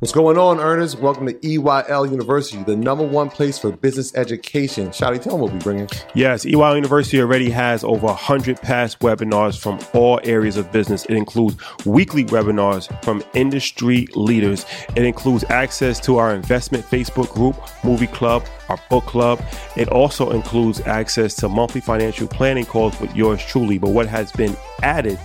What's going on, earners? Welcome to EYL University, the number one place for business education. Shouty, tell them what we're bringing. Yes, EYL University already has over 100 past webinars from all areas of business. It includes weekly webinars from industry leaders. It includes access to our investment Facebook group, movie club, our book club. It also includes access to monthly financial planning calls with yours truly. But what has been added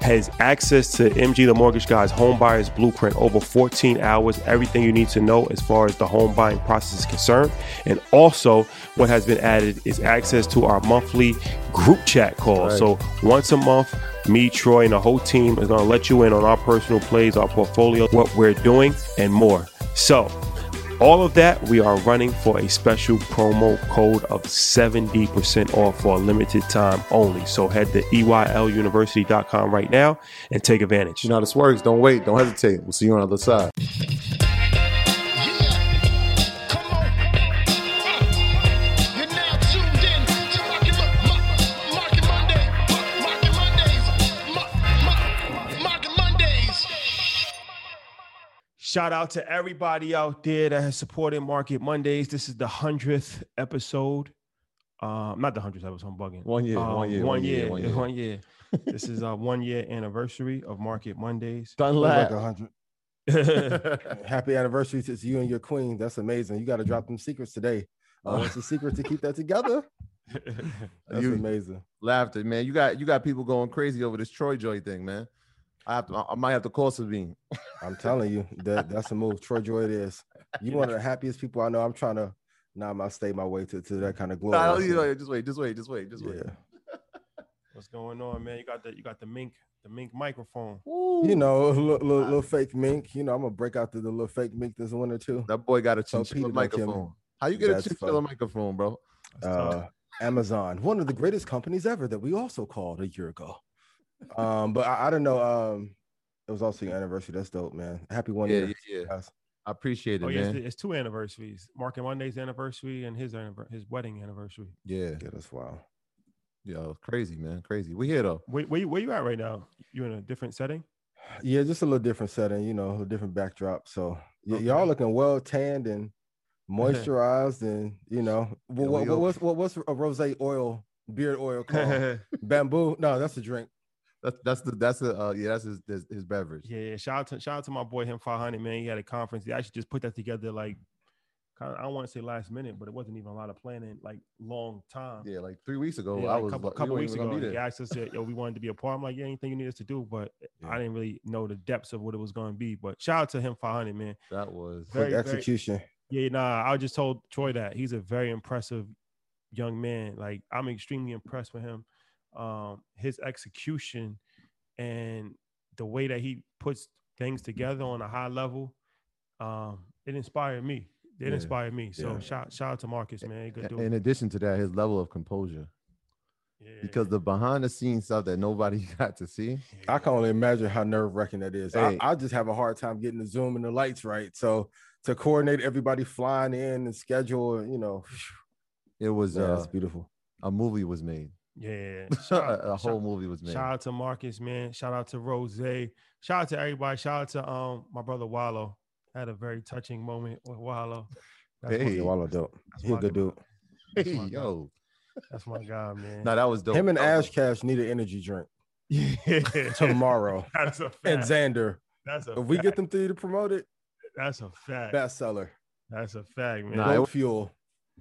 has access to MG the Mortgage Guy's Home Buyers Blueprint over 14 hours, everything you need to know as far as the home buying process is concerned. And also, what has been added is access to our monthly group chat calls. Right. So once a month, me, Troy, and the whole team is going to let you in on our personal plays, our portfolio, what we're doing, and more. So, all of that, we are running for a special promo code of 70% off for a limited time only. So head to EYLUniversity.com right now and take advantage. You know how this works. Don't wait. Don't hesitate. We'll see you on the other side. Shout out to everybody out there that has supported Market Mondays. This is the 100th episode. Um, not the 100th episode, I'm bugging. One year, Um, one year, one one year, year, one year. one year. this is our one year anniversary of Market Mondays. Done Feels like hundred. Happy anniversary to you and your queen. That's amazing. You got to drop them secrets today. Uh, what's the secret to keep that together? That's You- amazing. Laughter, man. You got you got people going crazy over this Troy Joy thing, man. I have to, I might have to call Sabine. I'm telling you, that that's a move. Troy Joy it is. You one of the happiest people I know. I'm trying to now I stay my way to, to that kind of glory. Nah, you know, just wait, just wait, just wait, just wait. yeah. What's going on, man? You got the you got the mink the mink microphone. You know, little, little, little fake mink. You know, I'm gonna break out the, the little fake mink this winter too. That boy got a So chinchilla Peter don't kill me. microphone. How you get a That's chinchilla funny. microphone, bro? Uh, Amazon, one of the greatest companies ever that we also called a year ago. Um, but I, I don't know. Um, it was also your anniversary. That's dope, man. Happy one Yeah, year. yeah, yeah. guys. I appreciate it, oh, yeah, man. it's, it's two anniversaries. Market Monday's anniversary and his his wedding anniversary. Yeah, Yeah, that's wild. yo, crazy, man, crazy. We here though. Where, where, you- where you at right now? You in a different setting? Yeah, just a little different setting, you know, a different backdrop. So y- Okay. y'all looking well tanned and moisturized, and you know, wh- Yo, what, what's what, what's a rose oil, beard oil called? Bamboo? No, that's a drink. That's that's the that's the uh yeah that's his his, his beverage. Yeah, yeah. Shout out to shout out to my boy him 500 man. He had a conference. He actually just put that together like kind of I don't want to say last minute, but it wasn't even a lot of planning, like long time. Yeah, like three weeks ago, Yeah, I like was couple, like, couple you weeks weeks ago. ago. He asked us, yo, we wanted to be a part. I'm like, yeah, anything you need us to do, but Yeah. I didn't really know the depths of what it was going to be. But shout out to him 500 man. That was Very, Quick very- execution. Yeah, nah, I just told Troy that he's a very impressive young man. Like I'm extremely impressed with him. Um, his execution and the way that he puts things together on a high level, um, it inspired me. It Yeah, inspired me. So yeah. shout shout out to Marcus, man. Good dude. in addition to that, his level of composure. Yeah, Because the behind the scenes stuff that nobody got to see. I can only imagine how nerve wracking that is. Hey. I, I just have a hard time getting the zoom and the lights right. So to coordinate everybody flying in and schedule, you know, It was yeah, uh, it's beautiful. a movie was made. Yeah. a, Shout, a whole shout- movie was made. shout out to Marcus, man. Shout out to Rose. Shout out to everybody. Shout out to um my brother Wallo. Had a very touching moment with Wallo. That's Hey. Yeah, Wallo dope. that's He a good dude. That's Hey, my guy. yo, That's my guy, man. no, that was dope. Him and Ash Cash need an energy drink yeah. tomorrow. That's a fact. and. Xander. That's a If we get them three to promote it, That's a fact. bestseller. That's a fact, man. Nah, it- fuel.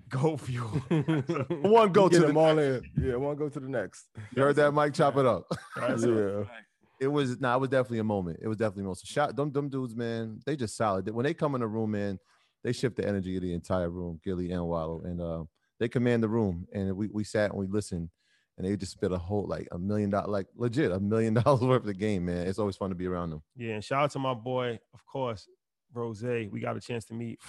Go fuel. One go to them the all in. Yeah, one go to the next. You heard that, Mike? Chop it up. That's Yeah. It was nah, it was definitely a moment. It was definitely a moment. So shout them, them dudes, man. They just solid. When they come in the room, man, they shift the energy of the entire room, Gillie and Wallo, and uh, they command the room. And we we sat and we listened, and they just spit a whole like a million dollar, like legit a million dollars worth of the game, man. It's always fun to be around them. Yeah, and shout out to my boy, of course, Rose. We got a chance to meet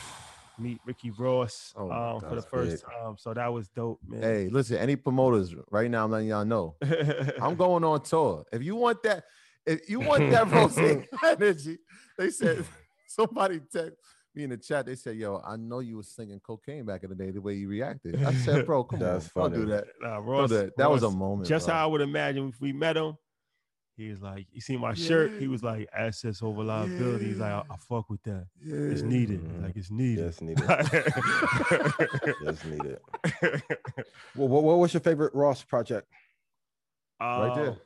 meet Ricky Ross Oh my um, for the first big. time. So that was dope, man. Hey, listen, any promoters right now, I'm letting y'all know. I'm going on tour. If you want that, if you want that rose energy, they said somebody text me in the chat. They said, "Yo, I know you was singing cocaine back in the day. The way you reacted." I said, "Bro, come That's on, don't do that. Nah, Ross, do that. That was a moment. just bro. how I would imagine if we met him. He was like, you see my shirt? He was like, assets over liability. He's like, I, I fuck with that. It's Yeah. needed. Mhm. Like it's needed. Yes, needed. Yes, needed. Well, what, what was your favorite Ross project? right there. Um,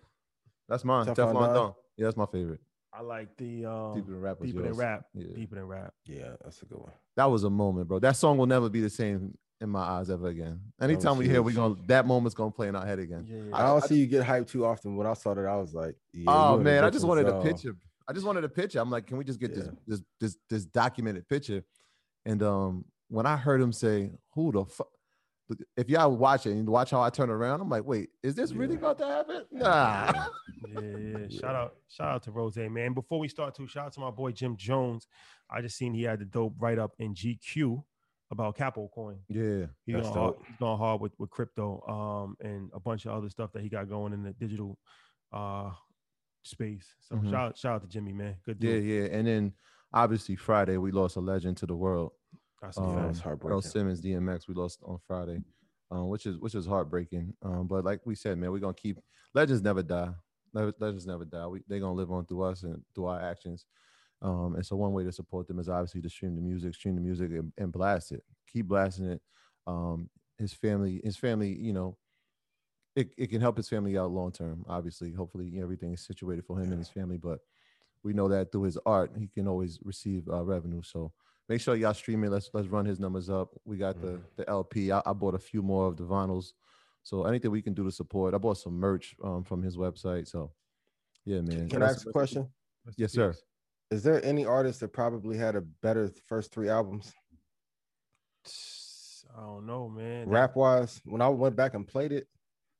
That's mine. Teflon Teflon Don? Don. Yeah, that's my favorite. I like the um, Deeper than rap was deeper than rap. Yeah. Deeper than rap. Yeah, that's a good one. That was a moment, bro. That song will never be the same in my eyes ever again. Anytime we hear, we gonna that moment's gonna play in our head again. Yeah, yeah. I don't see you get hyped too often. When I saw that, I was like, yeah, oh you in a man, I just different wanted a zone. picture. I just wanted a picture. I'm like, can we just get this Yeah. this this this documented picture? And um, when I heard him say, "Who the fuck?" If y'all watch it and watch how I turn around, I'm like, wait, is this really about to happen? Nah. yeah, yeah, yeah. Shout out, shout out to Rose, man. Before we start to shout out to my boy Jim Jones. I just seen he had the dope write up in GQ about Capo Coin. Yeah. He's That's going, hard, dope. he's going hard with, with crypto um, and a bunch of other stuff that he got going in the digital uh, space. So Mhm. shout, shout out to Jimmy, man. Good Yeah, dude. yeah. And then obviously Friday we lost a legend to the world. That's a Um, fact. it's Earl. Simmons, DMX, we lost on Friday, um, which is which is heartbreaking. Um, but like we said, man, we're gonna keep legends never die. Legends never die. We, they're gonna live on through us and through our actions. Um, and so one way to support them is obviously to stream the music, stream the music, and, and blast it. Keep blasting it. Um, his family, his family, you know, it, it can help his family out long term. Obviously, hopefully everything is situated for him and his family. But we know that through his art, he can always receive uh, revenue. So make sure y'all stream it. Let's let's run his numbers up. We got the Mhm. the LP. I, I bought a few more of the vinyls. So anything we can do to support. I bought some merch um, from his website. So yeah, man. Can I ask a question? Rest Yes, sir. Peace. Is there any artist that probably had a better first three albums, I don't know, man. Rap wise? When I went back and played it,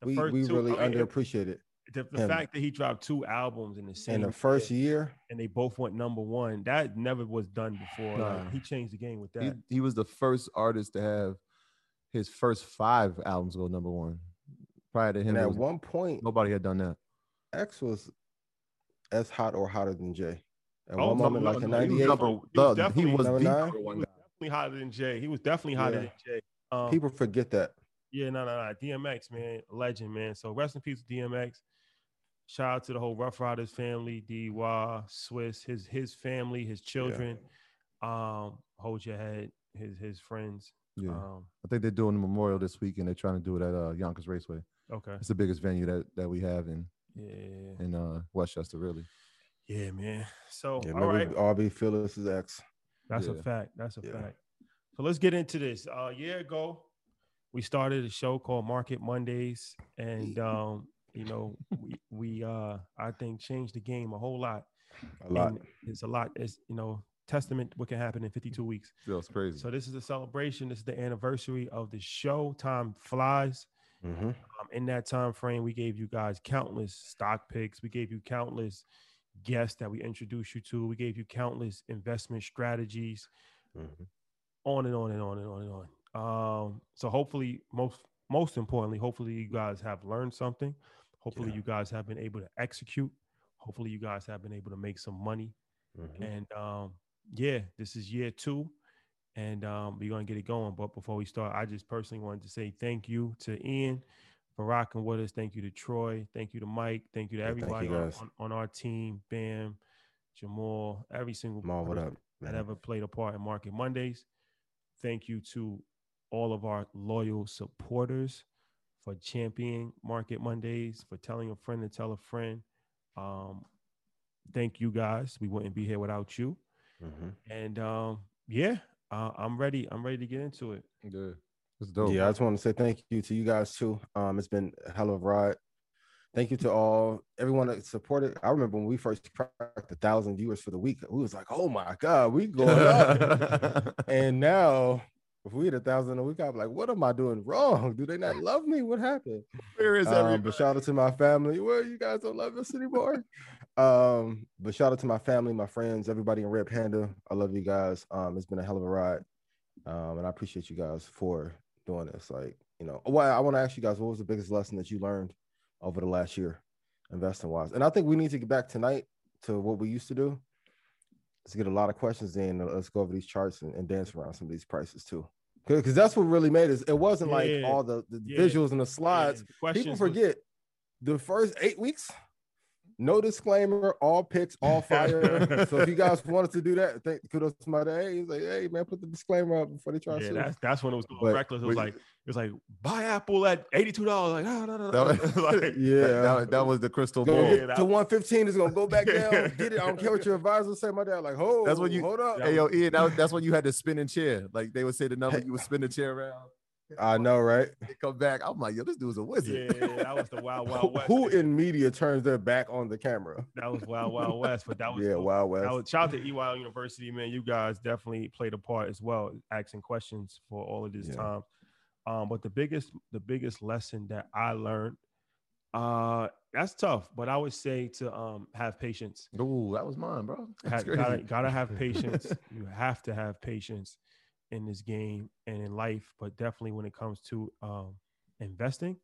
we, we two- really I mean, underappreciated the, the fact that he dropped two albums in the same in the first year. and they both went number one. That never was done before. Like, he changed the game with that. he, he was the first artist to have his first five albums go number one. Prior to him, And at was- one point, nobody had done that. X was as hot or hotter than Jay. At Oh, one no, moment, no, like no, he was '98, number- Number- he was the- he definitely was number nine. one guy. definitely hotter than Jay. He was definitely hotter Yeah. than Jay. Um, people forget that. Yeah, no, no, no. DMX, man, legend, man. So rest in peace, DMX. Shout out to the whole Ruff Ryders family, DY, Swizz, his his family, his children. Um, hold your head, his his friends. Yeah, Um, I think they're doing the memorial this week, and they're trying to do it at uh, Yonkers Raceway. okay. It's the biggest venue that that we have in Yeah, in uh, Westchester, really. Yeah, man. So Yeah, all right, Phyllis is X. that's a fact. That's a Yeah. fact. So let's get into this. Uh, a year ago, we started a show called Market Mondays, and um, you know, we we uh, I think changed the game a whole lot. A lot. And it's a lot. It's you know testament what can happen in 52 weeks. Feels crazy. So this is a celebration. This is the anniversary of the show. Time flies. Mhm. Um, in that time frame, we gave you guys countless stock picks. We gave you countless guests that we introduced you to. We gave you countless investment strategies. Mhm. On and on and on and on and on. Um, so hopefully, most most importantly, hopefully you guys have learned something. Hopefully Yeah. you guys have been able to execute. Hopefully you guys have been able to make some money. Mhm. And um, yeah, this is year two, and um, we're gonna get it going. But before we start, I just personally wanted to say thank you to Ian for rocking with us. Thank you to Troy. Thank you to Mike. Thank you to Yeah, thank you, everybody on, on, on our team. Bam, Jamal, every single Mal, what person up? that ever played a part in Market Mondays. Thank you to all of our loyal supporters for championing Market Mondays, for telling a friend to tell a friend. Um, thank you guys. We wouldn't be here without you. Mhm. And um, yeah, uh, I'm ready. I'm ready to get into it. Yeah, dope. Yeah, I just want to say thank you to you guys too. Um, it's been a hell of a ride. Thank you to all everyone that supported. I remember when we first cracked a thousand viewers for the week, we was like, "Oh my god, we going up!" and now, if we hit a thousand a week, I'm like, "What am I doing wrong? Do they not love me? What happened?" Where is Um, but shout out to my family. Well, you guys don't love us anymore. um, but shout out to my family, my friends, everybody in Red Panda. I love you guys. Um, it's been a hell of a ride. Um, and I appreciate you guys for doing this. Like, you know, well, I want to ask you guys, what was the biggest lesson that you learned over the last year, investing wise? And I think we need to get back tonight to what we used to do. Let's get a lot of questions in. Uh, let's go over these charts and, and dance around some of these prices too. Because that's what really made us. It wasn't like Yeah. all the, the Yeah. visuals and the slides. And People questions was- forget the first eight weeks, no disclaimer, all picks, all fire. so if you guys wanted to do that, thank kudos to my day. He's like, hey man, put the disclaimer up before they try to Yeah, sue. that's that's when it was But reckless. It was we- like it was like buy Apple at eighty two dollars. Like no no no. no. That was, like, Yeah. that, that- that was the crystal ball. Yeah, that- to 115 is gonna go back down. Get it. I don't care what your advisor say. My dad, like, hold, That's what you- hold up. Hey yo, Ian, that, was- that's when you had to spin in the chair. Like they would say the number, you would spin the chair around. I know, right? They come back. I'm like, yo, this dude's a wizard. yeah, that was the wild wild west. Who in media turns their back on the camera? that was wild wild west. But that was Yeah, dope. Wild West. Was, shout out to EYL University, man. You guys definitely played a part as well, asking questions for all of this Yeah. time. Um, but the biggest, the biggest lesson that I learned, uh, that's tough. But I would say to um have patience. Ooh, that was mine, bro. That's Ha- gotta, gotta have patience. you have to have patience in this game and in life, but definitely when it comes to um investing.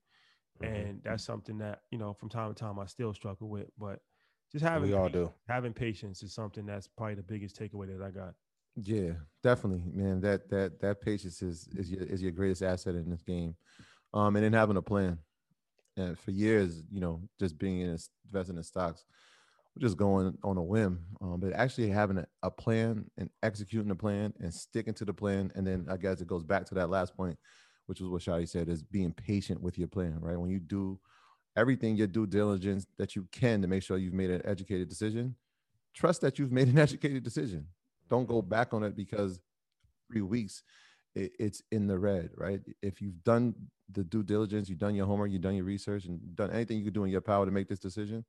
Mhm. And that's something that you know from time to time I still struggle with. But just having we all do. having patience is something that's probably the biggest takeaway that I got. Yeah, definitely, man. That that that patience is is your is your greatest asset in this game, um, and then having a plan. And for years, you know, just being in investing in stocks, just going on a whim. Um, but actually having a, a plan and executing the plan and sticking to the plan, and then I guess it goes back to that last point, which was what Shadi said, is being patient with your plan. Right when you do everything your due diligence that you can to make sure you've made an educated decision, trust that you've made an educated decision don't go back on it because three weeks it, it's in the red right if you've done the due diligence you've done your homework you've done your research and done anything you could do in your power to make this decision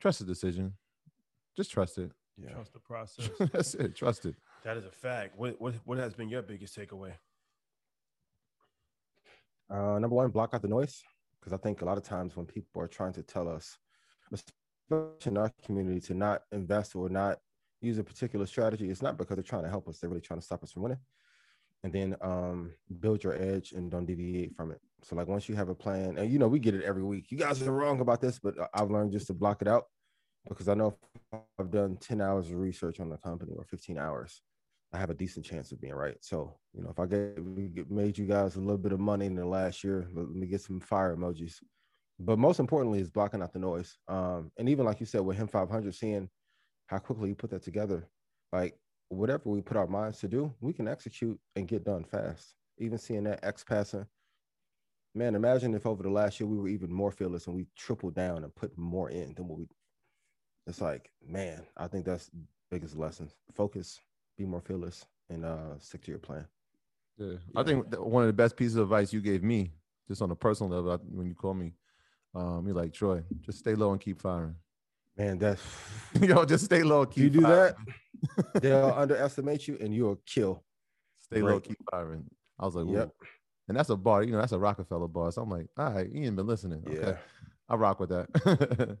trust the decision just trust it Yeah. Trust the process. that's it trust it that is a fact. What what what has been your biggest takeaway? Uh, number one, block out the noise. Because I think a lot of times when people are trying to tell us, especially in our community, to not invest or not use a particular strategy, it's not because they're trying to help us. They're really trying to stop us from winning. And then um, build your edge and don't deviate from it. So, like, once you have a plan, and you know, we get it every week. You guys are wrong about this, but I- I've learned just to block it out because I know if I've done 10 hours of research on the company or 15 hours, I have a decent chance of being right. So, you know, if I get, get made you guys a little bit of money in the last year, let me get some fire emojis. But most importantly, is blocking out the noise. Um, and even like you said, with him 500, seeing how quickly you put that together, like whatever we put our minds to do, we can execute and get done fast. Even seeing that X passing, man, imagine if over the last year we were even more fearless and we tripled down and put more in than what we. It's like, man, I think that's the biggest lesson. Focus, be more fearless, and uh, stick to your plan. yeah. i think one of the best pieces of advice you gave me just on a personal level I- when you called me um you're like troy just stay low and keep firing Man, that's yo just stay low Keep you do firing. that, they'll underestimate you and you'll kill. stay low keep firing i was like Yep. Ooh. and that's a bar you know that's a rockefeller bar so i'm like all right you ain't been listening okay. Yeah, I rock with that.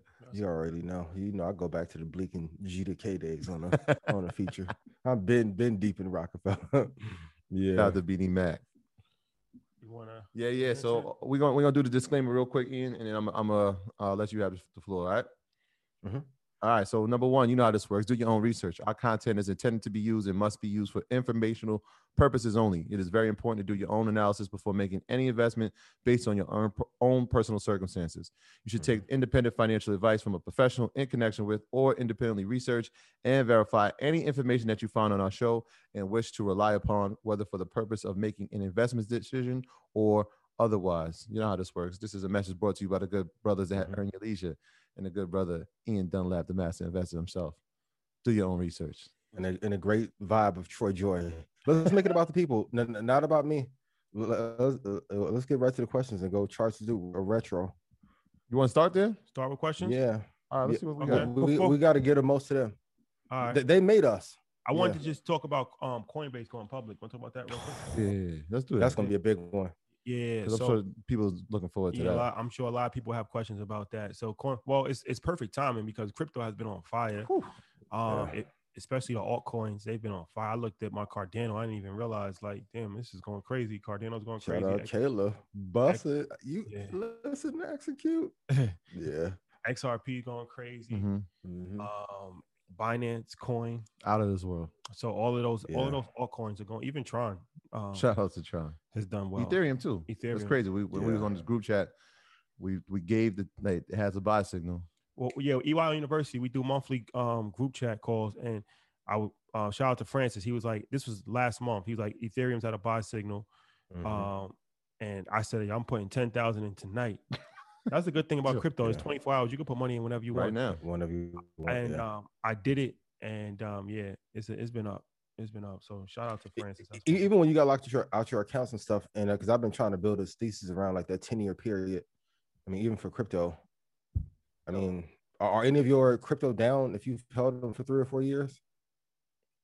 you already know. You know, I go back to the Bleek and G to K days on a on a feature. I've been been deep in Rockefeller. Shout yeah. out to Beanie Mac. You wanna? Yeah, yeah. That's So we're gonna we're gonna do the disclaimer real quick, Ian, and then I'm I'm uh I'll let you have the floor. All right? Mhm. All right. So number one, you know how this works. Do your own research. Our content is intended to be used and must be used for informational purposes only. It is very important to do your own analysis before making any investment based on your own, own personal circumstances. You should take independent financial advice from a professional in connection with or independently research and verify any information that you find on our show and wish to rely upon, whether for the purpose of making an investment decision or otherwise. You know how this works. This is a message brought to you by the good brothers that Mhm. earn your leisure and the good brother Ian Dunlap, the master investor himself. Do your own research. and a, and a great vibe of Troy Joy. Let's make it about the people, n- n- not about me. Let's, uh, uh, let's get right to the questions and go charts to do a retro. You want to start there? Start with questions. Yeah, All right, let's Yeah, see what we okay. got. we, we, Before- got to get them most of them. All right. They, they made us. I wanted yeah. to just talk about um Coinbase going public. Want to talk about that real quick? Yeah, let's do that. That's gonna be a big one. Yeah. 'Cause I'm So sure people looking forward to yeah, that. lot, I'm sure a lot of people have questions about that. So, well, it's it's perfect timing because crypto has been on fire. Um, Yeah. it, especially the altcoins, they've been on fire. I looked at my Cardano, I didn't even realize, like, damn, this is going crazy. Cardano's going Shout crazy. out Kayla, bust it. You Yeah. listen, to execute. Yeah. XRP going crazy. Mhm. Mhm. Um, Binance Coin. Out of this world. So all of those, all of Yeah. those altcoins are going. Even Tron um, Shout out to Tron. has done well. Ethereum too. Ethereum. It's crazy. We when we was on this group chat, we we gave the like, it has a buy signal. Well, yeah, EY University, we do monthly um, group chat calls, and I would uh, shout out to Francis. He was like, this was last month. He was like, Ethereum's at a buy signal, Mhm. um, and I said, I'm putting ten thousand in tonight. That's the good thing about crypto. It's 24 hours. You can put money in whenever you right want. Right now. One of you. want- And yeah. um, I did it, and um, yeah, it's it's been up. It's been up. So shout out to Francis. That's cool. even when you got locked out your, out your accounts and stuff, and because I've been trying to build this thesis around like that 10 year period. I mean, even for crypto, I mean, are, are any of your crypto down if you've held them for three or four years?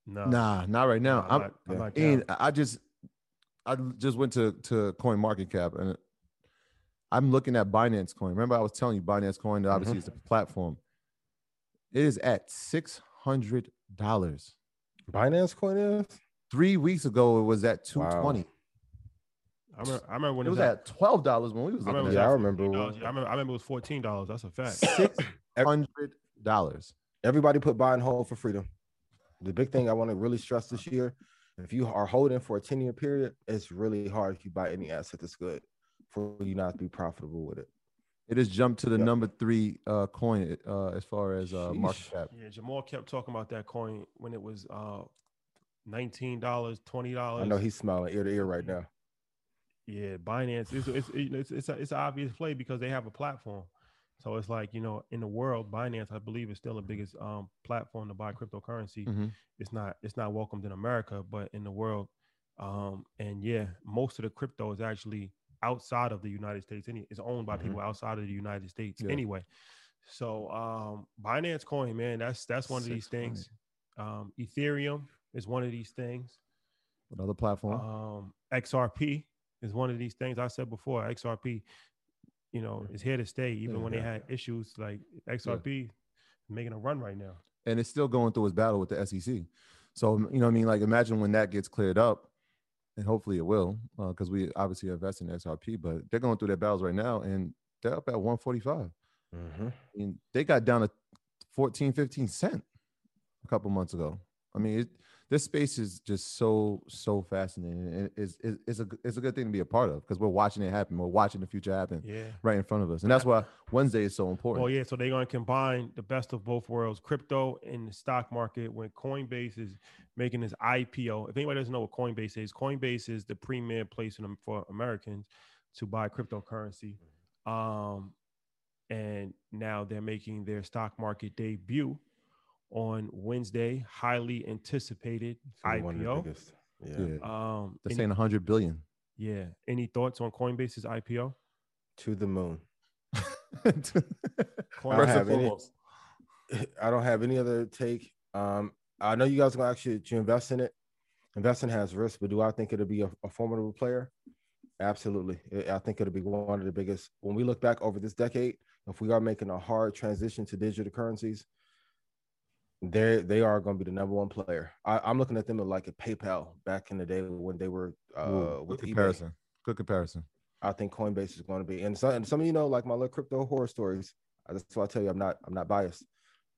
no, Nah, not right now. no, I'm I'm, not, I'm yeah. not and. I just I just went to to Coin Market Cap and I'm looking at Binance Coin. Remember, I was telling you Binance Coin. That obviously, Mhm. is a platform. It is at six hundred dollars. Binance coin is? Three weeks ago, it was at two twenty. Wow. I remember, I remember when It was at twelve dollars when we was I remember, Yeah, I remember $14. when- Yeah, I remember. I remember it was fourteen dollars. That's a fact. six hundred dollars. Everybody put buy and hold for freedom. The big thing I want to really stress this year, if you are holding for a 10 year period, it's really hard if you buy any asset that's good for you not to be profitable with it. It has jumped to the Yep. number three uh, coin uh, as far as uh, market cap. Yeah, Jamal kept talking about that coin when it was uh nineteen dollars, twenty dollars. I know he's smiling ear to ear right now. Yeah, Binance. It's it's you it's it's, a, it's an obvious play because they have a platform. So it's like you know, in the world, Binance, I believe, is still the biggest um platform to buy cryptocurrency. Mhm. It's not it's not welcomed in America, but in the world, um, and yeah, most of the crypto is actually outside of the United States. Any is owned by Mhm. people outside of the United States Yeah. anyway. So um, Binance Coin, man, that's that's one of these 600. things. Um, Ethereum is one of these things. Another platform. Um, XRP is one of these things I said before. XRP, you know, is here to stay. Even Yeah, when they had issues, like XRP making a run right now. and it's still going through its battle with the SEC. So you know, what I mean, like imagine when that gets cleared up, and hopefully it will, because we obviously invest in XRP, but they're going through their battles right now, and they're up at 145. Mhm. I mean, they got down to 14, 15 cent a couple months ago. I mean, it, this space is just so so fascinating, and it's it's, it's a it's a good thing to be a part of because we're watching it happen. We're watching the future happen Yeah. right in front of us, and that's why Wednesday is so important. Well, yeah. So they're going to combine the best of both worlds, crypto and the stock market. When Coinbase is making this IPO, if anybody doesn't know what Coinbase is, Coinbase is the premier place for Americans to buy cryptocurrency. Um, and now they're making their stock market debut on Wednesday. Highly anticipated It's one of the IPO. biggest. yeah, Yeah. Um, they're any- saying 100 billion. yeah. Any thoughts on Coinbase's IPO? To the moon. First don't and have any- I don't have any other take. Um, I know you guys are gonna actually to invest in it. Investing has risk, but do I think it'll be a, a formidable player? Absolutely. I- think it'll be one of the biggest. When we look back over this decade, if we are making a hard transition to digital currencies, they they are going to be the number one player. I, I'm looking at them like a PayPal back in the day when they were uh, Ooh, with good eBay. comparison. Good comparison. I think Coinbase is going to be, and some, and some of you know, like my little crypto horror stories. That's why I tell you, I'm not, I'm not biased.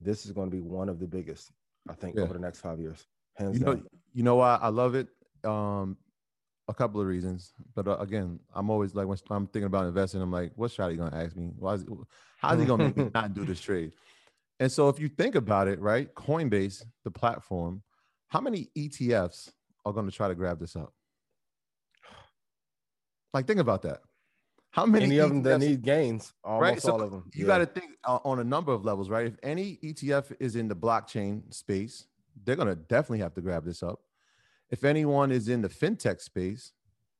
This is going to be one of the biggest, I think, Yeah. over the next five years, hands You know, down. you know why I love it. Um, a couple of reasons, but uh, again, I'm always like when I'm thinking about investing, I'm like, what's Shotty gonna ask me? Why is how's he gonna make me not do this trade? And so, if you think about it, right, Coinbase, the platform, how many ETFs are going to try to grab this up? Like, think about that. How many Any of them that need gains, almost right? So all of them. you Yeah. got to think uh, on a number of levels, right? If any ETF is in the blockchain space, they're gonna definitely have to grab this up. If anyone is in the fintech space,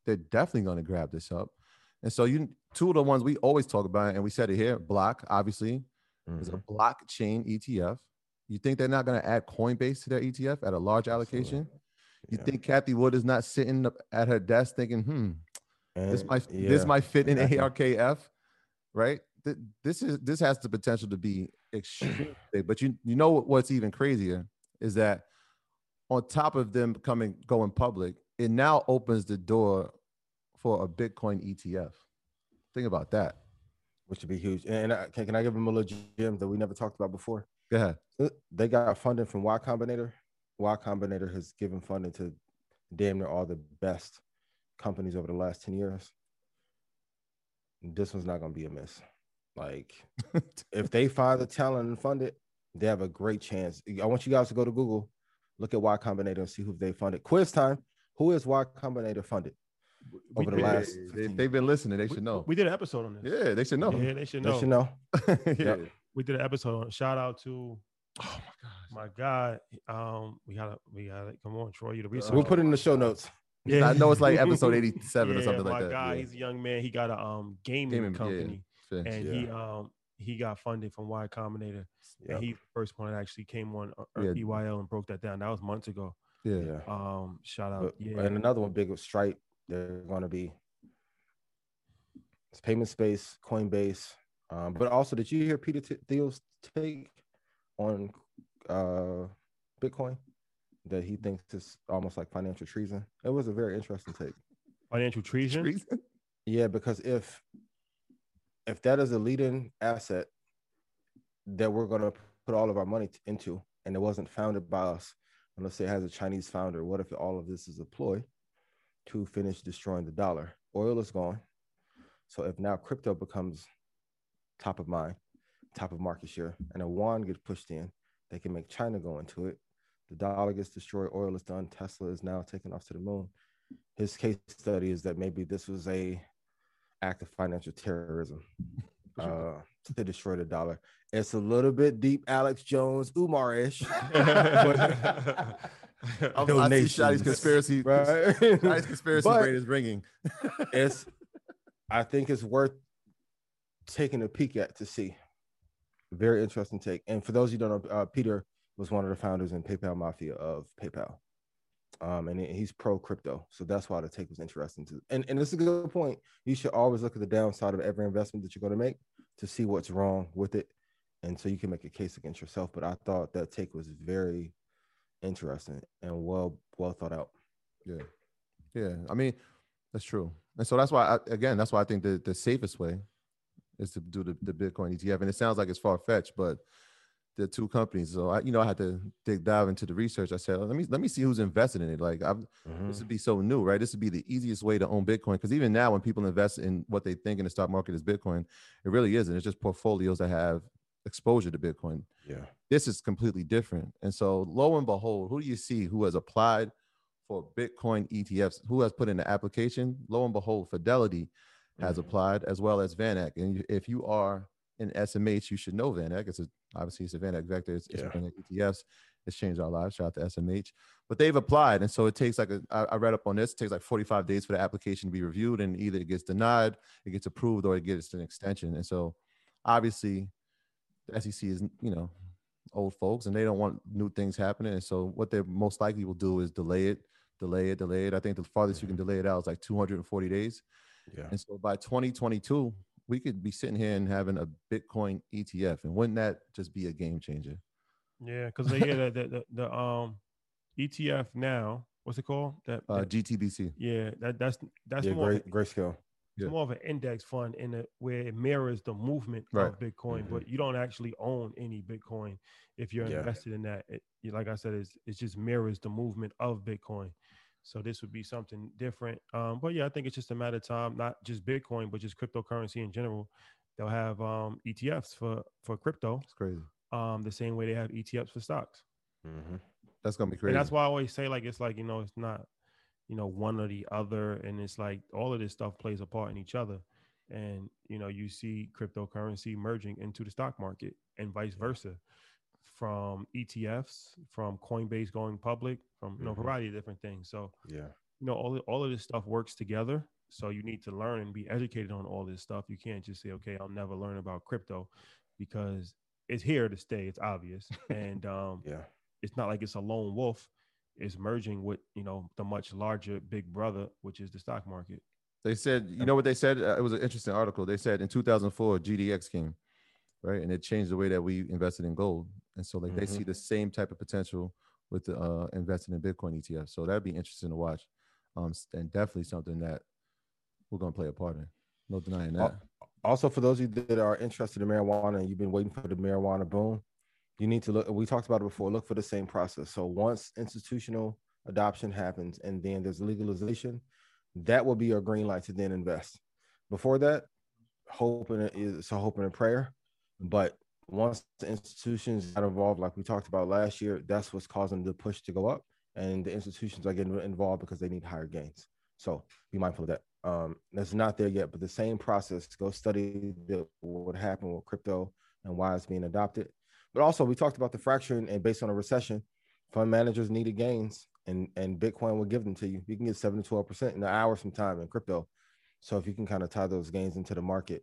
they're definitely gonna grab this up. And so you two of the ones we always talk about, and we said it here, BLOK, obviously, is a Mhm. blockchain ETF. You think they're not gonna add Coinbase to their ETF at a large allocation? You Yeah. think Cathie Wood is not sitting at her desk thinking, hmm, this And- might this yeah, might fit in. ARKF, right? Th- This is this has the potential to be extremely big. But you you know what's even crazier is that on top of them coming going public, it now opens the door for a Bitcoin ETF. Think about that. which would be huge. And I, can, can I give them a little gem that we never talked about before? Go ahead. Uh, They got funding from Y Combinator. Y Combinator has given funding to damn near all the best companies over the last 10 years. This one's not going to be a miss. Like, if they find the talent and fund it, they have a great chance. I want you guys to go to Google, look at Y Combinator and see who they funded. Quiz time. Who is Y Combinator funded We over the last? They, 15 they've been listening. They we- should know. We did an episode on this. Yeah, they should know. Yeah, they should know. They should know. yeah. We did an episode on. Shout out to Oh my god! my God. Um, we gotta, we gotta come on, Troy. You the research. We'll put it in the show notes. Gosh. I know it's like episode 87 or something like that. My guy, Yeah. he's a young man. He got a um gaming, Gaming, company, Fish. and Yeah. he um he got funding from Y Combinator. Yeah. And he's the first one that actually came on uh, Yeah. EYL and broke that down. That was months ago. yeah. Yeah. Um, shout out. But- Yeah, And another one big with Stripe, they're going to be it's payment space, Coinbase. Um, but also, did you hear Peter T- Thiel's take on uh, Bitcoin? That he thinks it's almost like financial treason. It was a very interesting take. financial treason. Treason? Yeah, because if if that is a leading asset that we're going to put all of our money t- into, and it wasn't founded by us, and let's say it has a Chinese founder, what if all of this is a ploy to finish destroying the dollar? Oil is gone. So if now crypto becomes top of mind, top of market share, and a yuan gets pushed in, they can make China go into it. The dollar gets destroyed, oil is done, Tesla is now taken off to the moon. His case study is that maybe this was a act of financial terrorism uh, to destroy the dollar. It's a little bit deep, Alex Jones, Umar-ish. I'm- I see Donations. Shotty's conspiracy. right? Shotty's conspiracy But- brain is ringing. it's I think it's worth taking a peek at to see. Very interesting take. And for those of you who don't know, uh, Peter was one of the founders in PayPal Mafia of PayPal. Um, and he's pro crypto. So that's why the take was interesting to and, and it's a good point. You should always look at the downside of every investment that you're going to make to see what's wrong with it. And so you can make a case against yourself. But I thought that take was very interesting and well well thought out. Yeah. Yeah. I mean, that's true. And so that's why, I, again, that's why I think the, the safest way is to do the, the Bitcoin ETF. And it sounds like it's far fetched, but the two companies. So I, you know, I had to dig dive into the research. I said, let me let me see who's invested in it. Like, I've, this would be so new, right? This would be the easiest way to own Bitcoin because even now, when people invest in what they think in the stock market is Bitcoin, it really isn't. It's just portfolios that have exposure to Bitcoin Yeah. this is completely different. And so, lo and behold, who do you see who has applied for Bitcoin ETFs? Who has put in the application? Lo and behold, Fidelity has Mhm. applied as well as VanEck. And if you are in SMH, you should know VanEck. It's a, obviously it's a VanEck vector. It's, it's Yeah. ETFs. It's changed our lives. Shout out to SMH. But they've applied, and so it takes like a. I, I read up on this. It takes like 45 days for the application to be reviewed, and either it gets denied, it gets approved, or it gets an extension. And so, obviously, the SEC is you know old folks and they don't want new things happening. And so what they most likely will do is delay it, delay it, delay it. I think the farthest you can mm-hmm. delay it out is like 240 days. Yeah. And so by 2022, we could be sitting here and having a Bitcoin ETF. And wouldn't that just be a game changer? Yeah, because they yeah, the, the, the, the um ETF now, what's it called? That, Uh, that- GTBC. yeah, that that's that's yeah, more great, of, a- Grayscale. it's Yeah. more of an index fund in it where it mirrors the movement Right. of Bitcoin, Mhm. but you don't actually own any Bitcoin if you're Yeah. invested in that. It, like I said, it's, it just mirrors the movement of Bitcoin. So this would be something different. Um, but yeah, I think it's just a matter of time, not just Bitcoin, but just cryptocurrency in general. They'll have um, ETFs for for crypto, It's crazy. um, the same way they have ETFs for stocks. Mhm. That's gonna be crazy. And that's why I always say like it's like you know it's not you know one or the other, and it's like all of this stuff plays a part in each other, and you know you see cryptocurrency merging into the stock market and vice versa. From ETFs, from Coinbase going public, from you know a Mhm. variety of different things. So Yeah. you know all all of this stuff works together. So you need to learn and be educated on all this stuff. You can't just say, okay, I'll never learn about crypto because it's here to stay. It's obvious, and um, Yeah. it's not like it's a lone wolf. It's merging with you know the much larger big brother, which is the stock market. They said, you know what they said? Uh, it was an interesting article. They said in 2004, GDX came, right, and it changed the way that we invested in gold. And so, like, they Mhm. see the same type of potential with the, uh, investing in Bitcoin ETF. So that'd be interesting to watch, um, and definitely something that we're gonna play a part in. No denying that. Also, for those of you that are interested in marijuana and you've been waiting for the marijuana boom, you need to look. We talked about it before. Look for the same process. So once institutional adoption happens and then there's legalization, that will be your green light to then invest. Before that, hope hoping it is a hope and a prayer. But once the institutions got involved, like we talked about last year, that's what's causing the push to go up. And the institutions are getting involved because they need higher gains. So be mindful of that. Um, that's not there yet, but the same process. Go study the, what happened with crypto and why it's being adopted. But also, we talked about the fracturing, and based on a recession, fund managers needed gains, and and Bitcoin will give them to you. You can get seven to twelve percent in an hour sometime in crypto. So if you can kind of tie those gains into the market,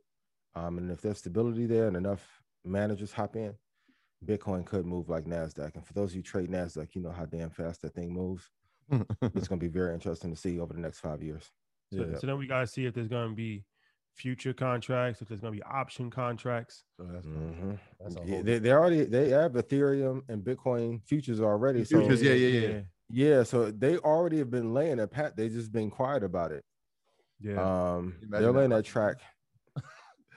um, and if there's stability there and enough managers hop in, Bitcoin could move like Nasdaq. And for those of you trade Nasdaq, you know how damn fast that thing moves. It's going to be very interesting to see over the next five years. So, Yeah. so then we gotta see if there's gonna be future contracts, if there's gonna be option contracts. So that's, Mhm. that's Yeah, they, they already they have Ethereum and Bitcoin futures already. So Futures, yeah, yeah, yeah. yeah, so they already have been laying a pat. They just been quiet about it. Yeah. Um, they're that. laying that track.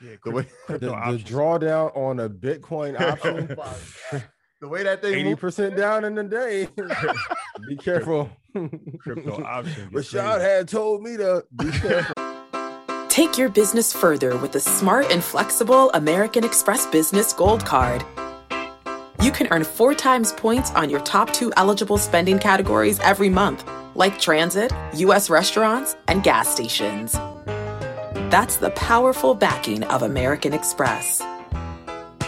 Yeah. the way- The, the drawdown on a Bitcoin oh option, the way that thing eighty percent down in the day. be careful. Crypto option. is Rashad had told me to be careful. Take your business further with the smart and flexible American Express Business Gold Card. You can earn four times points on your top two eligible spending categories every month, like transit, U.S. restaurants, and gas stations. That's the powerful backing of American Express.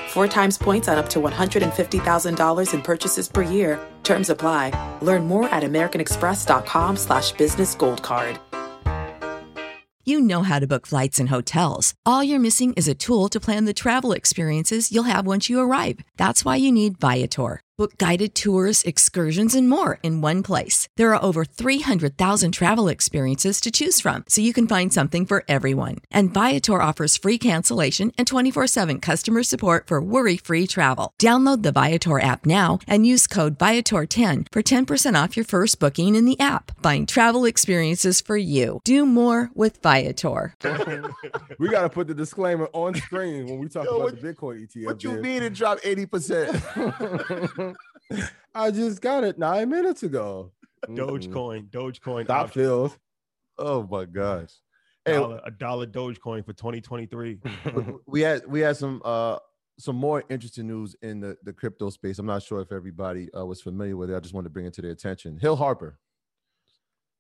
Four times points on up to $150,000 in purchases per year. Terms apply. Learn more at americanexpress.com slash business gold card. You know how to book flights and hotels. All you're missing is a tool to plan the travel experiences you'll have once you arrive. That's why you need Viator. Book guided tours, excursions, and more in one place. There are over 300,000 travel experiences to choose from, so you can find something for everyone. And Viator offers free cancellation and 24 7 customer support for worry free travel. Download the Viator app now and use code Viator10 for 10% off your first booking in the app. Find travel experiences for you. Do more with Viator. we got to put the disclaimer on screen when we talk Yo, about what- the Bitcoin ETF. what you there. mean it dropped 80%? I just got it nine minutes ago. Dogecoin, Dogecoin, Stop Phil. oh my gosh. Hey, dollar, a dollar Dogecoin for 2023. we had we had some uh some more interesting news in the the crypto space. I'm not sure if everybody uh, was familiar with it. I just wanted to bring it to their attention. Hill Harper,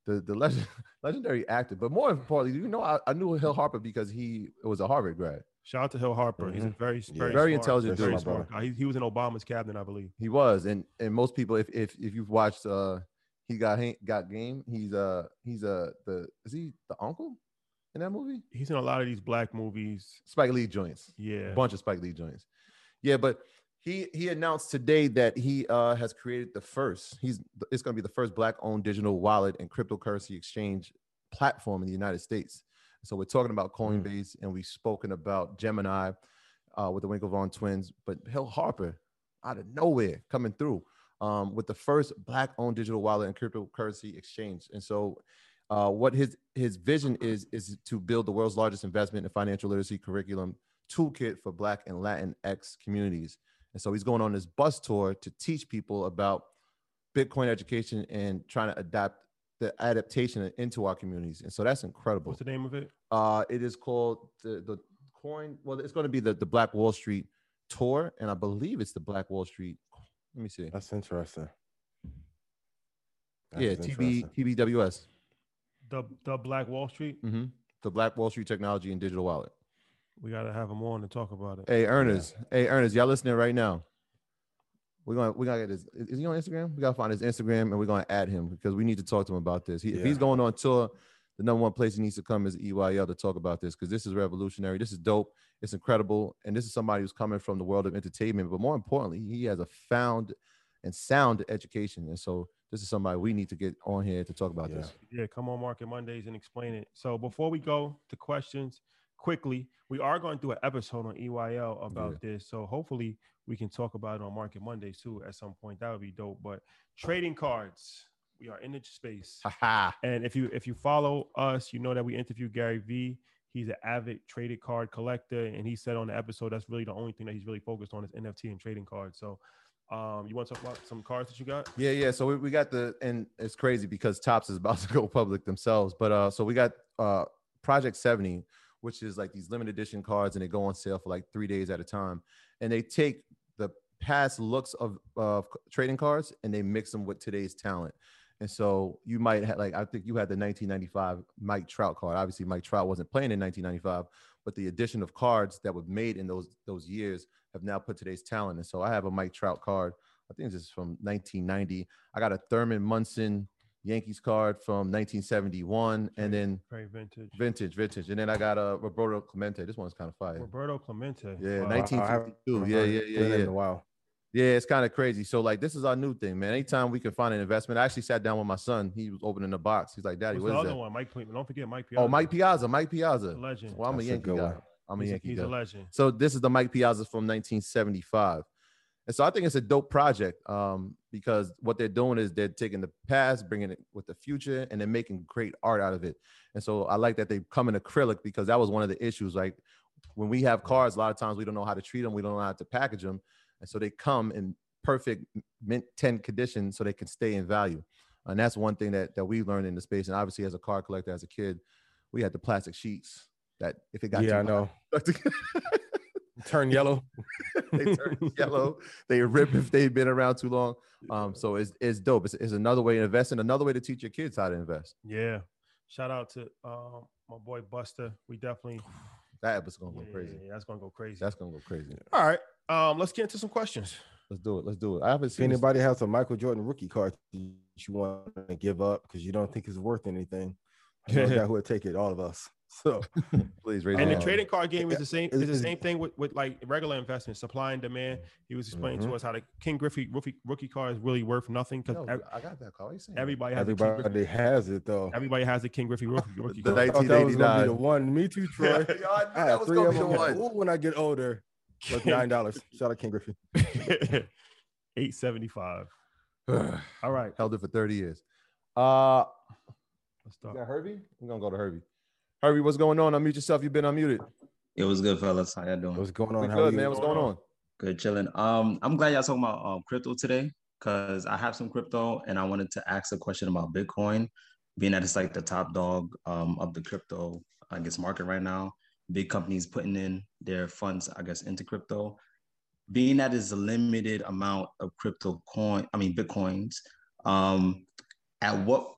the the legend, legendary actor, but more importantly, you know, I, I knew Hill Harper because he was a Harvard grad. Shout out to Hill Harper. He's a Mhm. very, Yeah. very, Very smart- intelligent very dude. smart guy. He, he was in Obama's cabinet, I believe. He was, and and most people, if if if you've watched, uh, he got got game. He's uh he's uh the is he the uncle in that movie? He's in a lot of these black movies. Spike Lee joints. Yeah. a bunch of Spike Lee joints. Yeah, but he he announced today that he uh, has created the first. He's it's going to be the first black-owned digital wallet and cryptocurrency exchange platform in the United States. So we're talking about Coinbase, and we've spoken about Gemini uh, with the Winklevoss twins, but Hill Harper out of nowhere coming through um, with the first black-owned digital wallet and cryptocurrency exchange. And so, uh, what his his vision is is to build the world's largest investment and financial literacy curriculum toolkit for Black and Latin X communities. And so he's going on this bus tour to teach people about Bitcoin education and trying to adapt the adaptation into our communities. And so that's incredible. What's the name of it? Uh, it is called the the coin. Well, it's going to be the the Black Wall Street tour, and I believe it's the Black Wall Street. Let me see. That's interesting. That yeah, TB interesting. TBWS. The the Black Wall Street. hmm The Black Wall Street Technology and Digital Wallet. We gotta have them on to talk about it. Hey, Ernest. Hey, Ernest, y'all listening right now? We're gonna we're gonna get his. Is he on Instagram? We gotta find his Instagram and we're gonna add him because we need to talk to him about this. He, If he's going on tour, the number one place he needs to come is EYL to talk about this because this is revolutionary. This is dope. It's incredible, and this is somebody who's coming from the world of entertainment. But more importantly, he has a found and sound education, and so this is somebody we need to get on here to talk about Yeah. this. Yeah, come on Market Mondays and explain it. So before we go to questions, quickly, we are going to do an episode on EYL about this. So hopefully we can talk about it on Market Mondays too at some point. That would be dope. But trading cards, we are in the space. And if you if you follow us, you know that we interviewed Gary Vee. He's an avid traded card collector, and he said on the episode that's really the only thing that he's really focused on is NFT and trading cards. So, um, you want to talk about some cards that you got? Yeah, yeah. So we, we got the and it's crazy because Topps is about to go public themselves. But uh so we got uh Project 70, which is like these limited edition cards, and they go on sale for like three days at a time. And they take past looks of of trading cards and they mix them with today's talent. And so you might have like I think you had the 1995 Mike Trout card. Obviously, Mike Trout wasn't playing in 1995, but the addition of cards that were made in those those years have now put today's talent. And so I have a Mike Trout card. I think this is from 1990. I got a Thurman Munson Yankees card from 1971, and then Very vintage. vintage, vintage, and then I got a Roberto Clemente. This one's kind of fire. Roberto Clemente. Yeah, Wow. 1952. Yeah, yeah, yeah, yeah. Wow. Yeah, it's kind of crazy. So like, this is our new thing, man. Anytime we can find an investment, I actually sat down with my son. He was opening the box. He's like, "Daddy, What's what the is other that?" one? Mike Piazza. Don't forget Mike Piazza. Oh, Mike Piazza, Mike Piazza. A legend. Well, I'm That's a a Yankee good guy. one. I'm a he's, Yankee he's guy. a legend. So this is the Mike Piazza from 1975. And so I think it's a dope project um, because what they're doing is they're taking the past, bringing it with the future, and they're making great art out of it. And so I like that they come in acrylic because that was one of the issues. Like when we have cars, a lot of times we don't know how to treat them, we don't know how to package them, and so they come in perfect mint 10 condition so they can stay in value. And that's one thing that that we learned in the space. And obviously, as a car collector, as a kid, we had the plastic sheets that if it got Yeah, I know. hot- Turn yellow. they turn yellow. They rip if they've been around too long. Um, so it's it's dope. It's, it's another way to invest and another way to teach your kids how to invest. Yeah. Shout out to um, my boy Buster. We definitely That episode's gonna go yeah, crazy. yeah, that's gonna go crazy. That's gonna go crazy. All right. Um, let's get into some questions. Let's do it. Let's do it. I haven't If seen this- anybody has a Michael Jordan rookie card that you want to give up because you don't think it's worth anything, I know a guy who would take it. All of us. So Please raise And the trading card game is the same. Is the same thing with, with like regular investment, supply and demand. He was explaining to Mhm. us how the Ken Griffey rookie, rookie card is really worth nothing because Yo, I got that call. What you saying? everybody has a Ken Griffey, everybody has it though. everybody has the Ken Griffey rookie, rookie The card. I thought that was gonna be the one. Me too, Troy. Yo, I knew I that have was three gonna of be the them. one. When I get older. That's nine dollars. Shout out Ken Griffey. Eight seventy five. All right, Held it for 30 years. Uh let's is start. that Herbie? We're gonna go to Herbie. Herbie, what's going on? Unmute yourself. You've been unmuted. It was good, fellas. How y'all doing? What's going on? How good, are man. What's going on? Good, chilling. Um, I'm glad y'all talking about um crypto today because I have some crypto and I wanted to ask a question about Bitcoin, being that it's like the top dog um of the crypto, I guess, market right now. Big companies putting in their funds, I guess, into crypto. Being that is a limited amount of crypto coin, I mean Bitcoins. Um, at what?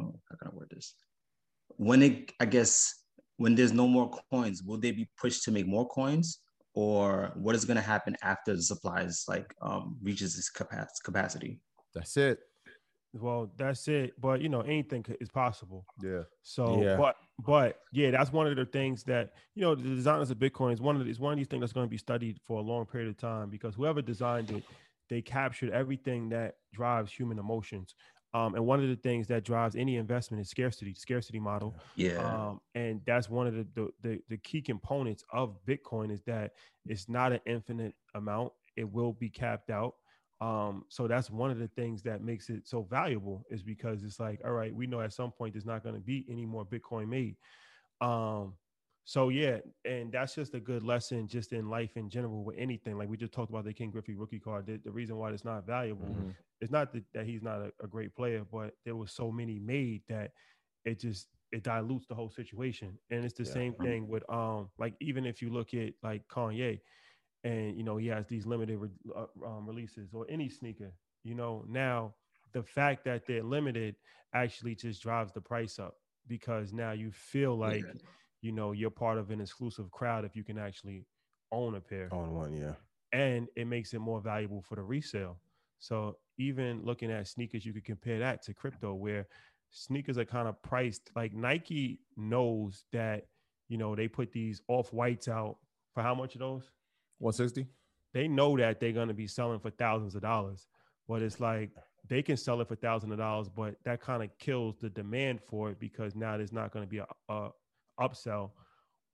Oh, how can I word this? When it, I guess, when there's no more coins, will they be pushed to make more coins, or what is going to happen after the supply is like um, reaches its capacity? That's it. Well, that's it. But you know, anything is possible. Yeah. So, Yeah. but but yeah, that's one of the things that you know the designers of Bitcoin is one of the, is one of these things that's going to be studied for a long period of time because whoever designed it, they captured everything that drives human emotions. Um, and one of the things that drives any investment is scarcity, scarcity model. Yeah, Um, and that's one of the, the the the key components of Bitcoin is that it's not an infinite amount; it will be capped out. Um, so that's one of the things that makes it so valuable is because it's like, all right, we know at some point there's not going to be any more Bitcoin made. Um, so yeah, and that's just a good lesson just in life in general with anything. Like we just talked about the Ken Griffey rookie card. The, the reason why it's not valuable Mhm. it's not that, that he's not a, a great player, but there was so many made that it just it dilutes the whole situation. And it's the Yeah. same thing with um like even if you look at like Kanye, and you know he has these limited re- uh, um, releases or any sneaker, you know now the fact that they're limited actually just drives the price up because now you feel like Yeah. You know you're part of an exclusive crowd if you can actually own a pair. On one, yeah. and it makes it more valuable for the resale. So even looking at sneakers, you could compare that to crypto, where sneakers are kind of priced like Nike knows that you know they put these off whites out for how much of those? 160. They know that they're gonna be selling for thousands of dollars, but it's like they can sell it for thousands of dollars, but that kind of kills the demand for it because now there's not going to be a, a upsell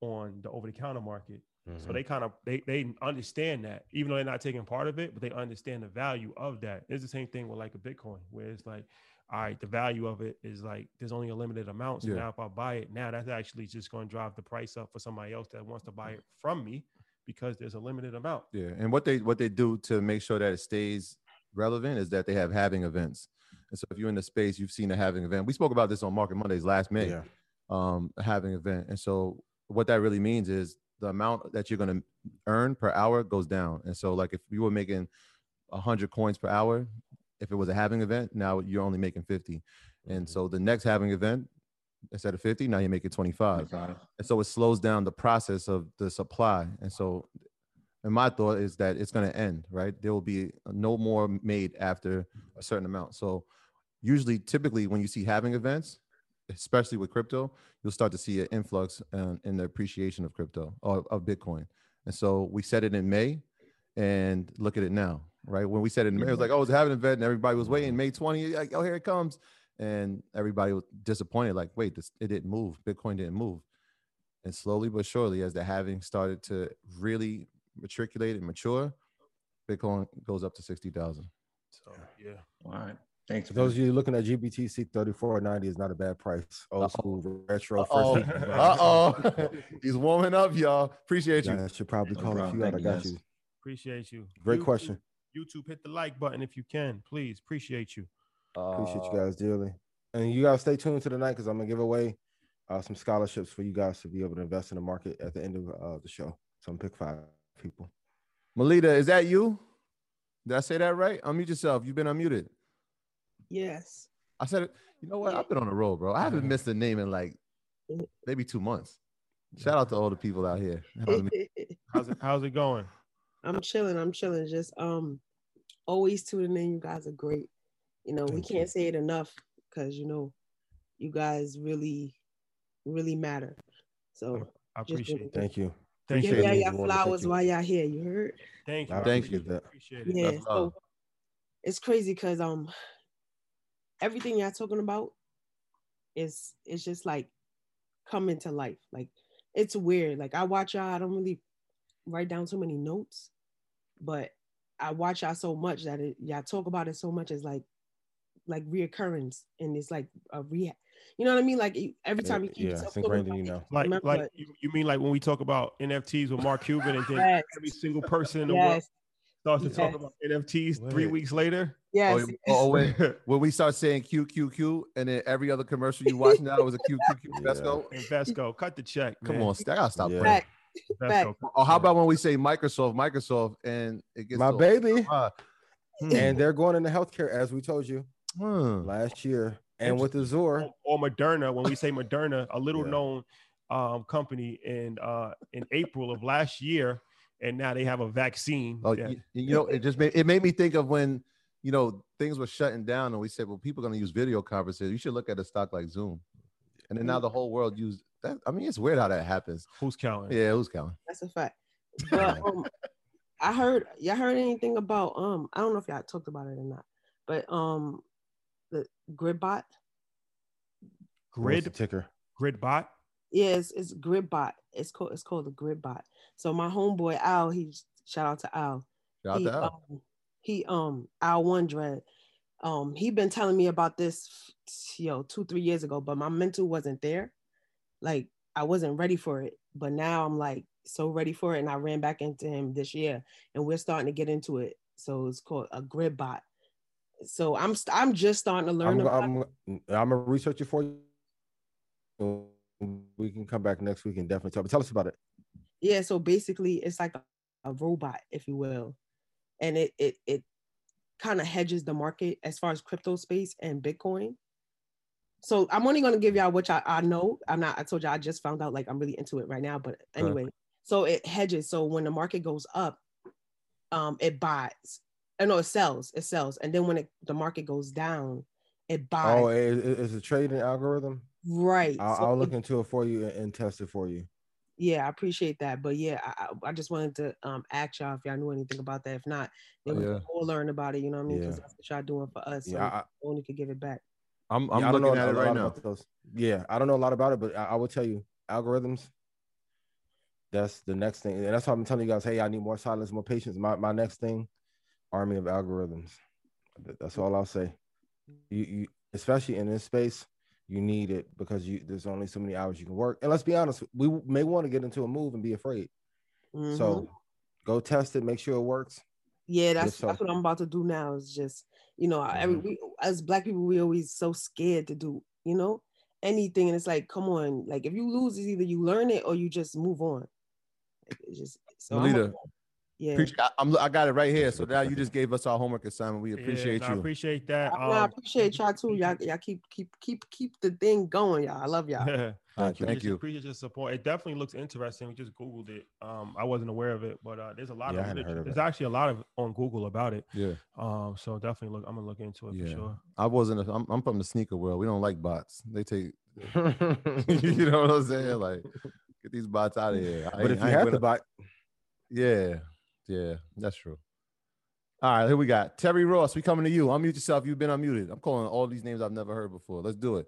on the over the counter market. So mm-hmm. they kind of they they understand that even though they're not taking part of it, but they understand the value of that. It's the same thing with like a Bitcoin, where it's like, all right, the value of it is like there's only a limited amount. So Yeah. now if I buy it, now that's actually just going to drive the price up for somebody else that wants to buy it from me because there's a limited amount. Yeah, and what they what they do to make sure that it stays relevant is that they have halving events. And so if you're in the space, you've seen a halving event. We spoke about this on Market Mondays last May. Yeah. Um, halving event, and so what that really means is the amount that you're going to earn per hour goes down. And so, like if you were making hundred coins per hour, if it was a halving event, now you're only making 50. And so the next halving event, instead of 50, now you're making 25. And so it slows down the process of the supply. And so, and my thought is that it's going to end, right? There will be no more made after a certain amount. So, usually, typically, when you see halving events, especially with crypto, you'll start to see an influx uh, in the appreciation of crypto or of Bitcoin. And so, we said it in May, and look at it now, right? When we said it in May, it was like, oh, it's a halving event, and everybody was waiting. May 20, like, oh, here it comes. And everybody was disappointed, like, wait, this, it didn't move. Bitcoin didn't move. And slowly but surely, as the halving started to really matriculate and mature, Bitcoin goes up to 60,000. So yeah. All right. Thanks. For those of you looking at GBTC 3490 is not a bad price. Old school retro Uh-oh. first. Uh-oh. He's warming up, y'all. Appreciate you. Yeah, I should probably No call a few out. I got guys. you. Appreciate you. Great YouTube- question. YouTube, hit the like button if you can, please. Appreciate you. Appreciate Uh, you guys dearly. And you guys stay tuned to the night because I'm gonna give away uh, some scholarships for you guys to be able to invest in the market at the end of uh, the show. So I'm pick five people. Melita, is that you? Did I say that right? Unmute yourself. You've been unmuted. Yes. I said. You know what? I've been on the road, bro. I haven't missed a name in like maybe two months. Shout out to all the people out here. helping me. How's it how's it going? I'm chilling. I'm chilling. Just um, always tuning in. You guys are great. You know, we can't you. say it enough because you know, you guys really, really matter. So I appreciate really it. Thank you. Thank give you. Appreciate y'all it. your flowers you. while y'all here. You heard? Thank you. I I Thank you. it. Appreciate it. Yeah. So it's crazy because um, everything y'all talking about is it's just like coming to life. Like it's weird. Like I watch y'all. I don't really write down so many notes, but I watch y'all so much that it, y'all talk about it so much as like like reoccurrence and it's like a re. You know what I mean? Like every time you keep Yeah, yourself it's talking ingrained about you it. Like, remember like what- you, you mean like when we talk about NFTs with Mark Cuban and then Yes. every single person in the world Yes. starts to talk about NFTs three weeks later? Yes. Oh, oh, wait. When we start saying Q Q Q, and then every other commercial you watch now is a Q Q Q. Let's Yeah. go. Cut the check. Come man. on, I gotta stop Yeah. playing. Fact. Invesco, Fact. cut the Or how about when we say Microsoft, Microsoft, and it gets My so- baby. Hmm, And they're going into healthcare, as we told you hmm. last year. And with Azure, or, or Moderna, when we say Moderna, a little Yeah. known um, company in uh, in April of last year, and now they have a vaccine. Oh, that- you, you know, it just made it made me think of when you know things were shutting down, and we said, well, people are going to use video conferences. You should look at a stock like Zoom, and then now the whole world used that. I mean, it's weird how that happens. who's counting? Yeah, who's counting? That's a fact. But um, I heard y'all heard anything about um I don't know if y'all talked about it or not, but um the Gridbot. what's Grid ticker. Gridbot. Yeah, it's, it's Gridbot. It's called it's called the Gridbot. So my homeboy Al, he shout out to Al. Shout out to Al. Um, he um Al One Dread. Um, he been telling me about this yo two three years ago, but my mental wasn't there. Like I wasn't ready for it, but now I'm like so ready for it, and I ran back into him this year, and we're starting to get into it. So it's called a grid bot. So I'm st- I'm just starting to learn I'm, about. I'm, I'm gonna research it for you. We can come back next week and definitely talk. But tell us about it. yeah so basically it's like a, a robot if you will and it it it kind of hedges the market as far as crypto space and bitcoin so i'm only going to give y'all what I, I know i'm not i told you i just found out like i'm really into it right now but anyway so it hedges so when the market goes up um it buys. I know it sells, it sells, and then when it, the market goes down, it buys. Oh, it, it- it's a trading algorithm. right. I'll, So I'll it- look into it for you and, and test it for you. Yeah, I appreciate that. But yeah, I, I I just wanted to um ask y'all if y'all knew anything about that. If not, then we Yeah. can all learn about it. You know what I mean? Because Yeah. that's what y'all doing for us. So Yeah, I- only could give it back. I'm I'm Yeah, looking at it right now. those. Yeah, I don't know a lot about it, but I, I will tell you algorithms. That's the next thing, and that's why I'm telling you guys. Hey, I need more silence, more patience. My my next thing, army of algorithms. That's all I'll say. You you especially in this space, you need it because you there's only so many hours you can work. And let's be honest, we may want to get into a move and be afraid. Mhm. So go test it, make sure it works. yeah, that's so. that's what I'm about to do now. Is just you know, every Mhm. we as black people, we always so scared to do you know anything, and it's like, come on, like if you lose, it's either you learn it or you just move on. It's just so I'm Melita, a- yeah. Appreciate, I, I'm, I got it right here. So now you just gave us our homework assignment. We Yeah, appreciate no, I you. appreciate that. I, I Um, appreciate y'all too. Y'all, y'all keep keep keep keep the thing going, y'all. I love y'all. Thank you. Thank Appreciate- you. Appreciate your support. It definitely looks interesting. We just googled it. Um, I wasn't aware of it, but uh, there's a lot Yeah, I of hadn't heard of There's it. actually a lot of on Google about it. Yeah, Um, so definitely look. I'm gonna look into it for sure. I wasn't. A, I'm, I'm from the sneaker world. We don't like bots. They take. you know what I'm saying? Like, get these bots out of here. I but if I you have with to buy, Yeah, yeah, that's true. All right, here we got Terry Ross. We coming to you. Unmute yourself. You've been unmuted. I'm calling all these names I've never heard before. Let's do it.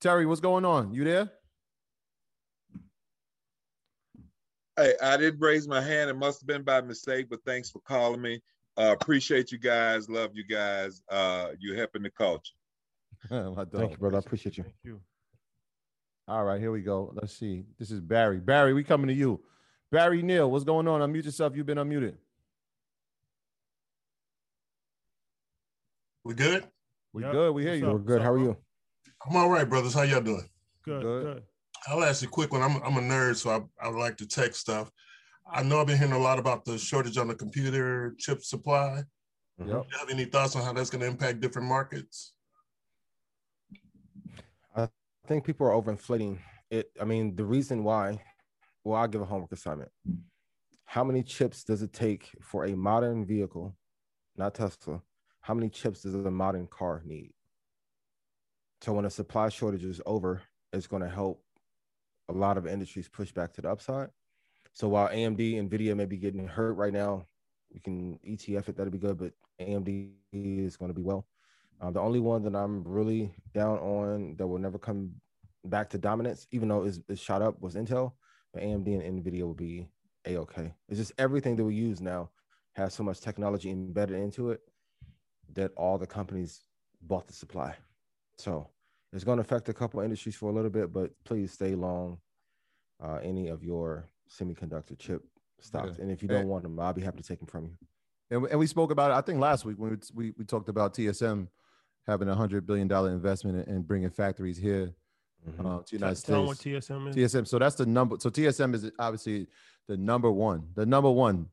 Terry, what's going on? You there? Hey, I did raise my hand. It must have been by mistake, but thanks for calling me. Uh, appreciate you guys. Love you guys. Uh, you're helping the culture. My dog. thank you, brother. I appreciate you. Thank you. All right, here we go. Let's see. This is Barry. Barry, we coming to you. Barry Neal, what's going on? Unmute yourself. You've been unmuted. We good? We Yep. good. We hear What's you. up? We're good. How are you? I'm all right, brothers. How y'all doing? Good. Good. Good. I'll ask you a quick one. I'm, I'm a nerd, so I, I like to tech stuff. I know I've been hearing a lot about the shortage on the computer chip supply. Yep. Do you have any thoughts on how that's going to impact different markets? I think people are overinflating it. I mean, the reason why, well, I'll give a homework assignment. How many chips does it take for a modern vehicle, not Tesla? How many chips does a modern car need? So when a supply shortage is over, it's going to help a lot of industries push back to the upside. So while AMD, and Nvidia may be getting hurt right now, you can ETF it, that'll be good, but AMD is going to be well. Uh, the only one that I'm really down on that will never come back to dominance, even though it's, it's shot up, was Intel. AMD and Nvidia will be a okay. It's just everything that we use now has so much technology embedded into it that all the companies bought the supply. So it's going to affect a couple industries for a little bit, but please stay long uh, any of your semiconductor chip stocks. Yeah. And if you don't want them, I'll be happy to take them from you. And, we- and we spoke about it, I think last week when we, we, we talked about TSM having a hundred billion dollar investment and bringing factories here Mhm. uh, to the Tell, United tell 'em what States. TSM is. TSM. So that's the number. So TSM is obviously the number one, the number one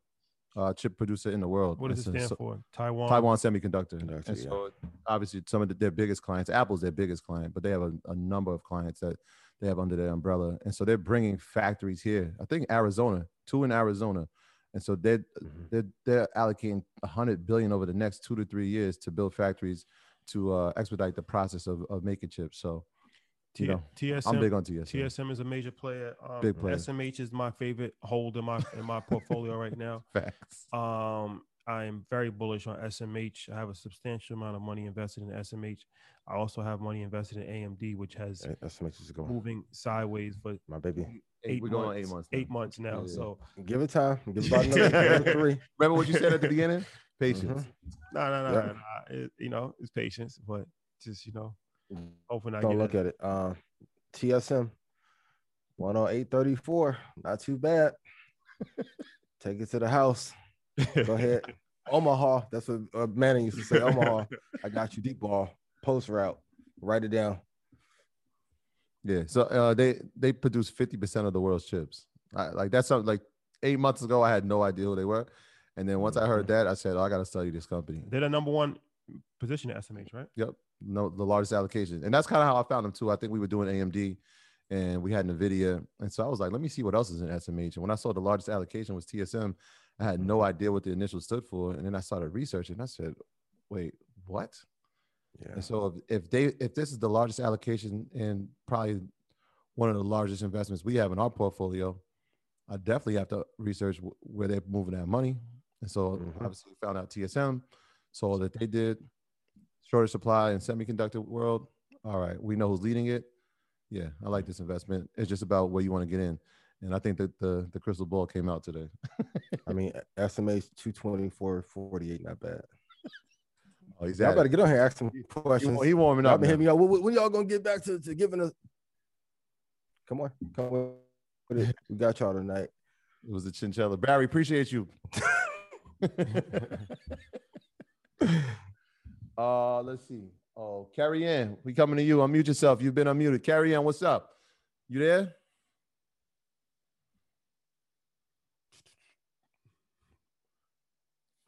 uh, chip producer in the world. What does it And so- stand so- for? Taiwan. Taiwan Semiconductor. Conductor, And yeah. so obviously some of the, their biggest clients, Apple's their biggest client, but they have a, a number of clients that they have under their umbrella. And so they're bringing factories here. I think Arizona, two in Arizona. And so they're, Mhm. they're, they're allocating a hundred billion over the next two to three years to build factories to uh, expedite the process of, of making chips. So, you T- know, TSM. I'm big on TSM. TSM is a major player. Um, Big player. SMH is my favorite hold in my in my portfolio right now. Facts. Um, I am very bullish on SMH. I have a substantial amount of money invested in SMH. I also have money invested in AMD, which has Yeah, That's what makes it going. moving sideways for My baby. eight we're going on months. eight months. now. Eight months now. Yeah. So Give it time. Give it about another, another three. Remember what you said at the beginning? Patience. Mhm. no, no, no, Yeah. no, no. It, you know, it's patience, but just you know, hoping I Don't get look it. at it. Uh, TSM 10834. Not too bad. Take it to the house. Go ahead. Omaha. That's what uh, Manning used to say. Omaha. I got you deep ball. Post route. Write it down. Yeah. So uh, they they produce fifty percent of the world's chips. I, like that's something like eight months ago. I had no idea who they were, and then once I heard that, I said, "Oh, I got to study this company." They're the number one position at SMH, right? Yep. No, the largest allocation, and that's kind of how I found them too. I think we were doing AMD, and we had Nvidia, and so I was like, "Let me see what else is in SMH." And when I saw the largest allocation was TSM, I had no idea what the initial stood for, and then I started researching. I said, "Wait, what?" Yeah. And so if, if they if this is the largest allocation and probably one of the largest investments we have in our portfolio, I definitely have to research wh- where they're moving that money. And so Mhm. obviously we found out TSM, saw that they did shorter supply in semiconductor world. All right, we know who's leading it. Yeah, I like this investment. It's just about where you want to get in. And I think that the the crystal ball came out today. I mean, estimates 224, 48, not bad. Oh, he's Y'all better get on here, ask some questions. he warming Y'all up. been hitting me up. When, when y'all gonna get back to, to giving us? Come on, come on. We got y'all tonight. It was the chinchilla. Barry, appreciate you. uh, let's see. Oh, Carrie Ann, we coming to you. Unmute yourself. You've been unmuted. Carrie Ann, what's up? You there?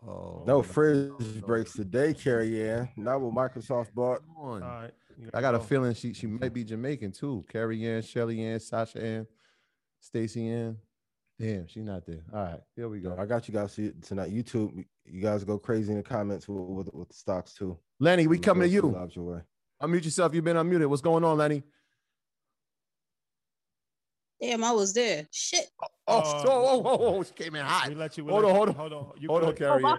Oh, No fridge breaks today, Carrie Ann. Not what Microsoft bought. Come on. All right. I got a feeling she she might be Jamaican too. Carrie Ann, Shelly Ann, Sasha Ann, Stacy Ann. Damn, she's not there. All right, here we go. I got you guys see tonight. YouTube, you guys go crazy in the comments with, with, with the stocks too. Lenny, we I'm coming to you. some lobs your way. Unmute yourself. You've been unmuted. What's going on, Lenny? Damn, I was there. Shit. Oh, Uh, so, oh, oh, oh, she came in hot. We let you. we Hold let on, you- hold on. hold on. You Hold on, good? Carrie. my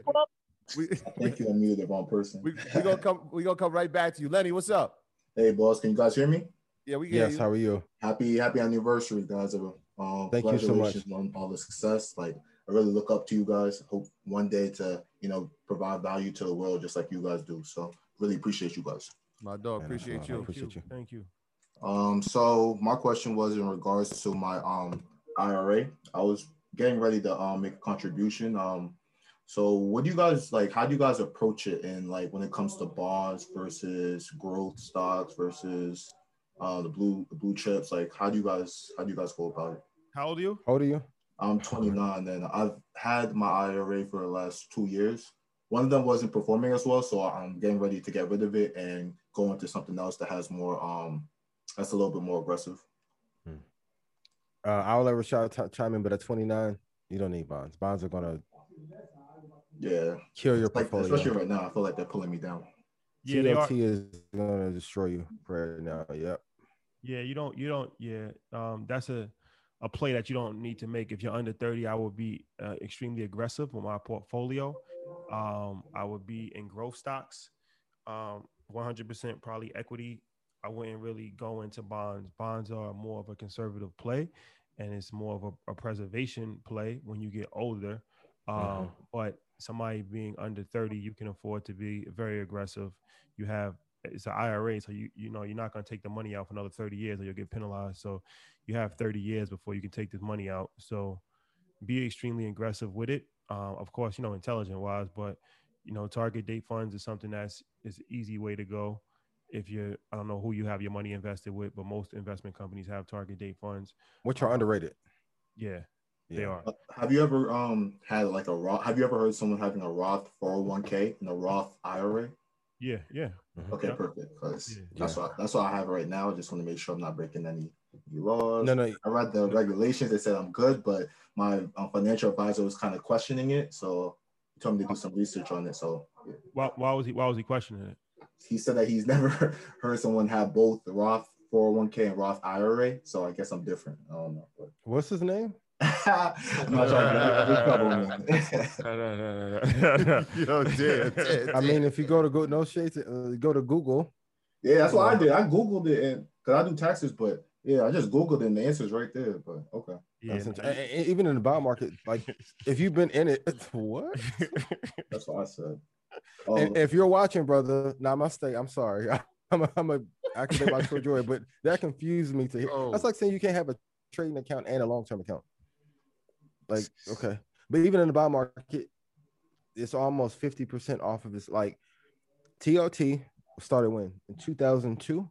We, I think you unmuted the wrong person. we, we gonna come we gonna come right back to you. Lenny, what's up? Hey, boss, can you guys hear me? Yeah, we can Yes, you. how are you? Happy happy anniversary, guys. Um, Thank you so much. on all the success. Like, I really look up to you guys. Hope one day to you know provide value to the world just like you guys do. So, really appreciate you guys. My dog, Man, appreciate I you. appreciate you. Thank you. Um, so my question was in regards to my um IRA. I was getting ready to um make a contribution. Um, so what do you guys like? How do you guys approach it? And like when it comes to bonds versus growth stocks versus uh the blue the blue chips? Like how do you guys how do you guys go about it? How old are you? How old are you? I'm 29 and I've had my IRA for the last two years. One of them wasn't performing as well, so I'm getting ready to get rid of it and go into something else that has more um that's a little bit more aggressive. Uh, I'll let Rashad t- chime in, but at 29, you don't need bonds. Bonds are gonna Yeah. kill your Like portfolio. especially right now, I feel like they're pulling me down. Yeah, they is gonna destroy you right now. Yep. Yeah, you don't. You don't. Yeah, um, that's a a play that you don't need to make if you're under 30. I would be uh, extremely aggressive with my portfolio. Um, I would be in growth stocks, um, 100% probably equity. I wouldn't really go into bonds. Bonds are more of a conservative play, and it's more of a, a preservation play when you get older. Um, Mhm. But somebody being under 30, you can afford to be very aggressive. You have it's an IRA, so you you know you're not going to take the money out for another 30 years, or you'll get penalized. So you have 30 years before you can take this money out. So be extremely aggressive with it. Um, of course, you know intelligent wise, but you know target date funds is something that's is easy way to go. If you're, I don't know who you have your money invested with, but most investment companies have target date funds. Which are underrated. Yeah, they Yeah. are. Uh, Have you ever um had like a Roth? Have you ever heard someone having a Roth 401k and a Roth IRA? Yeah, yeah. Okay, Yeah. perfect. Because Yeah. that's what that's what I have right now. I just want to make sure I'm not breaking any, any laws. No, no. I read the regulations. They said I'm good, but my um, financial advisor was kind of questioning it, so he told me to do some research on it. So yeah. Why, why was he? Why was he questioning it? he said that he's never heard someone have both the Roth 401k and Roth IRA. So I guess I'm different. I don't know. But What's his name? I'm not trying to get in trouble, man. Yo, dear, dear, I mean, if you go to go no shades, uh, go to Google. yeah, that's what I did. I googled it and because I do taxes, but yeah, I just googled it and the answer's right there. But okay. Yeah, That's nah, int- and- and even in the bond market, like if you've been in it, what? That's what I said. Oh, And if you're watching, brother, now I must say, I'm sorry. I'm a, I'm a activate my true joy, but that confused me to hear. Oh. That's like saying you can't have a trading account and a long term account. Like, okay. But even in the bond market, it's almost 50% off of this. Like, TLT started when? In 2002.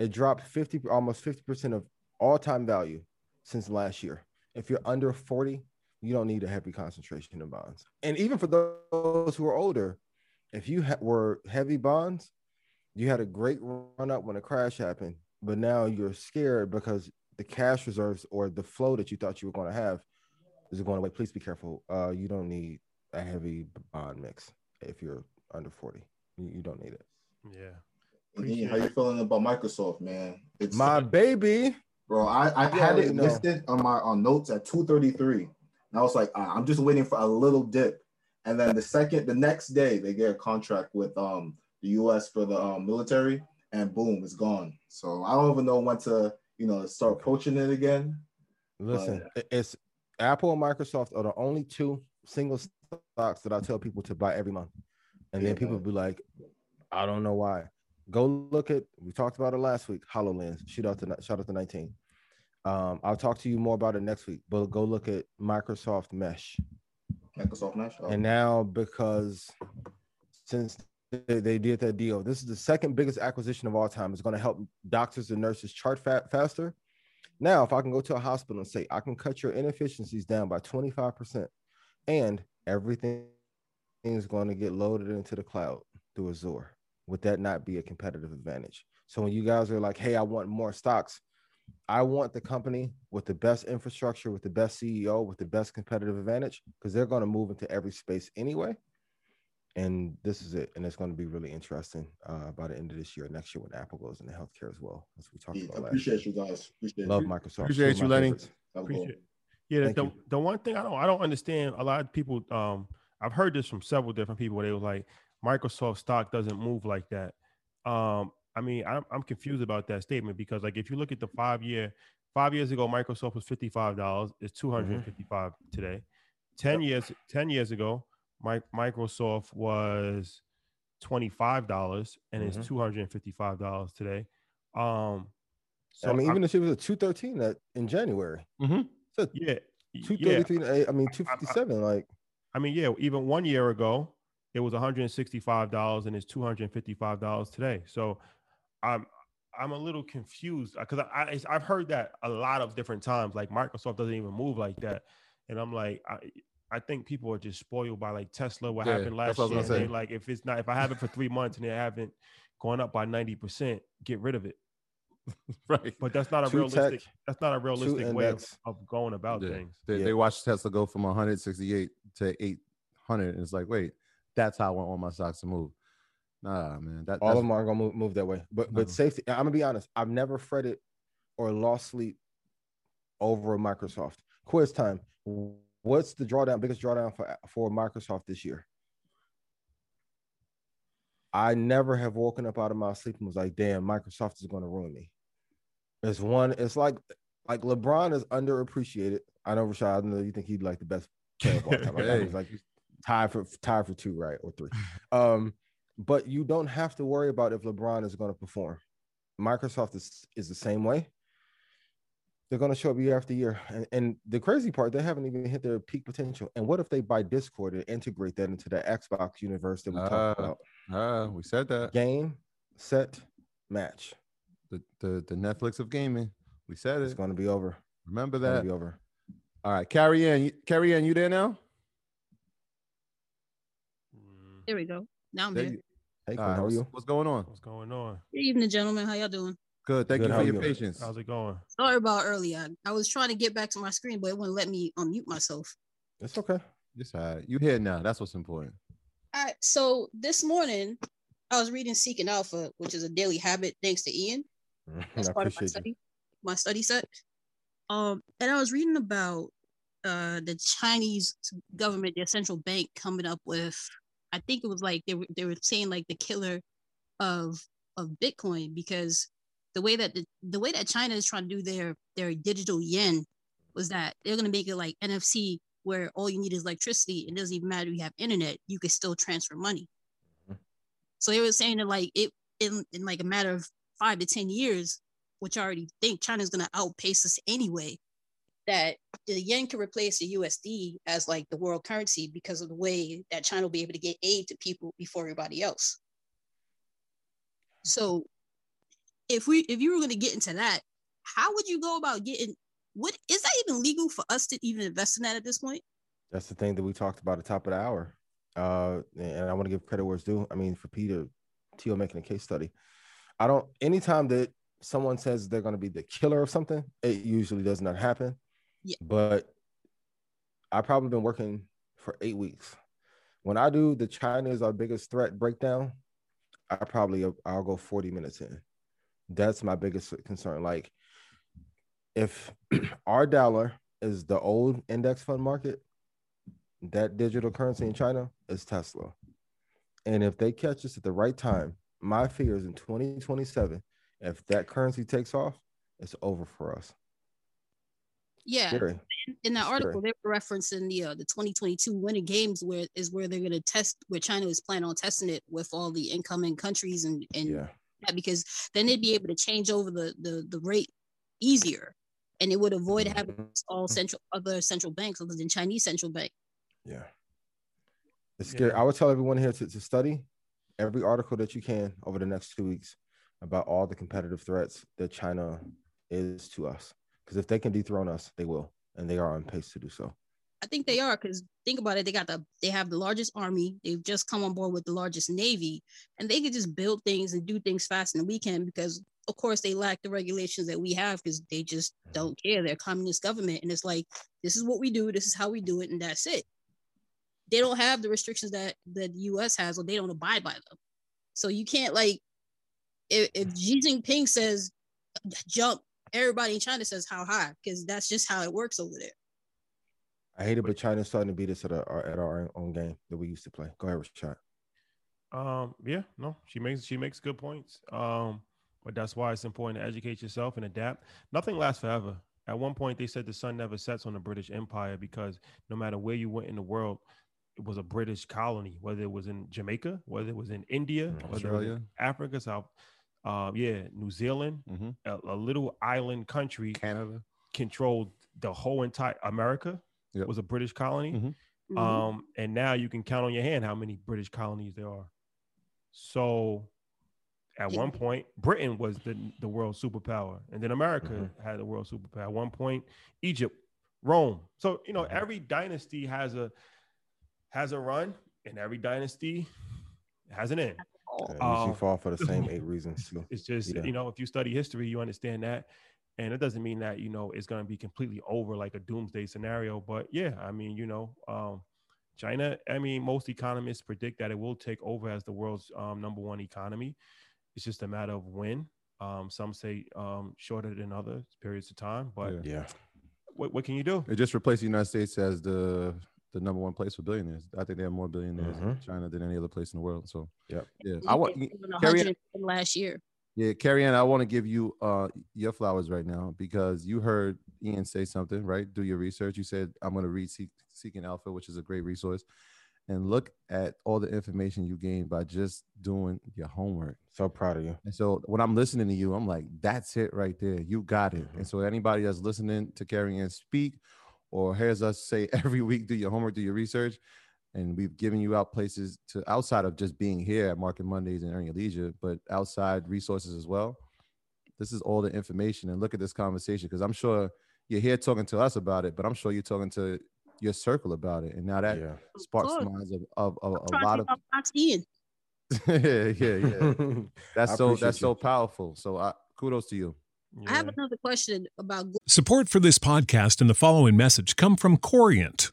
It dropped 50, almost 50% of all time value since last year. If you're under 40, you don't need a heavy concentration in bonds. And even for those who are older, if you ha- were heavy bonds, you had a great run up when a crash happened, but now you're scared because the cash reserves or the flow that you thought you were going to have is it going away. Please be careful. Uh, you don't need a heavy bond mix if you're under 40. You, you don't need it. Yeah. And Ian, how you feeling about Microsoft, man? It's My baby. bro. I, I You had it know. listed on my on notes at 233. And I was like, ah, I'm just waiting for a little dip. And then the second, the next day, they get a contract with um the US for the um, military, and boom, it's gone. So I don't even know when to, you know, start approaching it again. Listen, it- it's Apple and Microsoft are the only two single stocks that I tell people to buy every month. And then people be like, I don't know why. Go look at we talked about it last week, HoloLens. Shout out to shout out to 19. Um, I'll talk to you more about it next week, but go look at Microsoft Mesh. Microsoft Mesh. Oh, And now because since they, they did that deal, this is the second biggest acquisition of all time. It's going to help doctors and nurses chart fat faster. Now, if I can go to a hospital and say I can cut your inefficiencies down by 25%, and everything is going to get loaded into the cloud through Azure, would that not be a competitive advantage? So when you guys are like, hey, I want more stocks, I want the company with the best infrastructure, with the best CEO, with the best competitive advantage, because they're going to move into every space anyway. And this is it. And it's going to be really interesting uh, by the end of this year, next year when Apple goes into healthcare as well, as we talked yeah, about last appreciate year. you guys. Appreciate Love it. Microsoft. Appreciate Two you, my Lenny. favorites. Have a. Appreciate. Yeah, the, Thank the, you. the one thing I don't I don't understand. A lot of people, um, I've heard this from several different people. Where they were like, Microsoft stock doesn't move like that. Um, I mean, I'm I'm confused about that statement because like if you look at the five year, five years ago, Microsoft was fifty five dollars. It's two hundred and fifty five today. Ten years ten years ago, Mi- Microsoft was twenty five dollars and Mhm. it's two hundred and fifty five dollars today. Um, so I mean, I'm- even if she was at 213 that in January, Mhm. so yeah, yeah. 233, I mean, 257, like, I mean, yeah, even one year ago, it was $165 and it's $255 today. So I'm I'm a little confused because I, I I've heard that a lot of different times. Like Microsoft doesn't even move like that, and I'm like, I I think people are just spoiled by like Tesla. What Yeah, happened last what year? They like if it's not if I have it for three months and it haven't gone up by ninety percent, get rid of it. right. But that's not a Two realistic. tech, that's not a realistic way of, of going about Yeah. things. They, Yeah. they watched Tesla go from 168 to 800, and it's like, wait, that's how I want all my stocks to move. Nah, man, that all that's, of them are going to move, move that way. But but safety, I'm going to be honest, I've never fretted or lost sleep over Microsoft. Quiz time. What's the drawdown, biggest drawdown for, for Microsoft this year? I never have woken up out of my sleep and was like, damn, Microsoft is going to ruin me. It's one, it's like like LeBron is underappreciated. I know Rashad, I know you think he'd like the best player of all time. Hey. was like tied for tied for two, right? Or three. Um, but you don't have to worry about if LeBron is going to perform. Microsoft is, is the same way. They're going to show up year after year. And, and the crazy part, they haven't even hit their peak potential. And what if they buy Discord and integrate that into the Xbox universe that we talked Ah, about? ah, we said that. Game, set, match. The, the the Netflix of gaming. We said It's it. going to be over. Remember It's going that. to be over. All right, Carrie Ann, you- Carrie Ann, you there now? There we go. Now I'm There here. you- Hey, all Quinn, right, how are what's, you? what's going on? What's going on? Good evening, gentlemen. How y'all doing? Good. Thank Good, you for your you? patience. How's it going? Sorry about earlier. I was trying to get back to my screen, but it wouldn't let me unmute myself. It's okay. It's all right. You here now? That's what's important. All right. So this morning, I was reading Seeking Alpha, which is a daily habit, thanks to Ian. I That's part of my appreciate you. study, my study set. Um, and I was reading about uh the Chinese government, their central bank, coming up with, I think it was like they were they were saying like the killer of of Bitcoin because the way that the, the way that China is trying to do their their digital yen was that they're gonna make it like NFC where all you need is electricity. It doesn't even matter if you have internet, you can still transfer money. Mm-hmm. So they were saying that like it in, in like a matter of five to ten years, which I already think China's gonna outpace us anyway, that the yen can replace the USD as like the world currency because of the way that China will be able to get aid to people before everybody else. So if we if you were gonna get into that, how would you go about getting what is that even legal for us to even invest in that at this point? That's the thing that we talked about at the top of the hour. Uh, and I want to give credit where it's due. I mean, for Peter, Tio making a case study. I don't, anytime that someone says they're going to be the killer of something, it usually does not happen. Yeah. But I've probably been working for eight weeks. When I do the China is our biggest threat breakdown, I probably I'll go 40 minutes in. That's my biggest concern. Like if our dollar is the old index fund market, that digital currency in China is Tesla. And if they catch us at the right time, my fear is in 2027, if that currency takes off, it's over for us. Yeah. Scary. In that Scary. article, they were referencing the uh, the 2022 Winter Games, where is where they're going to test, where China is planning on testing it with all the incoming countries and and Yeah. That because then they'd be able to change over the the the rate easier, and it would avoid having Mm-hmm. all central other central banks other than Chinese central bank. Yeah. It's scary. I would tell everyone here to, to study every article that you can over the next two weeks about all the competitive threats that China is to us. Because if they can dethrone us, they will. And they are on pace to do so. I think they are because think about it. They got the they have the largest army. They've just come on board with the largest navy, and they could just build things and do things faster than we can because of course they lack the regulations that we have because they just mm-hmm. don't care. They're a communist government, and it's like this is what we do. This is how we do it, and that's it. They don't have the restrictions that that the U.S. has, or they don't abide by them. So you can't like if, if mm-hmm. Xi Jinping says jump, everybody in China says how high because that's just how it works over there. I hate it, but China's starting to beat us at our at our own game that we used to play. Go ahead, Rashad. Um, yeah, no, she makes she makes good points. Um, but that's why it's important to educate yourself and adapt. Nothing lasts forever. At one point, they said the sun never sets on the British Empire because no matter where you went in the world, it was a British colony. Whether it was in Jamaica, whether it was in India, whether in Australia. Africa, South, uh, yeah, New Zealand, a, a little island country, Canada, controlled the whole entire America. Yep. Was a British colony. Mhm. Um, and now you can count on your hand how many British colonies there are. So at Yeah. one point, Britain was the, the world superpower, and then America Mm-hmm. had the world superpower. At one point, Egypt, Rome. So you know, every dynasty has a has a run, and every dynasty has an end. Yeah, you Um, fall for the same eight reasons too. It's just Yeah. you know, if you study history, you understand that, and it doesn't mean that you know it's going to be completely over like a doomsday scenario. But yeah, I mean, you know, um, China. I mean, most economists predict that it will take over as the world's um, number one economy. It's just a matter of when. Um, some say um, shorter than other periods of time, but Yeah. what, what can you do? It just replaced the United States as the the number one place for billionaires. I think they have more billionaires in Mhm. China than any other place in the world. So Yep. yeah, They I want did over Carrie Ann- 100 last year. Yeah, Carrie Ann, I want to give you uh your flowers right now because you heard Ian say something, right? Do your research. You said I'm gonna read Seek, Seeking Alpha, which is a great resource, and look at all the information you gained by just doing your homework. So proud of you. And so when I'm listening to you, I'm like, that's it right there. You got it. And so anybody that's listening to Carrie Ann speak or hears us say every week, do your homework, do your research. And we've given you out places to outside of just being here at Market Mondays and Earning Your Leisure, but outside resources as well. This is all the information. And look at this conversation because I'm sure you're here talking to us about it, but I'm sure you're talking to your circle about it. And now that Yeah. sparks course. minds of, of, of a lot of how Ian. yeah, yeah, yeah. That's so appreciate that's so powerful. So I, kudos to you. I have another question about Support for this podcast and the following message come from Corient.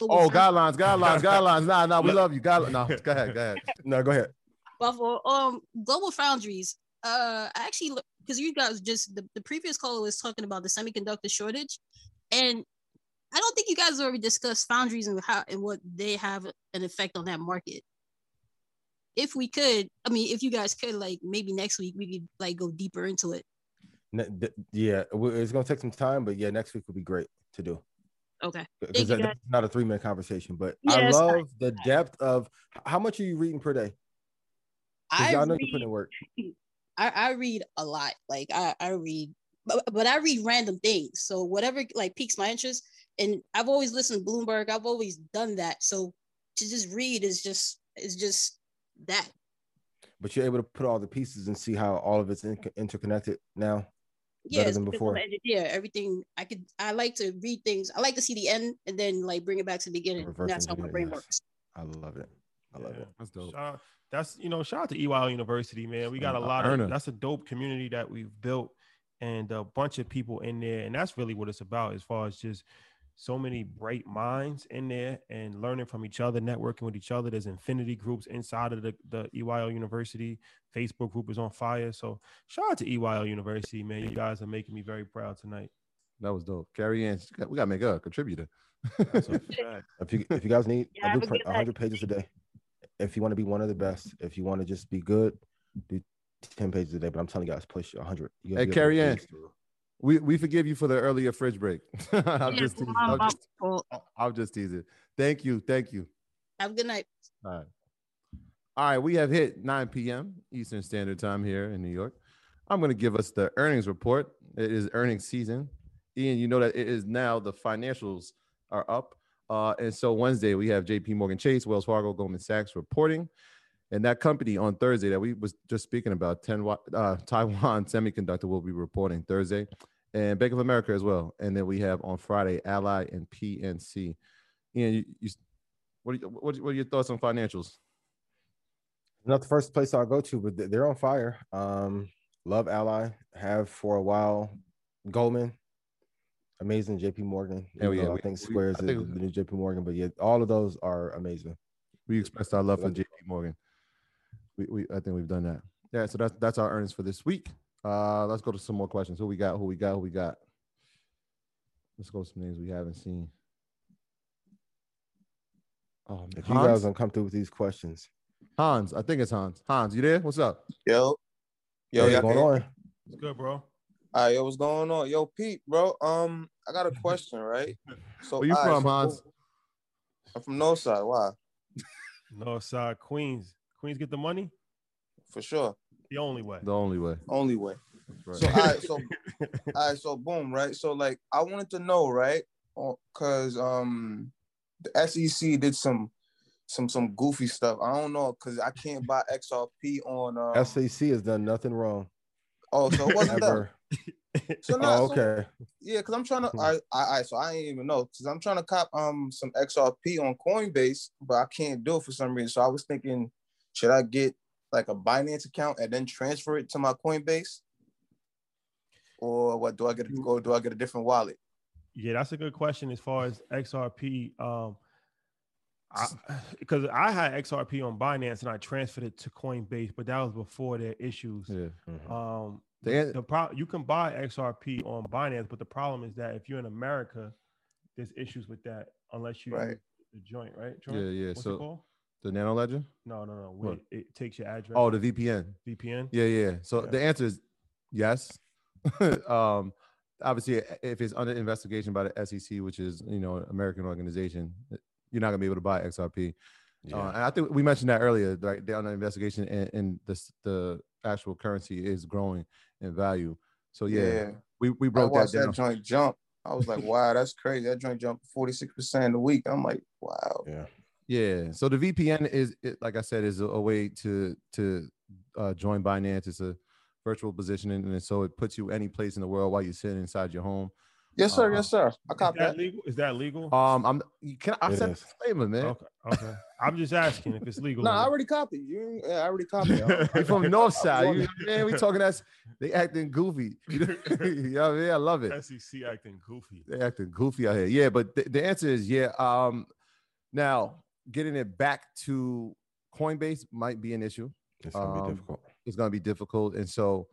Oh, guidelines, guidelines, guidelines. Nah, nah, we love you. Guidelines. No, go ahead, go ahead. No, go ahead. But for um GlobalFoundries, uh, I actually because you guys just the, the previous caller was talking about the semiconductor shortage, and I don't think you guys already discussed foundries and how and what they have an effect on that market. If we could, I mean, if you guys could, like maybe next week we could like go deeper into it. Yeah, it's gonna take some time, but yeah, next week would be great to do. Okay. Because that- that's not a three minute conversation, but Yeah, I love fine. the depth of how much are you reading per day? I y'all know you read- put in work. I, I read a lot. Like I, I read, but, but I read random things. So whatever like piques my interest, and I've always listened to Bloomberg. I've always done that. So to just read is just is just that. But you're able to put all the pieces and see how all of it's in- interconnected now. Yeah, better than before. I'm an engineer. Everything I could. I like to read things. I like to see the end and then like bring it back to the beginning. And that's how my brain works. I love it. I love it. That's dope. Shout, that's you know, shout out to EYL University, man. We got a Uh, lot of that's a dope community that we've built and a bunch of people in there. And that's really what it's about as far as just so many bright minds in there and learning from each other, networking with each other. There's infinity groups inside of the, the EYL University. Facebook group is on fire. So shout out to EYL University, man. You guys are making me very proud tonight. That was dope. Carrie Ann, we gotta make her a contributor. If you if you guys need Yeah, a have a blueprint, 100 pages a day. If you want to be one of the best, if you want to just be good, do 10 pages a day. But I'm telling you guys, push 100. You gotta Hey, be able to Carrie Ann, breeze through. We, we forgive you for the earlier fridge break. I'm Yeah, just teasing. my- I'm just. I'm just teasing. Thank you. Thank you. Have a good night. All right. All right. We have hit 9 p.m. Eastern Standard Time here in New York. I'm going to give us the earnings report. It is earnings season. Ian, you know that it is now the financials are up. Uh, and so Wednesday, we have JP Morgan Chase, Wells Fargo, Goldman Sachs reporting. And that company on Thursday that we was just speaking about, 10, wa- uh, Taiwan Semiconductor will be reporting Thursday, and Bank of America as well. And then we have on Friday Ally and PNC. Ian, you, you what, are you, what, what are your thoughts on financials? Not the first place I'll go to, but they- they're on fire. Um, love Ally, have for a while. Goldman, amazing. JP Morgan. Even yeah, we- I think we- is I the, think- the new JP Morgan, but yeah, all of those are amazing. We expressed our love for JP Morgan. We, we I think we've done that. Yeah, so that's that's our earnings for this week. Uh let's go to some more questions. Who we got? Who we got? Who we got? Let's go to some names we haven't seen. Oh, If you guys don't come through with these questions, Hans, I think it's Hans. Hans, you there? What's up? Yo, yo, what's going on? It's good, bro. All right, yo, what's going on? Yo, Pete, bro. Um, I got a question, right? So Where you all right, from, so Hans? boom. I'm from Northside. Why? Northside Queens. Queens get the money? For sure. The only way. The only way. Only way. Right. So all right, so all right, so boom, right? So like I wanted to know, right? Because um the SEC did some some some goofy stuff. I don't know because I can't buy XRP on um, SEC has done nothing wrong. Oh, so it wasn't them. Ever. So now, Oh, so- okay. yeah, because I'm trying to. I, I, I, so I ain't even know because I'm trying to cop um some XRP on Coinbase, but I can't do it for some reason. So I was thinking, should I get like a Binance account and then transfer it to my Coinbase, or what? Do I get? A, or do I get a different wallet? Yeah, that's a good question as far as XRP. Um, because I, had XRP on Binance and I transferred it to Coinbase, but that was before their issues. Yeah. Um, The the, an- the pro- you can buy XRP on Binance, but the problem is that if you're in America, there's issues with that unless you Right. use the joint, right? Joint? Yeah, yeah. What's so called? The nano ledger? No, no, no. Wait, it takes your address. Oh, the VPN. VPN. Yeah, yeah. So Yeah. the answer is yes. um, obviously, if it's under investigation by the SEC, which is you know an American organization, you're not gonna be able to buy XRP. Uh, and I think we mentioned that earlier, right? They're under investigation, and, and the the actual currency is growing in value. So yeah, Yeah. we we I broke that down. that joint jump. I was like, wow, that's crazy. That joint jumped 46% in a week. I'm like, wow. Yeah. Yeah. So the VPN is, it, like I said, is a, a way to to uh, join Binance. It's a virtual positioning, and so it puts you any place in the world while you're sitting inside your home. Yes, sir. Uh, yes, sir. I Is cop that that. legal? Is that legal? Um, I'm. Can I It said disclaimer, man. Okay, okay. I'm just asking if it's legal. No, I already copied. You, yeah, I already copied. You from North Side? You, man, we talking that's they acting goofy. you know what I mean? I love it. SEC acting goofy. They acting goofy out here. Yeah, but the, the answer is yeah. Um, now getting it back to Coinbase might be an issue. It's gonna Um, be difficult. It's gonna be difficult, and so.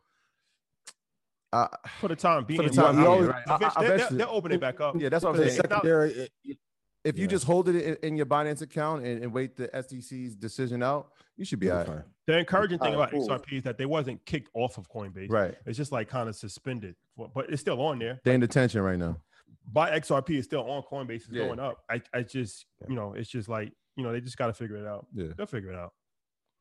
Uh, For the time being, for the time I being, right. I- I- eventually- they'll, they'll open it back up. Yeah, that's what I'm saying. secondary, it- If you Yeah. just hold it in, in your Binance account and, and wait the SEC's decision out, you should be it'll all be right. fine. The encouraging thing Alright, about cool. XRP is that they wasn't kicked off of Coinbase. Right. It's just like kind of suspended, but it's still on there. They in detention right now. Buy XRP is still on Coinbase. It's Yeah. going up. I, I just, you know, it's just like, you know, they just got to figure it out. Yeah. They'll figure it out.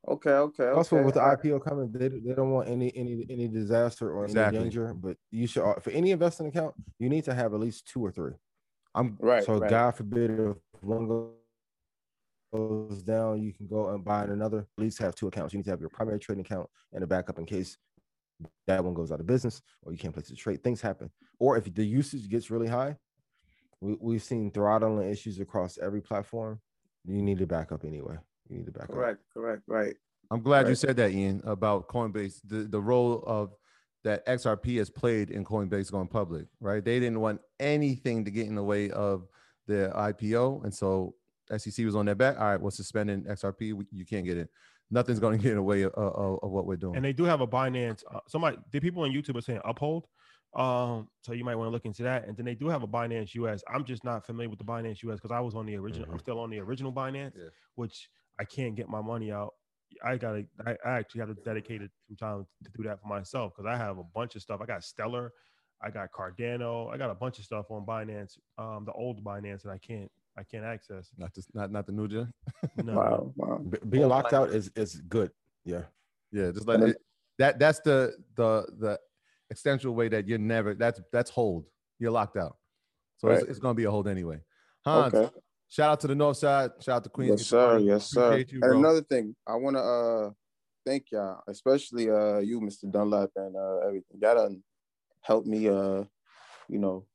Okay, okay. Also, okay. with the IPO coming, they, they don't want any any any disaster or Exactly. any danger. But you should uh, for any investing account, you need to have at least two or three. I'm Right. so right. God forbid if one goes goes down, you can go and buy another. At least have two accounts. You need to have your primary trading account and a backup in case that one goes out of business or you can't place the trade. Things happen. Or if the usage gets really high, we, we've seen throttling issues across every platform. You need to back up anyway. You need to back up. Correct, correct, right. I'm glad you said that, Ian, about Coinbase. The the role of that XRP has played in Coinbase going public, right? They didn't want anything to get in the way of their IPO, and so SEC was on their back. All right, we're suspending XRP. We, you can't get it. Nothing's going to get in the way of, of, of what we're doing. And they do have a Binance. Uh, somebody, the people on YouTube are saying uphold. Um, so you might want to look into that. And then they do have a Binance US. I'm just not familiar with the Binance US because I was on the original. I'm still on the original Binance, Yeah. which I can't get my money out. I gotta. I, I actually have to dedicate some time to do that for myself because I have a bunch of stuff. I got Stellar, I got Cardano, I got a bunch of stuff on Binance, um, the old Binance that I can't. I can't access. not just not not the new gen. No. Wow, wow. B- being locked out is is good. Yeah. Yeah, just like it, that. That's the the the extensional way that you're never. That's that's hold. You're locked out. So it's, Right. it's going to be a hold anyway. Hans, Okay. shout out to the North Side. Shout out to Queens. Yes, sir. Yes, sir. You, and another thing, I want to uh thank y'all, especially uh you, Mr. Dunlap, and uh everything. Y'all done helped me uh, you know,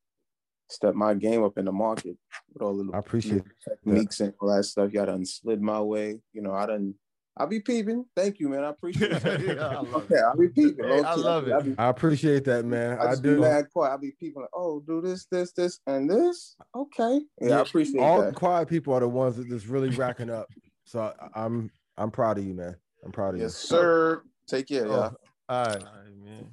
step my game up in the market with all the I appreciate techniques and all that stuff. Y'all done slid my way. You know, I done I'll be peeping. Thank you, man. I appreciate it. Yeah, I love yeah, I'll be peeping. Hey, I love be- I it. be- I appreciate that, man. I I just be do. mad quiet. I'll be peeping like, oh, do this, this, this, and this. Okay. Yeah, I appreciate that. all that. quiet people are the ones that just really racking up. So I, I'm I'm proud of you, man. I'm proud of Yes, you. sir. Take care, Oh, y'all. all right. All right, man.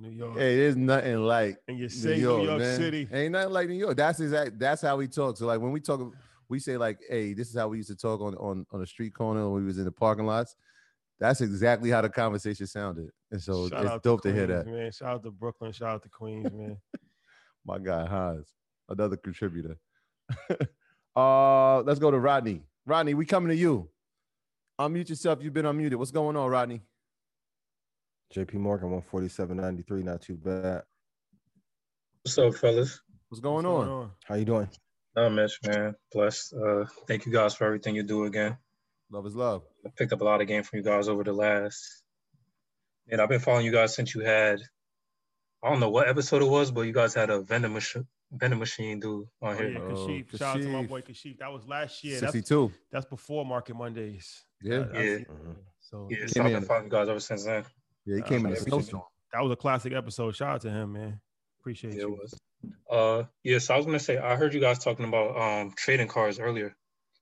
New York. Hey, there's nothing like And you New say York, New York. City. Ain't nothing like New York. That's exact. That's how we talk. So like when we talk, we say like, "Hey, this is how we used to talk on on on the street corner when we was in the parking lots." That's exactly how the conversation sounded, and so Shout it's out dope to hear Queens, that. man. Shout out to Brooklyn. Shout out to Queens, man. My guy Hans, another contributor. uh, let's go to Rodney. Rodney, we coming to you. Unmute yourself. You've been unmuted. What's going on, Rodney? JP Morgan 147.93, not too bad. What's up, fellas? What's going on? How you doing? Not much, man. Blessed. Uh, thank you guys for everything you do again. Love is love. I picked up a lot of game from you guys over the last. And I've been following you guys since you had. I don't know what episode it was, but you guys had a vending machine, vending machine dude on Oh, here. yeah, Kashif. Shout out to my boy Kashif. That was last year. That's- 62. That's, before Market Mondays. Yeah. Uh, that's- Yeah. So Yeah, Came so I've been in. following you guys ever since then. Yeah, he Uh, came in a snowstorm. That was a classic episode. Shout out to him, man. Appreciate Yeah, you. it was. Uh, yeah. So I was gonna say I heard you guys talking about um trading cards earlier.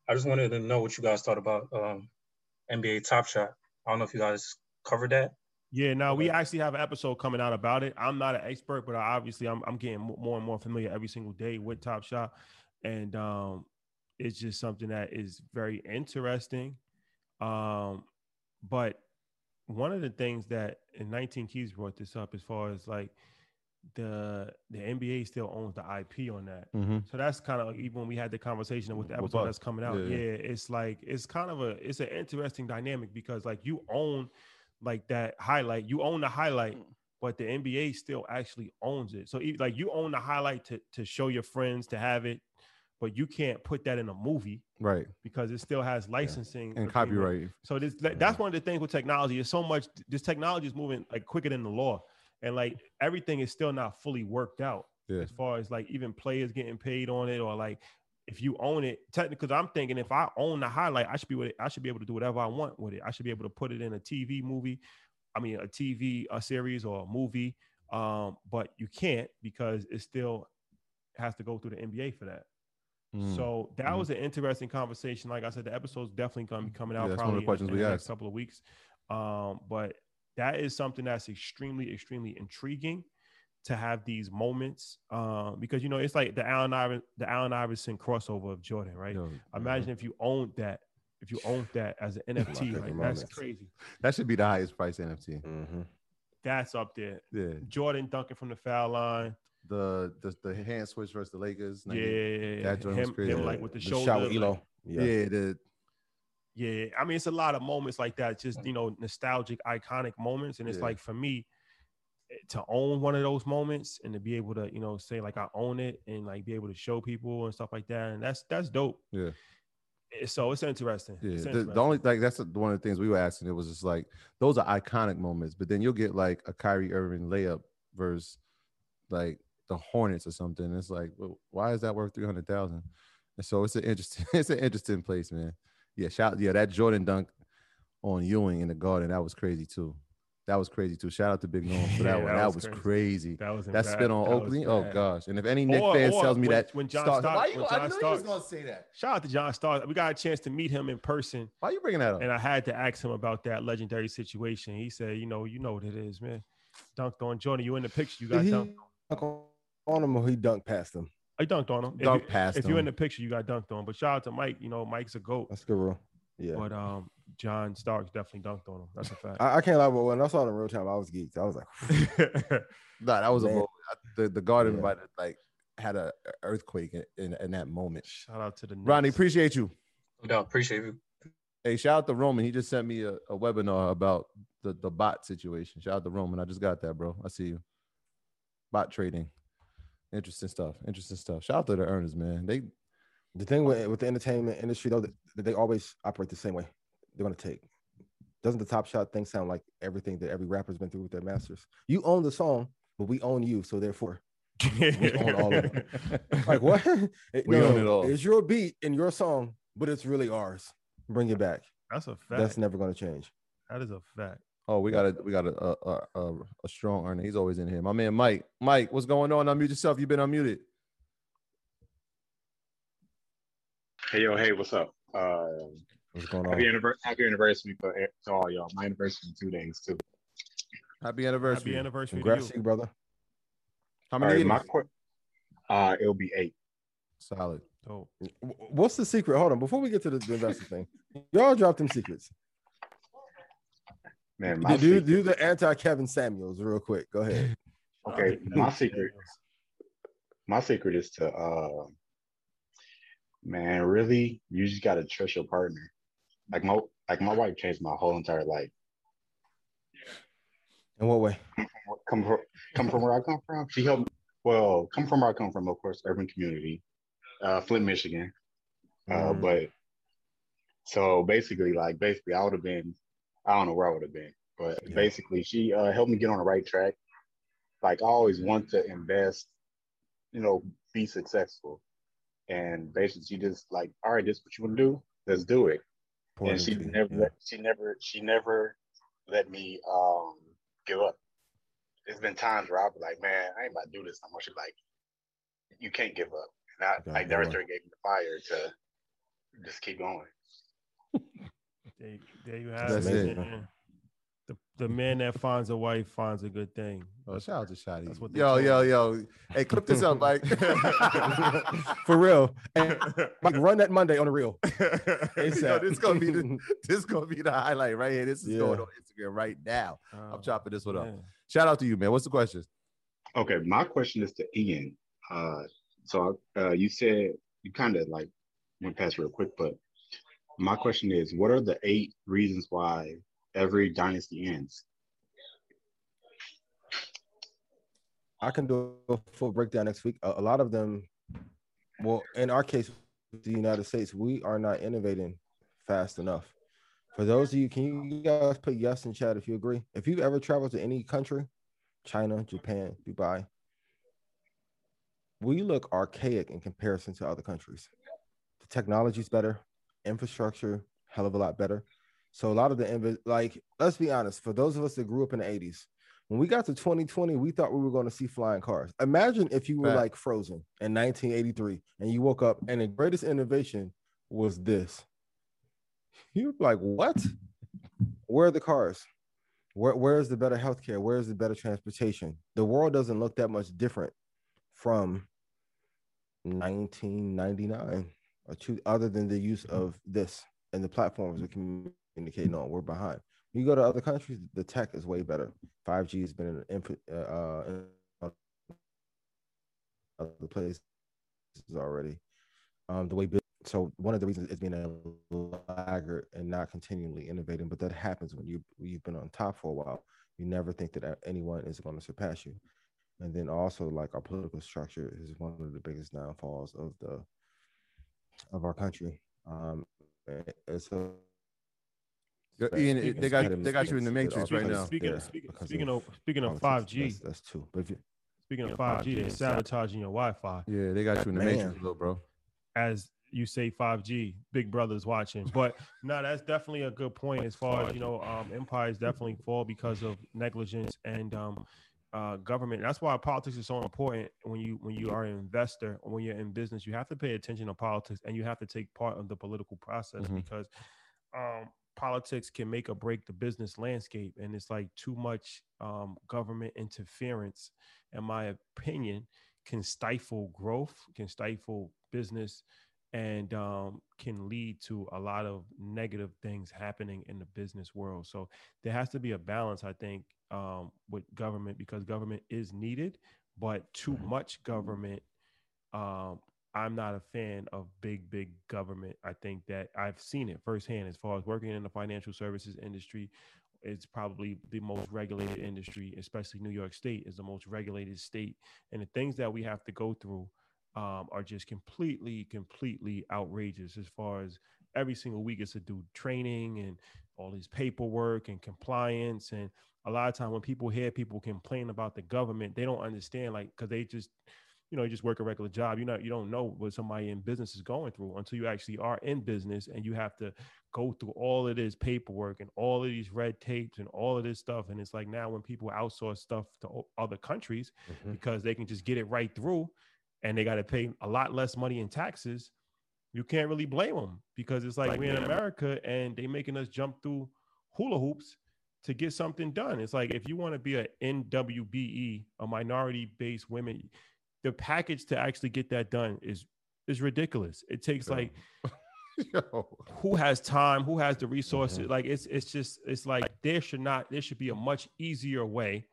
I just wanted to know what you guys thought about um NBA Top Shot. I don't know if you guys covered that. Yeah, now we actually have an episode coming out about it. I'm not an expert, but I obviously I'm I'm getting more and more familiar every single day with Top Shot, and um, it's just something that is very interesting. Um, but one of the things that and 19 Keys brought this up as far as like the the NBA still owns the IP on that. Mhm. So that's kind of like even when we had the conversation with the episode that's coming out. Yeah, Yeah, yeah. it's like it's kind of a it's an interesting dynamic because like you own like that highlight, you own the highlight, but the NBA still actually owns it. So like you own the highlight to to show your friends to have it, but you can't put that in a movie Right. because it still has licensing And copyright. So this that's one of the things with technology. Is so much this technology is moving like quicker than the law, and like everything is still not fully worked out Yeah. as far as like even players getting paid on it or like if you own it technically because i'm thinking if i own the highlight i should be with it i should be able to do whatever i want with it i should be able to put it in a tv movie i mean a tv a series or a movie um but you can't because it still has to go through the nba for that Mm. so that Mm. was an interesting conversation like i said the episode's definitely going to be coming out Yeah, that's one of probably in, in we the next couple of weeks um but that is something that's extremely extremely intriguing to have these moments um, because you know it's like the Allen Iverson, the Allen Iverson crossover of Jordan, right? Imagine if you owned that, if you owned that as an NFT, Like like, that's moments. crazy. That should be the highest price NFT. That's up there. Yeah. Jordan dunking from the foul line. The the the hand switch versus the Lakers. Yeah, that joint was him- crazy. him, like, with the The shot shoulder, with Ehlo. like- Yeah. Yeah, the Yeah, I mean it's a lot of moments like that, just you know, nostalgic, iconic moments, and it's Yeah. like for me eh, to own one of those moments and to be able to you know say like I own it and like be able to show people and stuff like that, and that's that's dope. yeah. Eh, So it's interesting. Yeah, It's the, interesting. the only like that's one of the things we were asking. It was just like those are iconic moments, but then you'll get like a Kyrie Irving layup versus like the Hornets or something. It's like, well, why is that worth three hundred thousand? And so it's an interesting, it's an interesting place, man. Yeah, shout, yeah, that Jordan dunk on Ewing in the Garden that was crazy too. That was crazy too. Shout out to Big Norm for that Yeah, one. that That was was crazy. crazy. That was that bad. spin on That Oakley. Oh gosh! And if any Knick Or- fan or tells me when- that when John Starks- Starks, why you? when I John knew you was gonna say that. Shout out to John Starks. We got a chance to meet him in person. Why are you bringing that up? And I had to ask him about that legendary situation. He said, "You know, you know what it is, man. Dunked on Jordan. You in the picture? You got Did dunked. dunk on him or he dunked past him? I dunked on him. If Dunked you- past If you're in the picture, you got dunked on. But shout out to Mike. You know, Mike's a goat. That's a good rule. Yeah. But um, John Starks definitely dunked on him. That's a fact. I, I can't lie, but when I saw it in real time, I was geeked. I was like, Nah, that was a moment. The the garden Yeah. by the, like had a a earthquake in, in, in that moment. Shout out to the Ronnie, appreciate you. No, appreciate you. Hey, shout out to Roman. He just sent me a, a webinar about the, the bot situation. Shout out to Roman. I just got that, bro. I see you. Bot trading. Interesting stuff. Interesting stuff. Shout out to the earners, man. They the thing with, with the entertainment industry, though, that, that they always operate the same way. They're going to take. Doesn't the Top Shot thing sound like everything that every rapper's been through with their masters? You own the song, but we own you, so therefore we own all of it. Like what? It- We own it all. It's your beat and your song, but it's really ours. Bring it back. That's a fact. That's never going to change. that is a fact. Oh, we got a we got a a, a, a, a strong earner. He's always in here. My man Mike. Mike, what's going on? Unmute yourself. You've been unmuted. Hey yo, hey, what's up? Uh, What's going on? happy, anniver- happy anniversary for to all y'all. My anniversary in two days too. Happy anniversary. Happy anniversary Congrats to to you, brother. How many right, my years? qu- uh, it'll be eight. Solid. Oh. What's the secret? Hold on, before we get to the, the investor thing, y'all drop them secrets. Man, my Do, do, secret, do the anti Kevin Samuels real quick. Go ahead. okay, my secret, my secret is to uh, man, really, you just gotta trust your partner. Like my like my wife changed my whole entire life. In what way? Come from come from where I come from. She helped. Well, come from where I come from, of course, urban community, uh, Flint, Michigan. Uh, Mm. but so basically, like basically, I would have been, I don't know where I would have been, but Yeah. basically, she uh, helped me get on the right track. Like I always want to invest, you know, be successful, and basically, she just like, all right, this is what you want to do, let's do it. And she you, never, yeah. let, she never, she never let me um give up. There's been times where I'll be like, man, I ain't about to do this no more. She's like, you can't give up. And I, like, yeah. that gave me the fire to just keep going. There, there you have That's it. it. The, the man that finds a wife finds a good thing. Oh, shout out to Shotty. That's what they Yo, yo, me. yo. Hey, clip this up, Mike. For real. And Mike, run that Monday on the real. Yo, ASAP. this gonna be the this gonna be the highlight right here. This is going Yeah. on Instagram right now. I'm Oh, chopping this one up. Shout out to you, man. What's the question? Okay, my question is to Ian. Uh, so uh, you said you kind of like went past real quick, but my question is, what are the eight reasons why every dynasty ends? I can do a full breakdown next week. A, a lot of them, well, in our case, the United States, we are not innovating fast enough. For those of you, can you guys put yes in chat if you agree? If you've ever traveled to any country, China, Japan, Dubai, we look archaic in comparison to other countries. The technology's better, infrastructure, hell of a lot better. So a lot of the inv- like, let's be honest, for those of us that grew up in the 80s, when we got to 2020, we thought we were going to see flying cars. Imagine if you were Fact. like frozen in 1983 and you woke up and the greatest innovation was this. You'd be like, what? Where are the cars? Where, where is the better healthcare? Where is the better transportation? The world doesn't look that much different from 1999 or two, other than the use of this and the platforms we're communicating on. We're behind. You go to other countries, the tech is way better. 5G has been an input uh, uh, in other places already. Um, the way so one of the reasons is being a laggard and not continually innovating, but that happens when you you've been on top for a while. You never think that anyone is going to surpass you. And then also like our political structure is one of the biggest downfalls of the of our country. Um, and- and so Yeah, Ian, it- they got- they got you in the matrix that right now. Speaking, there speaking, speaking of of speaking of 5G, That's, that's two. But if you, speaking of 5G, they're sabotaging your Wi-Fi. Yeah, they got you in the Man. matrix, little bro. As you say, 5G, Big Brother's watching. But no, that's definitely a good point. As far as you know, um, empires definitely fall because of negligence and um, uh, government. That's why politics is so important when you when you are an investor or when you're in business. You have to pay attention to politics and you have to take part of the political process Mhm. because um, politics can make or break the business landscape, and it's like too much um, government interference, in my opinion, can stifle growth, can stifle business, and um, can lead to a lot of negative things happening in the business world. So there has to be a balance, I think, um, with government because government is needed, but too much government um, I'm not a fan of big, big government. I think that I've seen it firsthand as far as working in the financial services industry. It's probably the most regulated industry, especially New York State is the most regulated state. And the things that we have to go through um, are just completely, completely outrageous as far as every single week it's to do training and all this paperwork and compliance. And a lot of time when people hear people complain about the government, they don't understand, like, because they just, you know, you just work a regular job. You know, you don't know what somebody in business is going through until you actually are in business and you have to go through all of this paperwork and all of these red tapes and all of this stuff. And it's like now when people outsource stuff to other countries Mhm. because they can just get it right through and they got to pay a lot less money in taxes, you can't really blame them because it's like Like, we're in. America and they making us jump through hula hoops to get something done. It's like if you want to be a MWBE, a minority based women, the package to actually get that done is is ridiculous. It takes like who has time, who has the resources. Mm-hmm. Like it's it's just it's like there should not there should be a much easier way.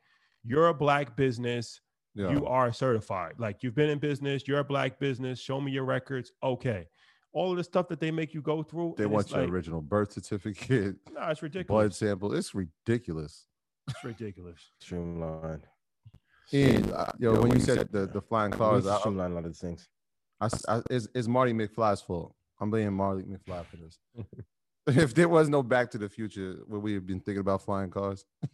You're a black business, Yeah. you are certified. Like you've been in business, you're a black business, show me your records. Okay. All of the stuff that they make you go through. They want your like, original birth certificate, No, it's ridiculous. blood sample. It's ridiculous. It's ridiculous. streamline. And uh, yo, when you said the, the flying cars, need to I, streamline a lot of these things. I, I, it's, it's Marty McFly's fault. I'm blaming Marty McFly for this. if there was no Back to the Future, would we have been thinking about flying cars?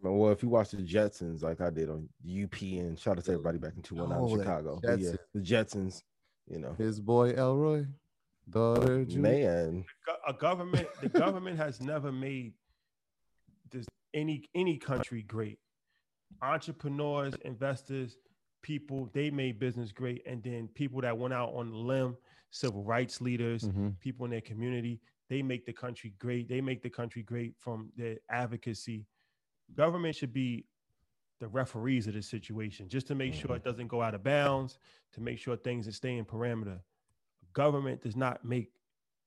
I mean, well, if you watch the Jetsons like I did on UP, and shout out to everybody back in 219 Oh, in Chicago. But yeah, the Jetsons, you know, His boy Elroy, daughter Judy. man. go- a government the government has never made this any any country great entrepreneurs investors people they made business great and then people that went out on the limb civil rights leaders Mhm. people in their community they make the country great they make the country great from their advocacy government should be the referees of this situation just to make sure it doesn't go out of bounds to make sure things stay in parameter government does not make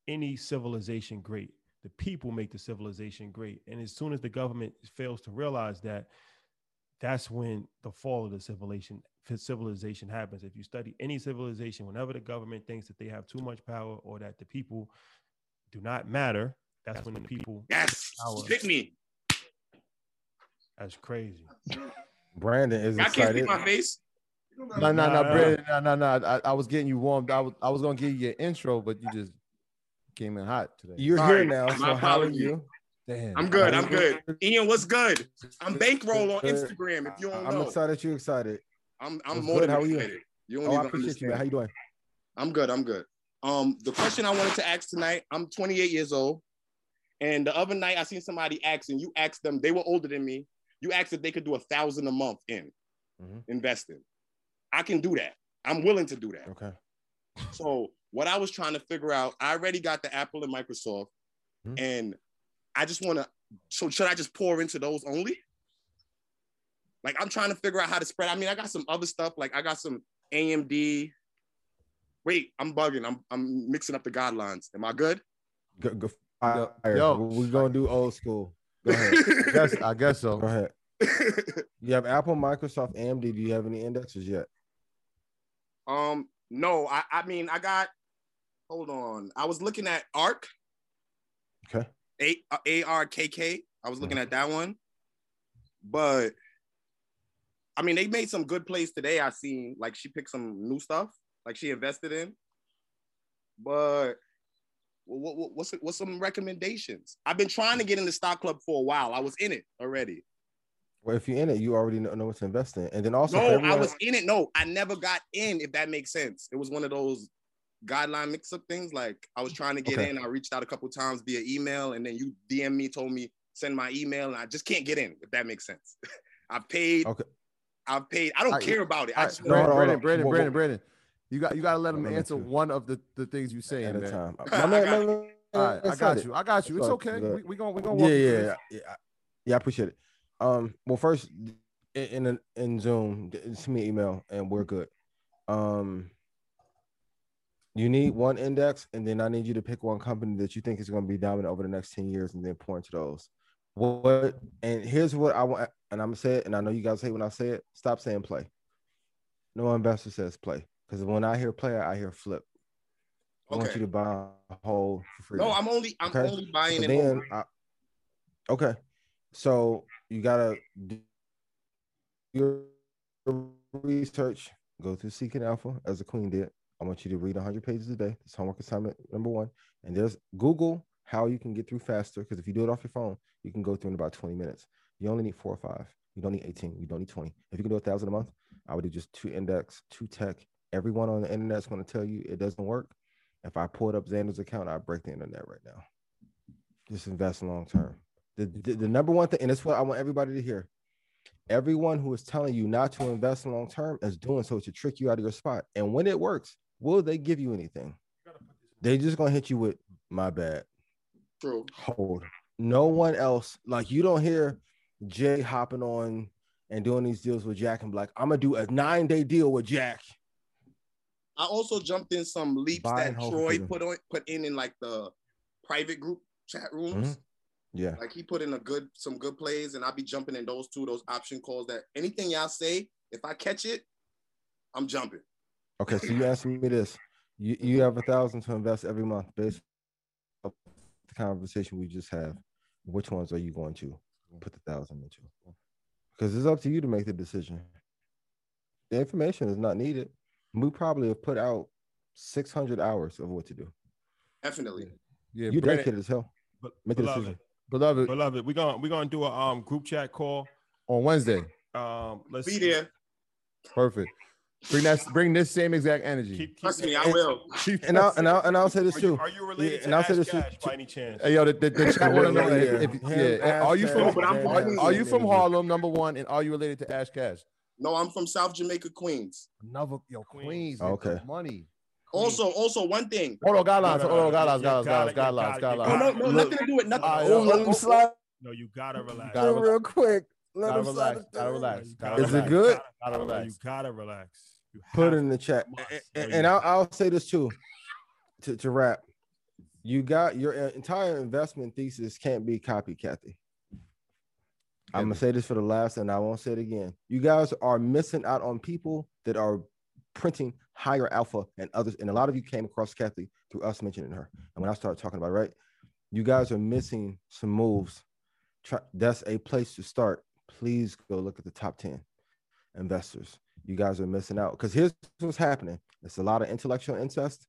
any civilization great. The people make the civilization great. And as soon as the government fails to realize that, that's when the fall of the civilization civilization happens. If you study any civilization, whenever the government thinks that they have too much power or that the people do not matter, that's, when the people Yes, pick me. That's crazy. Brandon is I can't see my face. No, no, no, Brandon, no, no, no. I, I was getting you warmed. I was, I was gonna give you your intro, but you just came in hot today. You're Sorry, here now. my So how are apologies. you? Damn. I'm good. I'm good. Ian, what's good? I'm bankroll on Instagram. If you don't I'm know, excited you're excited. I'm I'm What's more good? than How are you? excited. You don't Oh, I even appreciate you, man. How understand. you doing? I'm good. I'm good. Um, the question I wanted to ask tonight. I'm 28 years old, and the other night I seen somebody asking. You asked them. They were older than me. You asked if they could do a thousand a month in investing. I can do that. I'm willing to do that. Okay. So what I was trying to figure out, I already got the Apple and Microsoft, Hmm. and I just want to. So should I just pour into those only? Like I'm trying to figure out how to spread. I mean, I got some other stuff. Like I got some AMD. Wait, I'm bugging. I'm I'm mixing up the guidelines. Am I good? Go, go fire. yo. We're gonna do old school. Go ahead. I guess, I guess so. Go ahead. You have Apple, Microsoft, AMD. Do you have any indexes yet? Um, no, I I mean I got. Hold on. I was looking at ARC. Okay. A A R K K. I was looking at that one, but I mean they made some good plays today. I seen like she picked some new stuff, like she invested in. But what, what, what's what's some recommendations? I've been trying to get in the stock club for a while. I was in it already. Well, if you're in it, you already know, know what to invest in. And then also, for no, I was in it. No, I never got in. If that makes sense, it was one of those guideline mix-up things. Like I was trying to get Okay. in. I reached out a couple times via email, and then you DM me, told me send my email, and I just can't get in. If that makes sense, I've paid. Okay. I've paid. I don't I- care about it. I I- just Brandon, hold Brandon, on. Brandon, Whoa, Brandon, whoa. Brandon. You got you got to let him answer one of the, the things you saying, at a time. I got man- you. my man- All right, I got you. I got you. It's okay. good. We we gonna we gonna yeah, yeah, through yeah, this. yeah. Yeah, I appreciate it. Um, well, first in in, in Zoom, send me an email and we're good. Um, you need one index, and then I need you to pick one company that you think is going to be dominant over the next ten years, and then point to those. What and here's what I want, and I'm gonna say it, and I know you guys hate when I say it. Stop saying play. No investor says play because when I hear player, I hear flip. I want you to buy a whole for free. No, I'm only. I'm Okay? only buying So it. then. I- okay, so you gotta do your research. Go through Seeking Alpha as the Queen did. I want you to read 100 pages a day. It's homework assignment number one. And there's Google how you can get through faster because if you do it off your phone, you can go through in about 20 minutes. You only need four or five. You don't need 18. You don't need 20. If you can do a thousand a month, I would do just two index, two tech. Everyone on the internet is going to tell you it doesn't work. If I pulled up Xander's account, I break the internet right now. Just invest long term. The, the, the number one thing, and it's what I want everybody to hear. Everyone who is telling you not to invest long term is doing so to trick you out of your spot. And when it works, will they give you anything? They just gonna hit you with my bad. True. Hold. No one else, like you don't hear Jay hopping on and doing these deals with Jack and Black. I'm gonna do a nine day deal with Jack. I also jumped in some leaps Buy that and hold for Troy freedom. put on put in in like the private group chat rooms. Mhm. Yeah. Like he put in a good some good plays, and I'll be jumping in those two, those option calls. That anything y'all say, if I catch it, I'm jumping. Okay, so you asked me this. You you have a thousand to invest every month based on the conversation we just have. Which ones are you going to put the thousand into? Because it's up to you to make the decision. The information is not needed. We probably have put out 600 hours of what to do. Definitely. Yeah, you Brandon- dedicated as hell. But, Make the beloved. decision. Beloved, Beloved, we're gonna we're gonna do a um group chat call on Wednesday. Um, let's Be there. Perfect. Bring that. Bring this same exact energy. Trust me, I will. And I'll and I'll and I'll say this Are you, too. are you related Yeah, to and I'll Ash say this too. Cash by any chance? Hey, yo, the, the, the chat want to know if, if, Him, yeah, are you from No, but I'm- and are you from Harlem? Number one, and are you related to Ash Cash? No, I'm from South Jamaica, Queens. Another yo Queens. man, Okay. money. Also, also one thing. Hold on, guidelines. No, no, Hold on, no, guidelines, you guidelines, gotta- guidelines, you guidelines, gotta- No, guidelines. no, no, nothing to do with nothing. Oh, let him slide. No, you gotta relax. Gotta real quick. Let Gotta him slide relax. Gotta relax. You Gotta gotta Is it good? Gotta relax. You gotta relax. Put it in the chat. And, No, and you- I'll, I'll say this too to, to wrap. You got your entire investment thesis can't be copy, Cathie. I'm gonna say this for the last, and I won't say it again. You guys are missing out on people that are printing higher alpha and others, and a lot of you came across Cathie through us mentioning her. And when I started talking about it, right, you guys are missing some moves. Try, that's a place to start. Please go look at the top ten. investors. You guys are missing out because here's what's happening. It's a lot of intellectual incest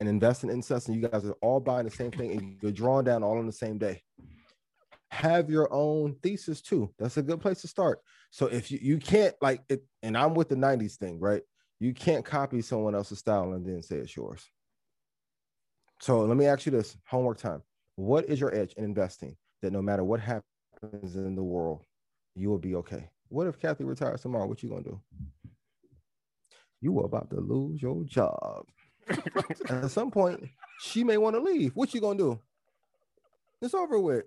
and investing incest, and you guys are all buying the same thing and you're drawing down all on the same day. Have your own thesis too. That's a good place to start. So if you, you can't like it, and I'm with the 90s thing, right? You can't copy someone else's style and then say it's yours. So let me ask you this homework time. What is your edge in investing that no matter what happens in the world, you will be okay? What if Cathie retires tomorrow? What you gonna do? You are about to lose your job. at some point, she may want to leave. What you gonna do? It's over with.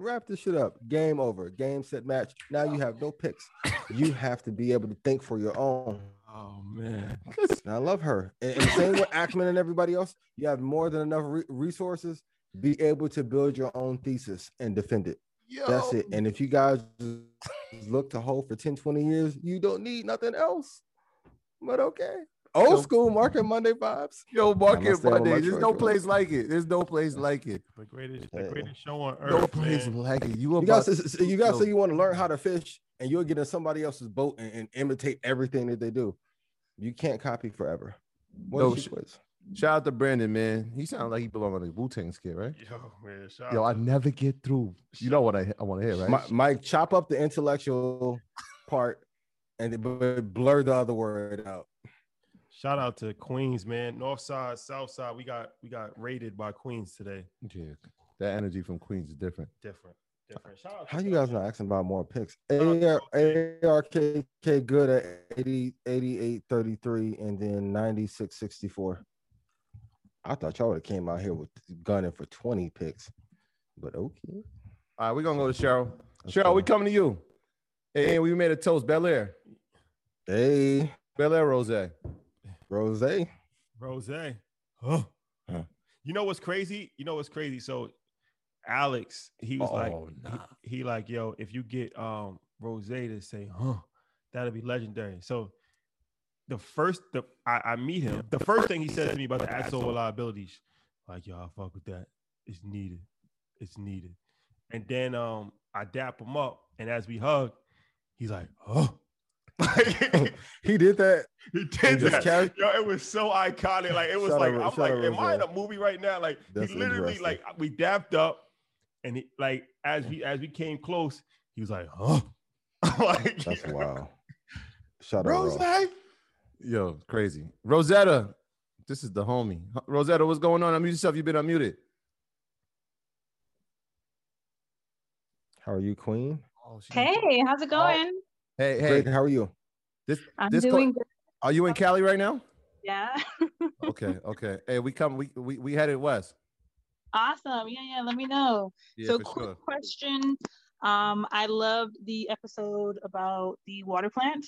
Wrap this shit up. Game over. Game set match. Now you have no picks. You have to be able to think for your own. Oh man. And I love her. And, and same with Ackman and everybody else. You have more than enough re- resources. Be able to build your own thesis and defend it. That's it. And if you guys look to hold for 10, 20 years, you don't need nothing else. But okay. Old Yo. school market Monday vibes. Yo, Market stay on my Monday. There's no place like it. There's no place like it. The greatest, the greatest show on earth. No place man. like it. You You about guys, you guys Yo. say you want to learn how to fish, and you'll get in somebody else's boat and, and imitate everything that they do. You can't copy forever. What Yo, is sh- Shout out to Brandon, man. He sounds like he belong on the Wu Tang skit, right? Yo, man. Shout Yo, I never get through. You know what I I want to hear, right? Mi- Mike, chop up the intellectual part and then b- blur the other word out. Shout out to Queens, man. North side, south side. We got we got raided by Queens today. yeah, that energy from Queens is different. Different. Different. Shout out How you guys not asking about more picks? AR, ARKK good at 80, 88, 33, and then 96, 64. I thought y'all would have came out here with gunning for 20 picks, but okay. All right, we're gonna go to Cheryl. Let's Cheryl, go. we coming to you. Hey, and we made a toast. Bel Air. Hey, Bel Air Rose. Rose. Rose. Huh. Huh. You know what's crazy? You know what's crazy? So Alex, he was like, Oh, he, he like, yo, if you get um Rose to say, huh, that'll be legendary. So the first the I, I meet him, the first thing he said to me about the Axel liabilities, like, yo, I fuck with that. It's needed. It's needed. And then um I dap him up, and as we hug, he's like, huh. he did that. He did that. carry- Yo, it was so iconic. Like it was Shout like out- I'm like, out am I in a movie right now? Like That's he literally like we dapped up, and he like as we as we came close, he was like, huh. like That's wild. Shout out Rose. Rose. Yo, crazy. Rosetta, this is the homie. Rosetta, what's going on? Unmute yourself. You've been unmuted. How are you, Queen? Hey, how's it going? Hey, hey. Great. How are you? This, I'm this co- doing good. Are you in Cali right now? Yeah. Okay, okay. Hey, we come. We we, we headed west. awesome. Yeah, yeah. Let me know. Yeah, so, quick sure. question. Um, I loved the episode about the water plant.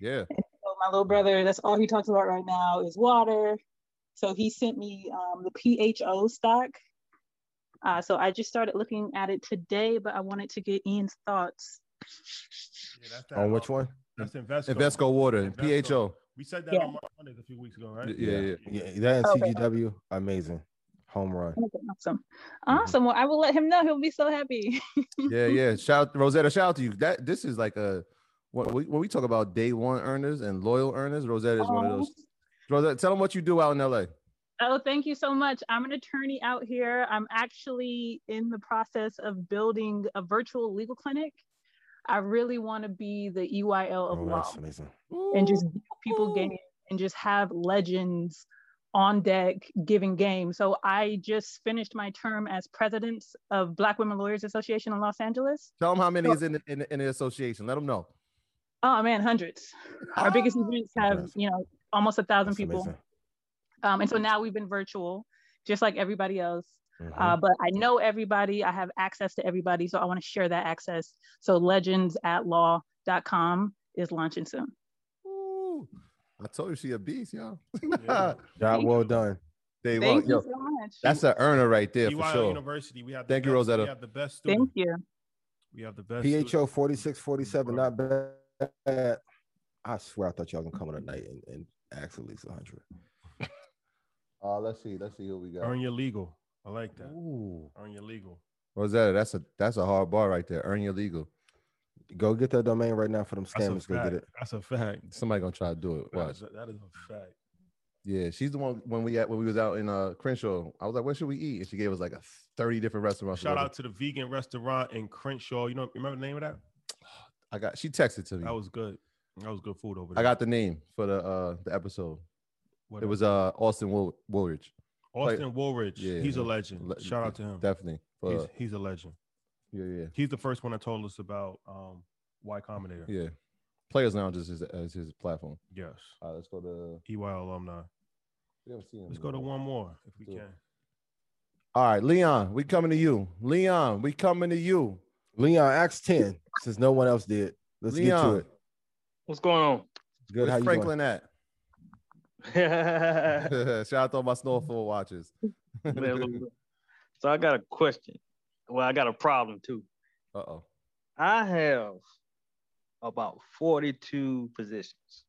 Yeah. So my little brother, that's all he talks about right now is water. So he sent me um, the PHO stock. Uh, so I just started looking at it today, but I wanted to get Ian's thoughts. Yeah, that's that, On um, which one? That's Invesco. Invesco Water, Invesco. PHO. We said that Yeah. on Mondays a few weeks ago, right? Yeah, yeah. Yeah, that and Okay. CGW, amazing. Home run. Okay, awesome. Awesome. Well, I will let him know. He'll be so happy. Yeah, yeah. Shout Rosetta, shout out to you. That this is like a when we when we talk about day one earners and loyal earners, Rosetta is one of those. Rosetta, tell them what you do out in LA. Oh, thank you so much. I'm an attorney out here. I'm actually in the process of building a virtual legal clinic. I really want to be the EYL of Oh, law and just give people game and just have legends on deck giving game. So I just finished my term as president of Black Women Lawyers Association in Los Angeles. Tell them how many is in the, in, the, in the association. Let them know. Oh man, hundreds. Our biggest events have, you know, almost a thousand That's people. Um, and so now we've been virtual, just like everybody else. Mhm. Uh, but I know everybody, I have access to everybody. So I want to share that access. So legends at law.com is launching soon. Ooh, I told you she a beast, y'all. Job well done. They Thank yo, you so much. That's an earner right there for sure. University. We have the Thank you, Rosetta. We have the best students. Thank you. We have the best. PHO 4647, not bad. I swear I thought y'all gonna come on a night and, and ask at least 100. Uh, let's see. Let's see who we got. Earn your legal. I like that. Ooh. Earn your legal. Rosetta, that's a that's a hard bar right there. Earn your legal. Go get that domain right now for them scammers. Go get it. That's a fact. Somebody gonna try to do it. That Watch. is a- that is a fact. Yeah, she's the one when we at when we was out in uh Crenshaw. I was like, "Where should we eat?" And she gave us like a thirty different restaurants. Shout out to the vegan restaurant in Crenshaw. You know, remember the name of that? I got. She texted to me. That was good. That was good food over there. I got the name for the uh the episode. What it was uh Austin Wool- Woolridge. Play- Austin Woolridge. Yeah, he's a legend. Le- Shout out to him. Definitely. For, He's, he's a legend. yeah, yeah, He's the first one that told us about um Y Combinator. yeah. Players Lounge is his, as his platform. Yes. All right, let's go to. EY alumni. We haven't seen him Let's go to one more if we can. All right, Leon, we coming to you. Leon, we coming to you. Leon, Acts 10, since no one else did. Let's get to it. What's going on? Good. Where's How you Franklin doing? at? Shout out to all my snowfall watches. so I got a question. Well, I got a problem too. Uh oh. I have about 42 positions.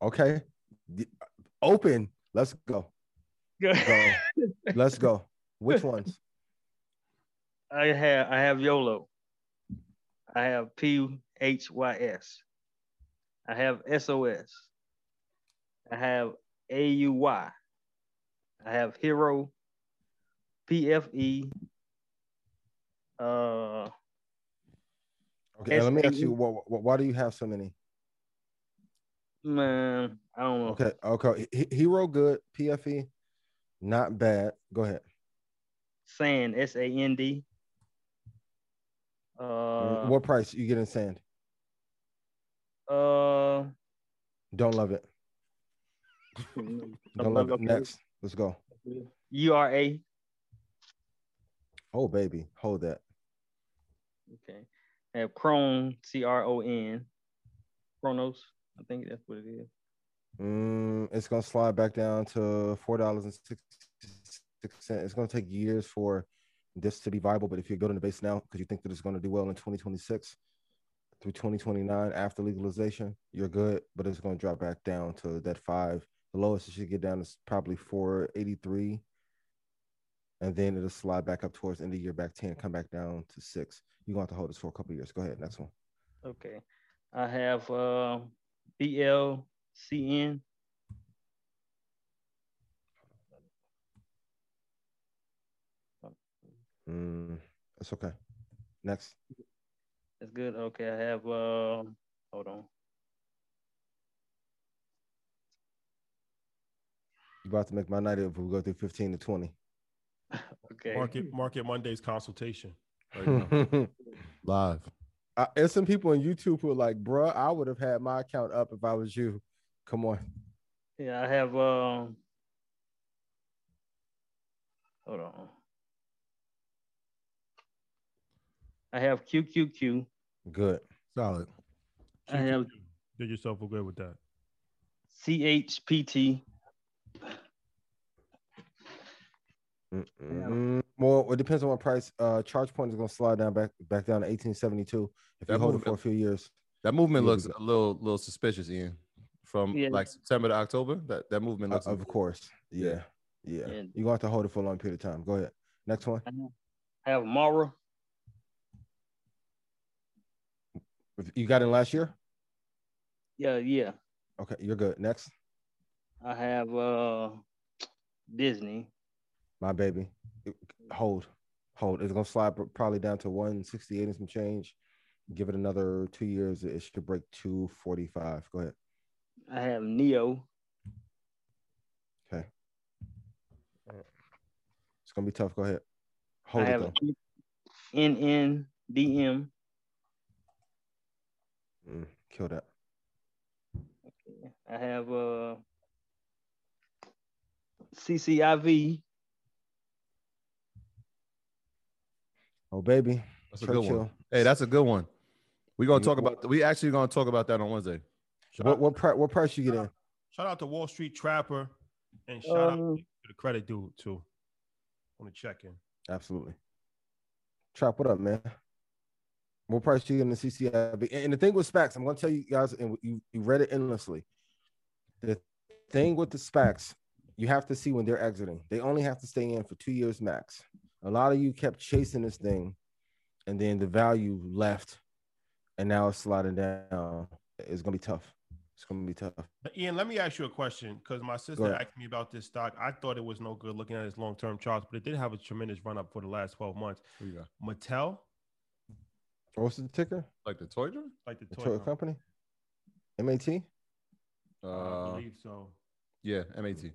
Okay. Open. Let's go. Go. Let's go. Which ones? I have I have YOLO. I have P H Y S. I have SOS. I have AUY. I have Hero, PFE. Uh, Okay. let me ask you, wh- wh- why do you have so many? man, I don't know. Okay. Okay. He- Hero good. PFE, not bad. Go ahead. Sand, S A N D. Uh, what price you getting sand? uh, Don't love it. Don't love it. Next. Let's go. URA. Oh, baby. Hold that. Okay. I have Chrome, C R O N. Cronos. I think that's what it is. Mm, it's gonna slide back down to four dollars and sixty-six cents. It's gonna take years for this to be viable, but if you go to the base now because you think that it's gonna do well in 2026 through 2029 after legalization, you're good, but it's gonna drop back down to that five. The lowest it should get down is probably 483, and then it'll slide back up towards the end of year, back 10, come back down to six. You're gonna have to hold this for a couple years. Go ahead, next one. Okay. I have uh, BLCN. Mm, it's okay. Next. That's good. Okay. I have, uh, hold on. About to make my night if we go through 15 to 20. Okay. Market Market Monday's consultation. Right. Live. Uh, there's some people on YouTube who are like, bruh, I would have had my account up if I was you. Come on. Yeah, I have, um, hold on. I have QQQ. Good. Solid. I have Did yourself a good with that. CHPT. Mm, well, it depends on what price. Uh, ChargePoint is gonna slide down back back down to 1872 if you That hold it for a few years. That movement looks a little little suspicious, Ian. From Yeah. like September to October, that that movement Uh, looks. of course. Yeah. Yeah. Yeah. You're gonna have to hold it for a long period of time. Go ahead. Next one. I have Mara. If You got it last year? Yeah, yeah. Okay, you're good. Next. I have uh Disney. My baby. Hold. Hold. It's gonna slide probably down to 168 and some change. Give it another two years. It should break 245. Go ahead. I have NIO. Okay. It's gonna be tough. Go ahead. Hold I it have though. NNDM. Mm, kill that. I have uh CCIV. Oh baby. That's a good one. Hey, that's a good one. We're gonna talk about. We actually gonna talk about that on Wednesday. What what price what price you get in? Shout out to Wall Street Trapper and shout out Um, to the credit dude too. On the check in. Absolutely. Trap, what up, man? What price you get in the CCIV? And the thing with SPACs, I'm gonna tell you guys, and you, you read it endlessly. The thing with the SPACs, you have to see when they're exiting. They only have to stay in for two years max. A lot of you kept chasing this thing, and then the value left and now it's sliding down. It's gonna be tough. It's gonna be tough. Ian, let me ask you a question because my sister asked me about this stock. I thought it was no good looking at its long term charts, but it did have a tremendous run up for the last 12 months. Who you got? Mattel, What's the ticker? Like the toy drum? like the The toy toy company. company? MAT? I Uh, believe so. yeah, MAT.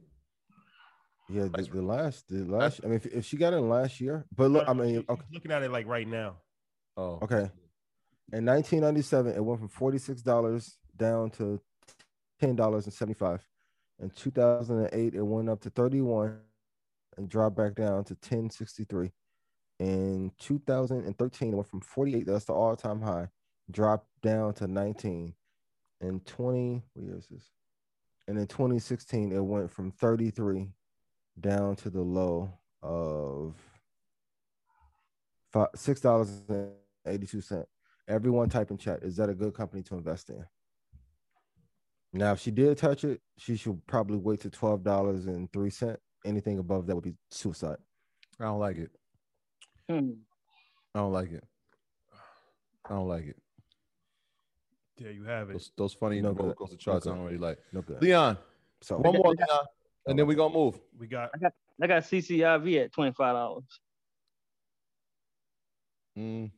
Yeah, the, the last, the last. I mean, if, if she got in last year, but look, I mean, okay, Looking at it like right now. Oh, okay. In 1997, it went from forty-six dollars down to ten dollars and seventy-five. In 2008, it went up to thirty-one and dropped back down to 1063. In 2013, it went from 48, that's the all-time high, dropped down to 19. In 20, what year is this? And in 2016, it went from 33 down to the low of five, six dollars and eighty-two cent. Everyone type in chat. Is that a good company to invest in? Now, if she did touch it, she should probably wait to twelve dollars and three cent. Anything above that would be suicide. I don't like it. Hmm. I don't like it. I don't like it. There you have it. Those, those funny No roller coaster charts No I good. don't really like. No good. Leon, So one more, Leon, and then we gonna move. We got I got I got CCIV at twenty five dollars. Mm,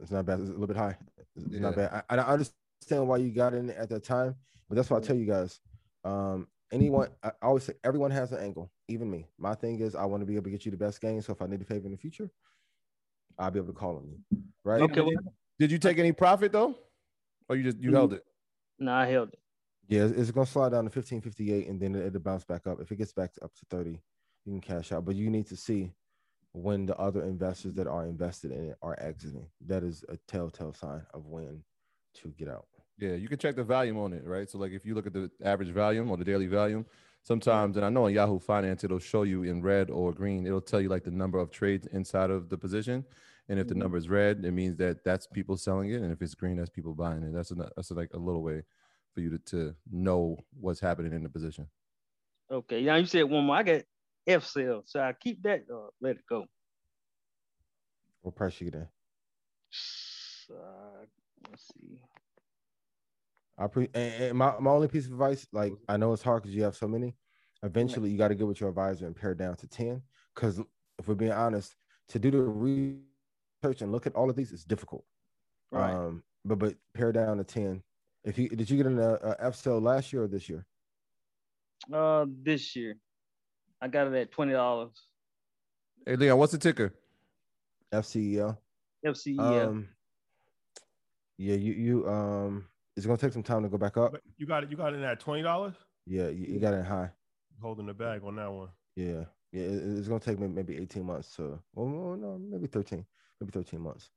it's not bad. It's a little bit high. It's not bad. I, I understand why you got in at that time, but that's why I tell you guys. Um, anyone, I I always say everyone has an angle, even me. My thing is, I want to be able to get you the best game. So if I need a favor in the future, I'll be able to call on you. Right? Did, did, did you take any profit though, or you just you Mhm. held it? No, I held it. Yeah, it's, it's gonna slide down to fifteen fifty eight, and then it, it'll bounce back up. If it gets back up to thirty, you can cash out. But you need to see when the other investors that are invested in it are exiting. That is a telltale sign of when to get out. Yeah, you can check the volume on it, right? So like if you look at the average volume or the daily volume, sometimes, and I know on Yahoo Finance it'll show you in red or green. It'll tell you like the number of trades inside of the position, and if the Mhm. number is red, it means that that's people selling it, and if it's green, that's people buying it. That's a that's like a little way for you to, to know what's happening in the position. Okay, now you said one more. I got F cell, so I keep that or let it go. What price you get in? Uh, let's see. I pre and, and my, my only piece of advice, like I know it's hard because you have so many. Eventually, you got to get with your advisor and pare down to ten. Because if we're being honest, to do the research and look at all of these is difficult. Right. Um, but but pare down to ten. If you did you get in a, a F cell last year or this year? Uh, this year, I got it at twenty dollars. Hey Leon, what's the ticker? FCEL. FCEL. Um, yeah, you you um, it's gonna take some time to go back up. You got it. You got it at twenty dollars. Yeah, you, you got it high. Holding the bag on that one. Yeah, yeah, it- it's gonna take me maybe eighteen months to. Well, no, no, maybe thirteen, maybe thirteen months.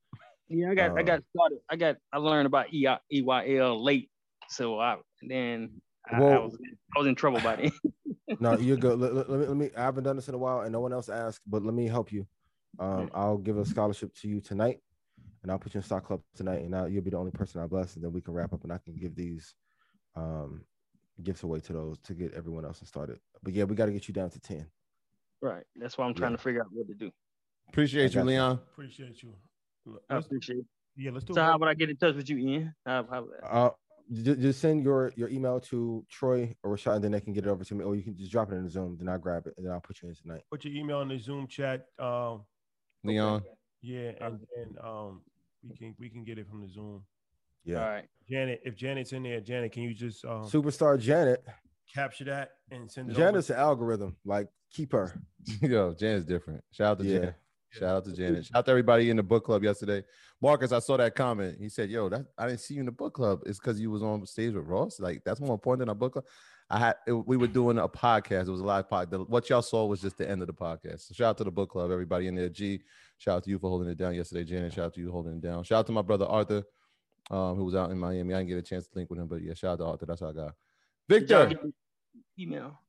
Yeah, I got I Um, got started. I got I learned about E I- EYL late, so I then I, I was I was in trouble by then. no, you're good. Let, let- let me, let me. I haven't done this in a while, and no one else asked, but let me help you. Um, I'll give a scholarship to you tonight, and I'll put you in stock club tonight, and now you'll be the only person I bless, and then we can wrap up, and I can give these um gifts away to those to get everyone else started. But yeah, we got to get you down to ten. right. That's why I'm trying to figure out what to do. Appreciate you, got you. Leon. Appreciate you. I appreciate it. yeah, let's do So it. how would I get in touch with you, Ian? How, how, Uh, ju- just send your your email to Troy or Rashad, and then they can get it over to me, or you can just drop it in the Zoom. Then I'll grab it, and then I'll put you in tonight. Put your email in the Zoom chat. Um, Leon. yeah, and then um, we can we can get it from the Zoom. Yeah. All right. Janet, if Janet's in there, Janet, can you just um, Superstar Janet. capture that and send it Janet's an algorithm. Like keep her. Yo, Janet's different. Shout out to Yeah. Janet. Shout out to Janet. Shout out to everybody in the book club yesterday. Marcus, I saw that comment. He said, "Yo, that I didn't see you in the book club. It's because you was on stage with Ross. Like that's more important than a book club." I had it- we were doing a podcast. It was a live podcast. What y'all saw was just the end of the podcast. So shout out to the book club, everybody in there. G, shout out to you for holding it down yesterday. Janet, shout out to you holding it down. Shout out to my brother Arthur, um, who was out in Miami. I didn't get a chance to link with him, but yeah, shout out to Arthur. That's all I got. Victor, email?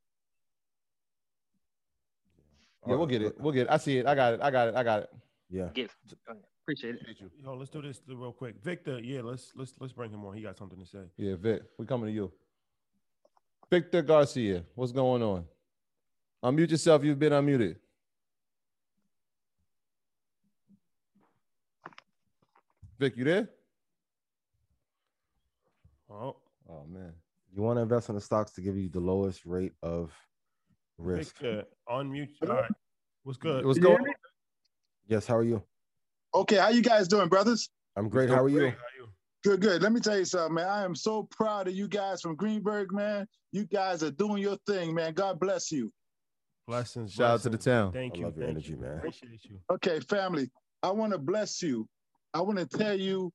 Yeah, we'll get it. We'll get it. I see it. I got it. I got it. I got it. Yeah. Get appreciate it. You. Yo, let's do this real quick. Victor, yeah, let's let's let's bring him on. He got something to say. Yeah, Vic, we're coming to you. Victor Garcia, what's going on? Unmute yourself. You've been unmuted. Vic, you there? Oh, oh man. You want to invest in the stocks to give you the lowest rate of risk. Victor, unmute. All right. What's good? What's going on? Yes, how are you? Okay, how you guys doing, brothers? I'm great. How are you? Good, good. Let me tell you something, man. I am so proud of you guys from Greenburgh, man. You guys are doing your thing, man. God bless you. Blessings. Shout out to the town. Thank I you. love your energy, you. man. Appreciate you. Okay, family, I want to bless you. I want to tell you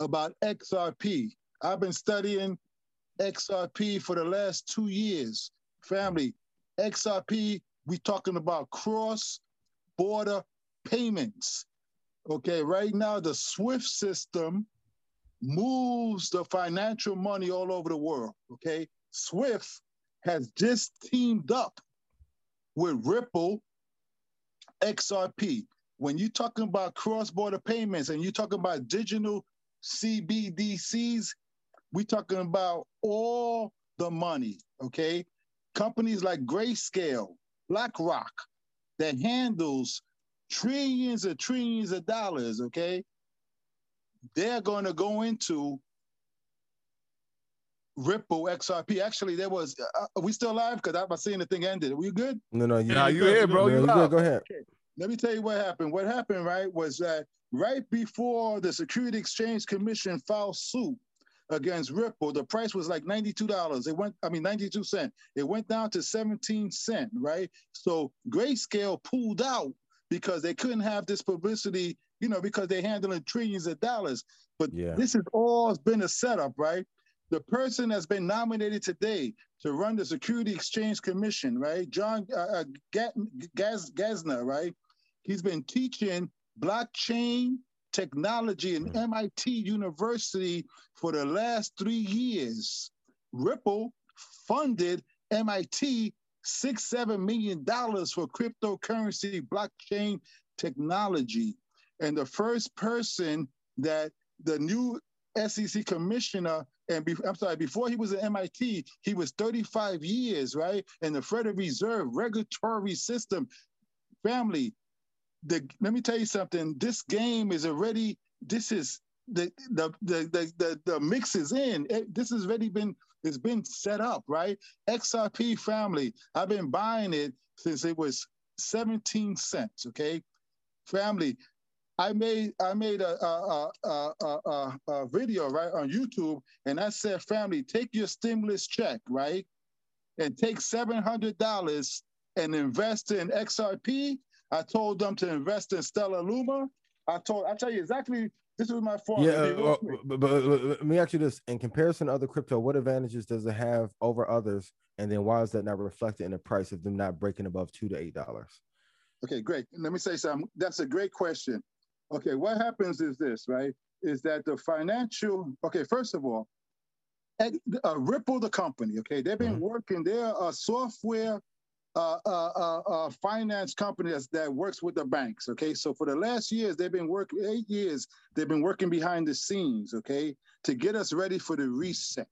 about XRP. I've been studying XRP for the last two years. Family, XRP, we talking about cross-border payments. Okay, right now the SWIFT system moves the financial money all over the world. Okay, SWIFT has just teamed up with Ripple XRP. When you're talking about cross-border payments and you're talking about digital CBDCs, we're talking about all the money, okay? Companies like Grayscale, BlackRock, that handles trillions and trillions of dollars, okay? They're going to go into Ripple XRP. Actually, there was, uh, are we still live? Because I'm seeing the thing ended. Are we good? No, no, you, Nah, you here, bro. No, You you good. Go ahead. Okay, let me tell you what happened. What happened, right, was that right before the Security Exchange Commission filed suit against Ripple, the price was like $92. It went, I mean, 92 cent. It went down to 17 cent, right? So Grayscale pulled out because they couldn't have this publicity, you know, because they're handling trillions of dollars. But Yeah. this has all been a setup, right? The person that's been nominated today to run the Security Exchange Commission, right? John uh, uh, Ga- Gaz- Gazner, right? He's been teaching blockchain technology in hmm. MIT University for the last three years. Ripple funded MIT six, seven million dollars for cryptocurrency blockchain technology. And the first person that the new SEC commissioner, and be, I'm sorry, before he was at MIT, he was 35 years, right? In the Federal Reserve regulatory system. Family, the, let me tell you something. This game is already. This is the the the the the, the mix is in. It- this has already been. It's been set up, right? XRP family. I've been buying it since it was 17 cents. Okay, family. I made I made a, a, a, a, a video right on YouTube, and I said, family, take your stimulus check, right, and take seven hundred dollars and invest in XRP. I told them to invest in Stella Luma. I told I tell you exactly. This was my phone. Yeah, uh, uh, but, but, uh, let me ask you this: in comparison to other crypto, what advantages does it have over others? And then why is that not reflected in the price of them not breaking above two to eight dollars? Okay, great. Let me say something. That's a great question. Okay, what happens is this, right? Is that the financial, okay, first of all, Ed- uh, Ripple, the company, okay, they've been working, they're a software uh, uh, uh, finance company that works with the banks, okay? So for the last years, they've been working, eight years, they've been working behind the scenes, okay, to get us ready for the reset.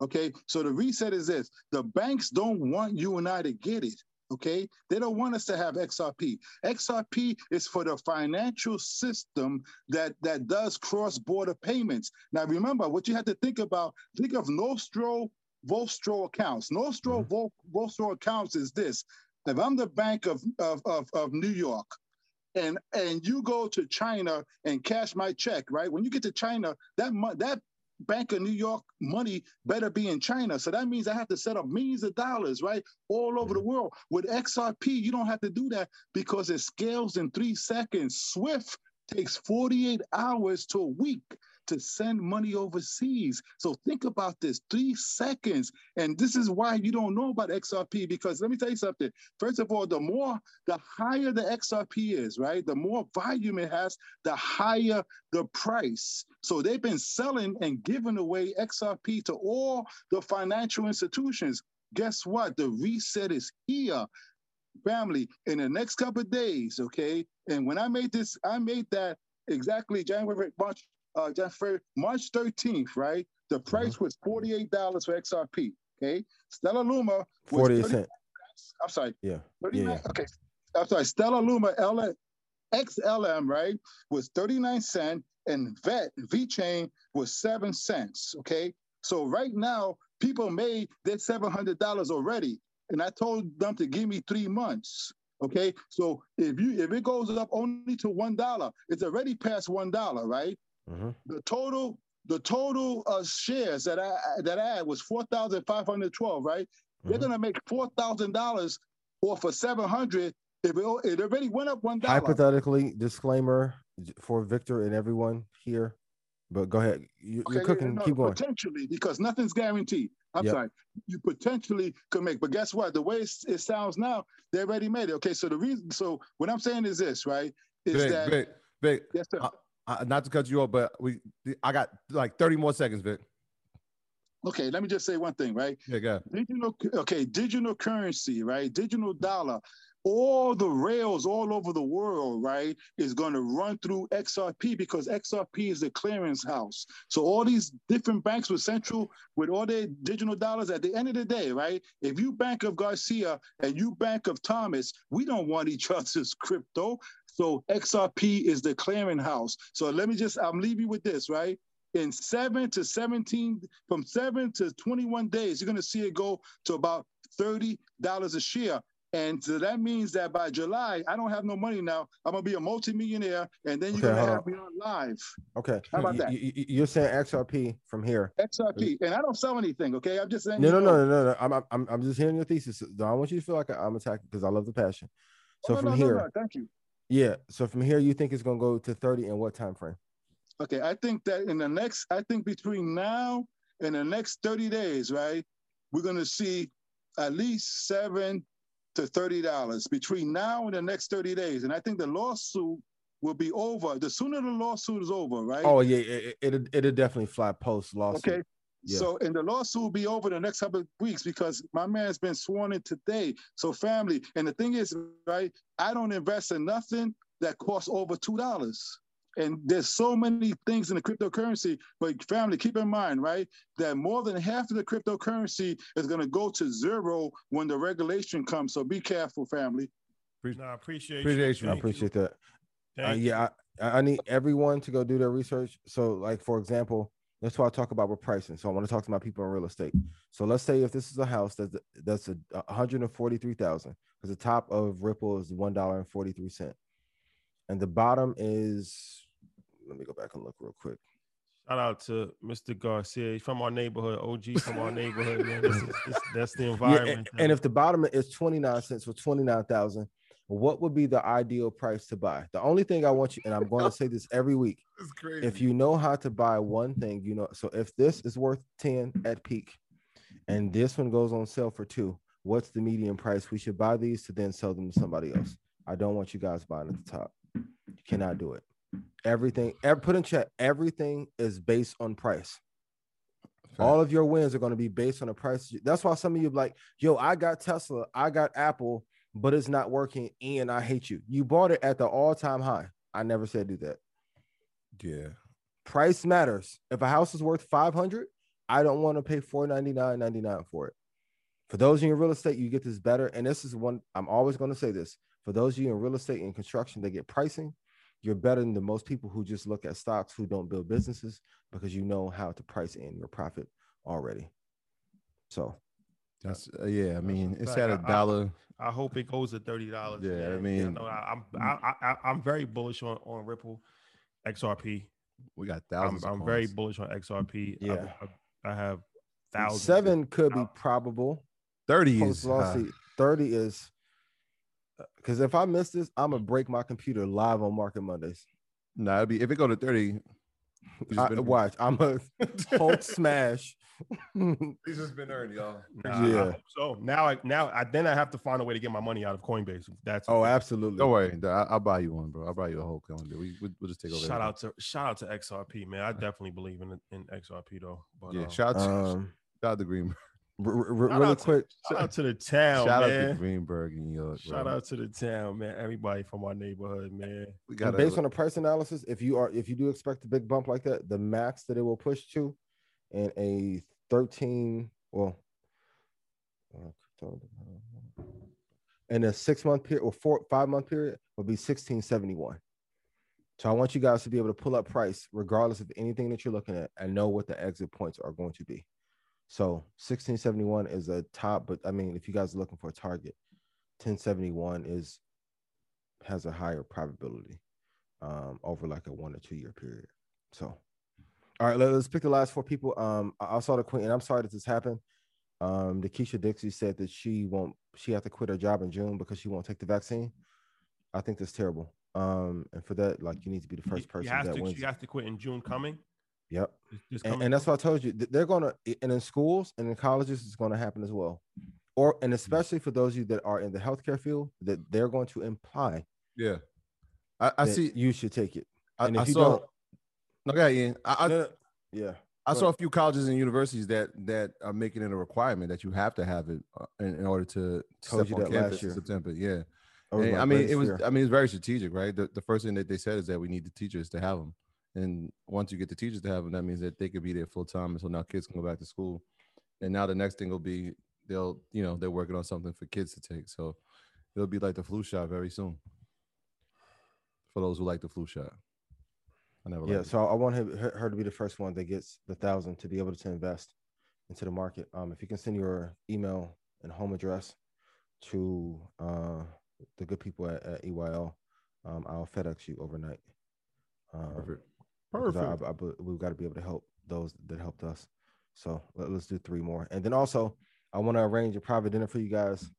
Okay, so the reset is this the banks don't want you and I to get it. Okay, they don't want us to have XRP. XRP is for the financial system that that does cross-border payments. Now, remember what you have to think about. Think of Nostro, Vostro accounts. Nostro, Vo- Vostro accounts is this. If I'm the Bank of of, of, of New York, and and you go to China and cash my check, right? When you get to China, that mo- that Bank of New York money better be in China. So that means I have to set up millions of dollars, right, all over the mm-hmm. world. With XRP, you don't have to do that because it scales in three seconds. Swift takes 48 hours to a week to send money overseas. So think about this three seconds. And this is why you don't know about XRP because let me tell you something. First of all, the more, the higher the XRP is, right? The more volume it has, the higher the price. So they've been selling and giving away XRP to all the financial institutions. Guess what? The reset is here family in the next couple of days, okay? And when I made this, I made that exactly January, March, uh, January, March 13th, right? The price was $48 for XRP, okay? Stella Luma was 48 30 cent. I'm sorry, Yeah. Yeah. yeah. okay. I'm sorry, Stella Luma L- XLM, right, was 39 cent and VET, VeChain was seven cents, okay? So right now, people made their seven hundred dollars already, and I told them to give me three months. Okay, so if you if it goes up only to one dollar, it's already past one dollar, right? Mm-hmm. The total the total uh, shares that I that I had was four thousand five hundred twelve, right? They're gonna make four thousand dollars off of seven hundred. If it, it already went up one dollar. Hypothetically, disclaimer for Victor and everyone here. But go ahead. You, Okay, are cooking. no, Keep going. Potentially, because nothing's guaranteed. I'm Yep. sorry. You potentially could make, but guess what? The way it's- it sounds now, they already made it. Okay, so the reason, so what I'm saying is this, right? Is Vic, that Vic, Vic, yes, sir. I- I- not to cut you off, but we I got like 30 more seconds, Vic. Okay, let me just say one thing, right? Yeah, go. Digital, okay, digital currency, right? Digital dollar. All the rails all over the world, right, is going to run through XRP because XRP is a clearance house. So all these different banks with central, with all their digital dollars, at the end of the day, right, if you bank of Garcia and you bank of Thomas, we don't want each other's crypto. So XRP is the clearing house. So let me just, I'm leaving you with this, right? in seven to 17, from seven to 21 days, you're going to see it go to about $30 a share. And so that means that by July, I don't have no money now. I'm going to be a multimillionaire, and then you're Okay, going to have on. me on live. Okay. How about that? you- you're saying XRP from here. XRP. And I don't sell anything, okay? I'm just saying. No, no, no, no, no. I'm, I'm, I'm just hearing your thesis. I don't want you to feel like I'm attacking because I love the passion. So from here, Thank you. Yeah. So from here, you think it's gonna go to 30 in what time frame? Okay, I think that in the next, I think between now and the next 30 days, right, we're going to see at least seven to $30 between now and the next 30 days. And I think the lawsuit will be over. The sooner the lawsuit is over, right? Oh yeah, it, it, it'll, it'll definitely fly post lawsuit. Okay. Yeah. So, and the lawsuit will be over the next couple of weeks because my man's been sworn in today. So, family, and the thing is, right, I don't invest in nothing that costs over two dollars. And there's so many things in the cryptocurrency, but family, keep in mind, right, that more than half of the cryptocurrency is going to go to zero when the regulation comes. So be careful, family. No, I appreciate, Appreciate you. I Thank you. appreciate that. Uh, yeah, I, I need everyone to go do their research. So, like for example, that's why I talk about with pricing. So I want to talk to my people in real estate. So let's say if this is a house that's that's a, a hundred and forty three thousand, because the top of Ripple is one dollar and forty three cent, and the bottom is. Let me go back and look real quick. Shout out to Mr. Garcia He's from our neighborhood, OG from our neighborhood. Man. This is, this, that's the Yeah, environment. and, and if the bottom is 29 cents for 29,000, what would be the ideal price to buy? The only thing I want you, and I'm going to say this every week. If you know how to buy one thing, you know. So if this is worth 10 at peak and this one goes on sale for two, what's the median price? We should buy these to then sell them to somebody else. I don't want you guys buying at the top. You cannot do it. Everything, ev- put in chat, everything is based on price. All of your wins are going to be based on the price. That's why some of you like, yo, I got Tesla, I got Apple, but it's not working, and I hate you. You bought it at the all-time high. I never said do that. Yeah. Price matters. If a house is worth 500, I don't want to pay 499.99 for it. For those of you in real estate, you get this better. And this is one I'm always going to say this. For those of you in real estate and construction, they get pricing. You're better than the most people who just look at stocks who don't build businesses because you know how to price in your profit already. So That's uh, yeah. I mean, it's Fact, at a dollar. I hope it goes to thirty dollars. Yeah, I mean- I, am I, I, I'm very bullish on, on Ripple, XRP. We got I'm, of I'm very bullish on XRP. I- Yeah. I, I have thousands. seven could be probable. 30 is lawsuit. 30 is because if I miss this, I'm gonna break my computer live on Market Mondays. No, it'd be if it go to 30. I, been- watch, I'm a Hulk smash. It's just been earned, y'all. Nah, I Yeah. hope so now, I now I then I have to find a way to get my money out of Coinbase. That's Oh, absolutely. Don't worry. I- I'll buy you one, bro. I'll buy you a whole calendar. We, we, we'll just take over. Shout out to shout out to XRP, man. I definitely believe in in XRP though. But Yeah, um, shout out to, Um, shout out to Greenburgh. r- r- r- really out to- quick, shout out to the town, shout out to Greenburgh in New York. Shout bro. out to the town, man. Everybody from our neighborhood, man. We got based on the price analysis, if you are if you do expect a big bump like that, the max that it will push to in a 13 well and a six month period or four five month period would be 1671 so i want you guys to be able to pull up price regardless of anything that you're looking at and know what the exit points are going to be. So 1671 is a top, but I mean, if you guys are looking for a target, 1071 is has a higher probability um, over like a one or two year period. So, all right, let, us pick the last four people. Um, I, I saw the queen, and I'm sorry that this happened. Um, Keisha Dixie said that she won't, she have to quit her job in June because she won't take the vaccine. I think that's terrible. Um, and for that, like you need to be the first person that to. wins. She has to quit in June coming. Yep. Just And, coming and that's what I told you. They're gonna and in schools and in colleges, it's gonna happen as well. Or and especially for those of you that are in the healthcare field, that they're going to imply. Yeah. I, I see. you should take it. I, And I if you saw. don't, No, go ahead, I, I, No, no, yeah. I saw a few colleges and universities that that are making it a requirement that you have to have it uh, in, in order to Told step you on that last campus in. September. Yeah. And, I mean, it was. fear. I mean, it's very strategic, right? The, the first thing that they said is that we need the teachers to have them, and once you get the teachers to have them, that means that they could be there full time, and so now kids can go back to school. And now the next thing will be they'll, you know, they're working on something for kids to take. So it'll be like the flu shot very soon. For those who like the flu shot, I never. Yeah, so I want her, to be the first one that gets the thousand to be able to invest into the market. Um, if you can send your email and home address to uh the good people at, at EYL, um, I'll FedEx you overnight. Um, Perfect. because I- Perfect. I- I we've got to be able to help those that helped us. So let, us do three more, and then also I want to arrange a private dinner for you guys.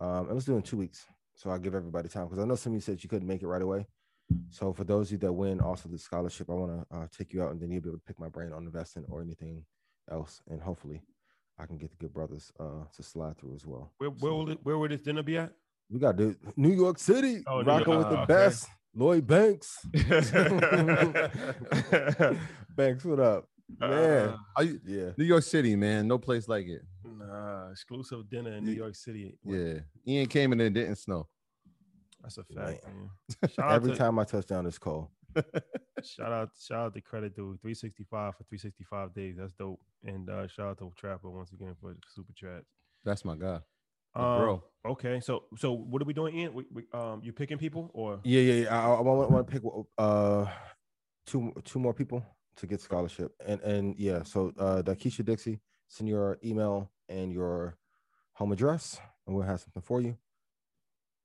Um, and let's do it in two weeks, so I'll give everybody time because I know some of you said you couldn't make it right away. So for those of you that win also the scholarship, I want to uh, take you out, and then you'll be able to pick my brain on investing or anything else, and hopefully I can get the good brothers uh, to slide through as well. Where where will it, where would this dinner be at? We got to New York City, Oh, rocking York- with the uh, okay. best, Lloyd Banks. Banks, what up, man? Uh, you, yeah, New York City, man, no place like it. Nah, exclusive dinner in New York City. Yeah, Ian came and it didn't snow. That's a fact, man. Shout Every to- time I touch down, it's cold. Shout out, shout out to Credit Dude, 365 for 365 days. That's dope. And uh, shout out to Trapper once again for super chat. That's my guy, Um, bro. Okay, so so what are we doing, Ian? We, we, um, you picking people or Yeah, yeah, yeah. I, I want, want to pick uh two two more people to get scholarship, and and yeah. So uh, Keisha Dixie, send your email and your home address, and we'll have something for you.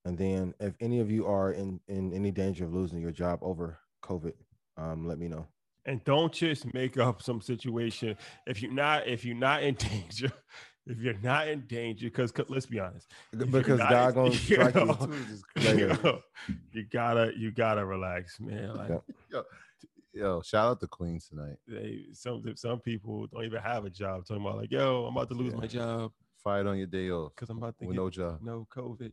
And then, if any of you are in in any danger of losing your job over COVID, um, let me know. and don't just make up some situation if you're not if you're not in danger. If you're not in danger, because let's be honest, Because God in- gonna strike you know, later. yo, you gotta you gotta relax, man. Like Yep. Yo, yo, shout out to Queens tonight. they some some people don't even have a job. Talking about like, yo, I'm about to lose my job Fired on your day off because I'm about to with get no job no COVID.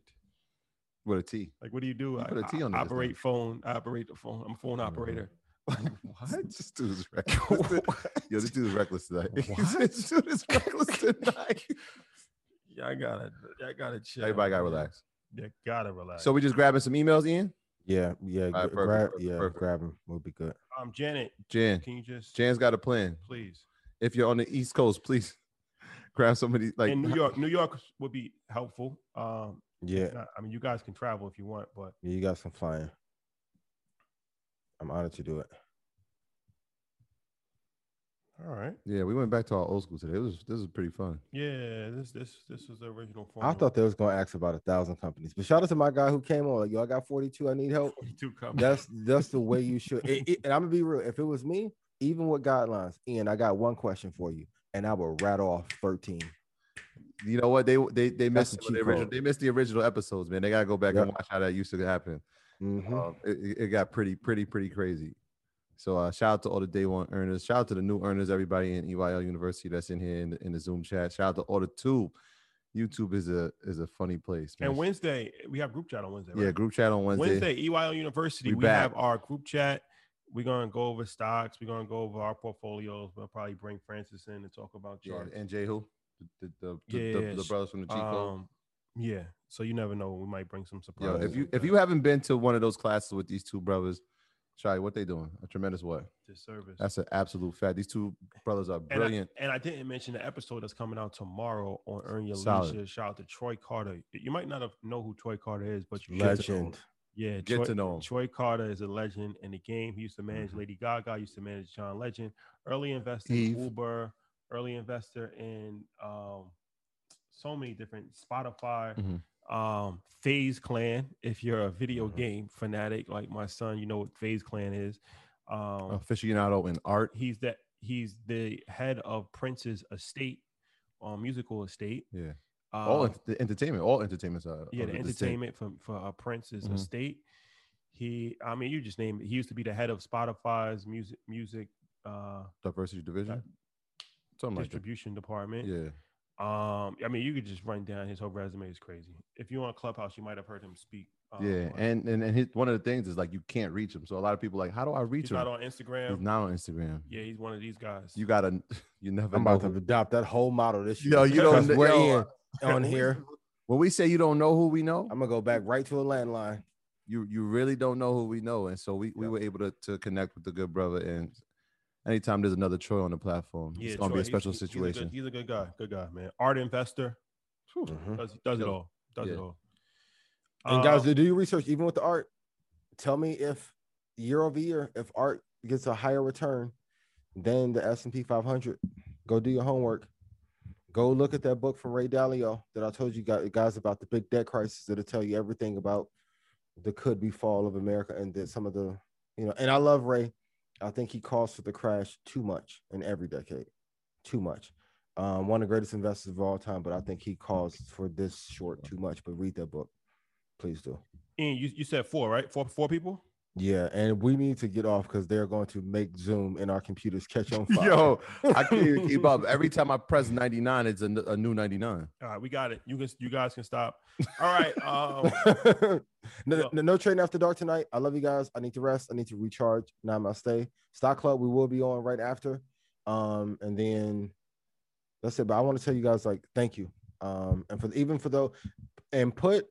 With a T. Like, what do you do? You I, put a T I on it this operate phone. I operate the phone. I'm a phone operator. What? This dude is reckless. Yo, this dude is reckless tonight. this dude is reckless tonight. Yeah, I gotta, I gotta chill. Everybody got to relax. Yeah, gotta relax. So we just grabbing some emails, Ian. Yeah, yeah, All right, gr- perfect, grab, perfect, yeah, perfect. grab him. Will be good. um, Janet, Jan, can you just Jan's got a plan. please? If you're on the East Coast, please grab somebody like in New York, New York would be helpful. Um, Yeah. not- I mean, you guys can travel if you want, but Yeah, you got some flying. I'm honored to do it. all right. Yeah, we went back to our old school today. It was this was pretty fun. Yeah, this this this was the original form. I thought they was gonna ask about a thousand companies, but shout out to my guy who came on. Like, yo, I got 42. I need help. 42 companies. That's that's the way you should. It- it- and I'm gonna be real. If it was me, even with guidelines, Ian, I got one question for you, and I will rattle off 13. You know what? They they they missed the the, original. code. They missed the original episodes, man. They gotta go back and watch how that used to happen. Mhm. Um, it, it- it got pretty pretty pretty crazy. So uh, shout out to all the day one earners. Shout out to the new earners, everybody in EYL University that's in here in the, in the Zoom chat. Shout out to all the tube. YouTube is a is a funny place, man. And Wednesday, we have group chat on Wednesday. yeah, group chat on Wednesday. Wednesday, EYL University, We we, have our group chat. We're gonna go over stocks. We're gonna go over our portfolios. We'll probably bring Francis in and talk about Yeah, and Jay who? The the, the, yeah, the, the brothers from the G code. um, yeah. So you never know. We might bring some Yo, if you if you haven't been to one of those classes with these two brothers, Shai, what they doing? A tremendous what? Disservice. That's an absolute fact. These two brothers are And I- brilliant. And I, didn't mention the episode that's coming out tomorrow on Earn Your Solid. Leisure. Shout out to Troy Carter. You might not have know who Troy Carter is, but you Get to know. Legend. Yeah, Get Troy, to know him. Troy Carter is a legend in the game. He used to manage Mm-hmm. Lady Gaga, used to manage John Legend. Early investor Eve. Uber, early investor in um, so many different Spotify, Mhm. um, FaZe Clan. If you're a video Mm-hmm. game fanatic like my son, you know what FaZe Clan is. Um, aficionado in art. he's that he's the head of Prince's estate, um, musical estate. Yeah. all Uh, ent- the entertainment, all entertainment side. yeah, of the it, state. entertainment for for uh, Prince's Mhm. estate. He, I mean, you just name it. He used to be the head of Spotify's music music uh, diversity division, something like distribution department. Yeah. Um, I mean, you could just run down his whole resume is crazy. If you on Clubhouse, you might have heard him speak. Um, Yeah, and and, and his, one of the things is like you can't reach him. So a lot of people like, how do I reach he's him? not on Instagram. He's not on Instagram. Yeah, he's one of these guys. You gotta, you never. I'm know about to who- adopt that whole model this year. Yo, you don't. Because we're yo, in on here. When we say you don't know who we know, I'm gonna go back right to a landline. You you really don't know who we know, and so we, we were able to to connect with the good brother. And anytime there's another Troy on the platform, Yeah, it's gonna Troy, be a special he's- he's a good- situation. He's a, good guy. Good guy, man. Art investor. Mhm. Does does it all. Does it all. And guys, Uh, do your research even with the art. Tell me if year over year, if art gets a higher return than the S and P 500. Go do your homework. Go look at that book from Ray Dalio that I told you guys, guys about the big debt crisis. That'll tell you everything about the could be fall of America and that some of the, you know. And I love Ray. I think he calls for the crash too much in every decade, too much. Um, one of the greatest investors of all time, but I think he calls for this short too much. But read that book, please do. Ian, you, you said four, right? Four four people. Yeah, and we need to get off because they're going to make Zoom and our computers catch on fire. Yo, I can't even keep up. Every time I press 99, it's a, n- a new 99. All right, we got it. You can you guys can stop. All right. Um, no, no, no trading after dark tonight. I love you guys. I need to rest. I need to recharge. Namaste. Stock Club, we will be on right after. Um, and then that's it. But I want to tell you guys like thank you. Um, and for even for though and put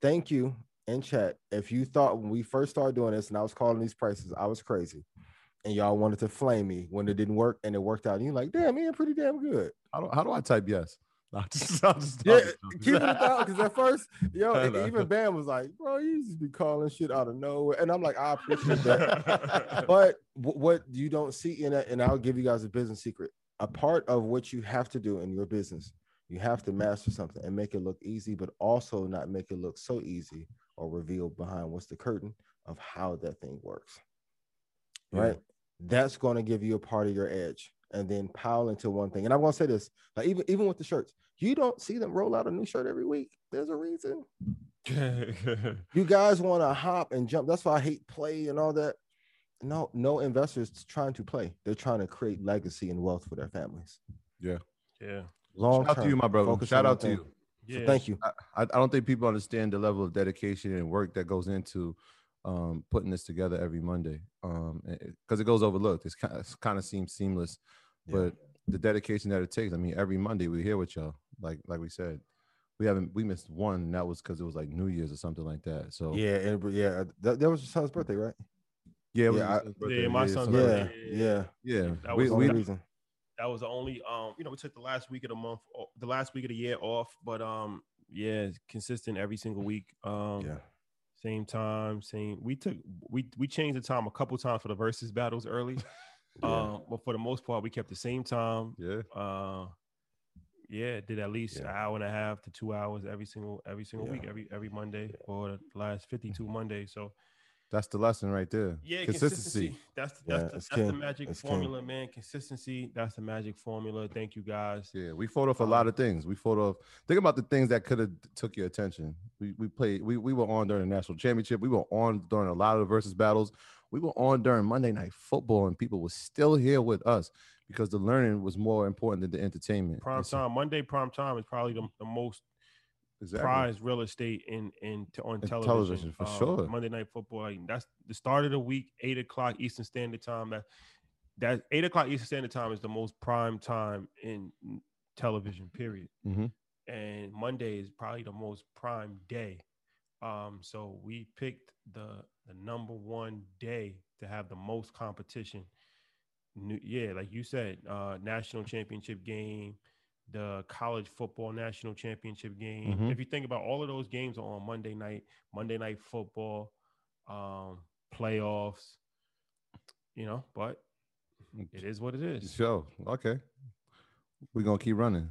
thank you in chat. If you thought when we first started doing this and I was calling these prices, I was crazy. And y'all wanted to flame me when it didn't work and it worked out. And you're like, damn, man, pretty damn good. How do, how do I type yes? I'll just, I'll just, Yeah, keep it out because at first, yo, and know. even Bam was like, "Bro, you just be calling shit out of nowhere," and I'm like, "I appreciate that." but wh- what you don't see in it, and I'll give you guys a business secret. A part of what you have to do in your business, you have to master something and make it look easy, but also not make it look so easy or reveal behind what's the curtain of how that thing works. Yeah. Right? That's going to give you a part of your edge and then pile into one thing. And I'm going to say this, like even even with the shirts, you don't see them roll out a new shirt every week. There's a reason. You guys want to hop and jump. That's why I hate play and all that. No, no investors trying to play. They're trying to create legacy and wealth for their families. Yeah. Yeah. Long Shout out to you, my brother. Shout out to one you. Thing. So thank you. I, I I don't think people understand the level of dedication and work that goes into um, putting this together every Monday. Um, because it goes overlooked. It's kind of, kind of seems seamless, but the dedication that it takes. I mean, every Monday we're here with y'all. Like like we said, we haven't we missed one, and that was because it was like New Year's or something like that. So Yeah, and yeah, that, that was your son's birthday, right? yeah, it was yeah, I- birthday. Yeah, my his son's son's yeah, birthday. yeah. Yeah, That we, was the we, only reason. That was the only um you know we took the last week of the month the last week of the year off but um yeah consistent every single week um Yeah. same time same we took we we changed the time a couple times for the versus battles early um but for the most part we kept the same time. Yeah. Uh yeah did at least an hour and a half to two hours every single every single Yeah. week every every monday for the last 52 mondays so that's the lesson right there. yeah, consistency. consistency. That's Yeah, the, that's the magic It's king. formula, man. Consistency. That's the magic formula. Thank you guys. Yeah, we fought off a um, lot of things. We fought off. Think about the things that could have took your attention. We we played. We we were on during the national championship. We were on during a lot of the versus battles. We were on during Monday night football, and people were still here with us because the learning was more important than the entertainment. Prime And time Monday. Prime time is probably the, the most Exactly. prized real estate in in on television. television, for Um, sure. Monday night football. Like, that's the start of the week. Eight o'clock Eastern Standard Time. That that eight o'clock Eastern Standard Time is the most prime time in television. Period. Mhm. And Monday is probably the most prime day. Um, so we picked the the number one day to have the most competition. New, yeah, like you said, uh, national championship game, the college football national championship game. Mhm. If you think about all of those games are on Monday night, Monday night football, um, playoffs, you know, but it is what it is. So, okay. We're gonna keep running.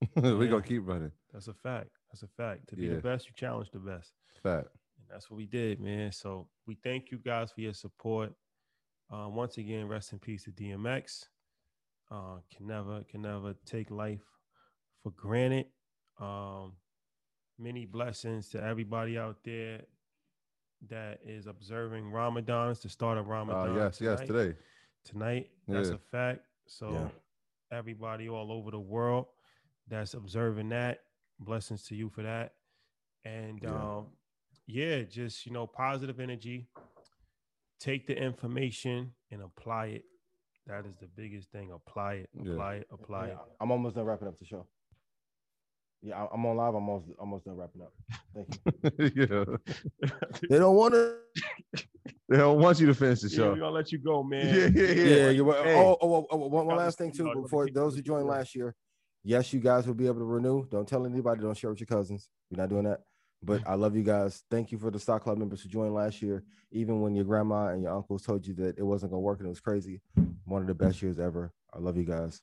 We're Yeah. gonna keep running. That's a fact. That's a fact. To be Yeah. the best, you challenge the best. Fact. And that's what we did, man. So we thank you guys for your support. Uh, once again, rest in peace to DMX. Uh, can never, can never take life for granted. Um, many blessings to everybody out there that is observing Ramadan. It's the start of Ramadan. Uh, yes, yes, today. Tonight, that's Yeah. a fact. So Yeah. everybody all over the world that's observing that, blessings to you for that. And Yeah. um, yeah, just you know, positive energy. Take the information and apply it. That is the biggest thing. Apply it. Yeah. Apply it. Apply Yeah, it. I'm almost done wrapping up the show. Yeah, I- I'm on live. I'm almost almost done wrapping up. Thank you. yeah. They don't want to. They don't want you to finish the Yeah, show. we're gonna let you go, man. Yeah, yeah, yeah. Yeah, you're. Hey. Oh, oh, oh, oh, one, one last thing too before those who joined last year. Yes, you guys will be able to renew. Don't tell anybody. Don't share with your cousins. We're not doing that. But I love you guys. Thank you for the stock club members who joined last year. Even when your grandma and your uncles told you that it wasn't gonna work and it was crazy, one of the best years ever. I love you guys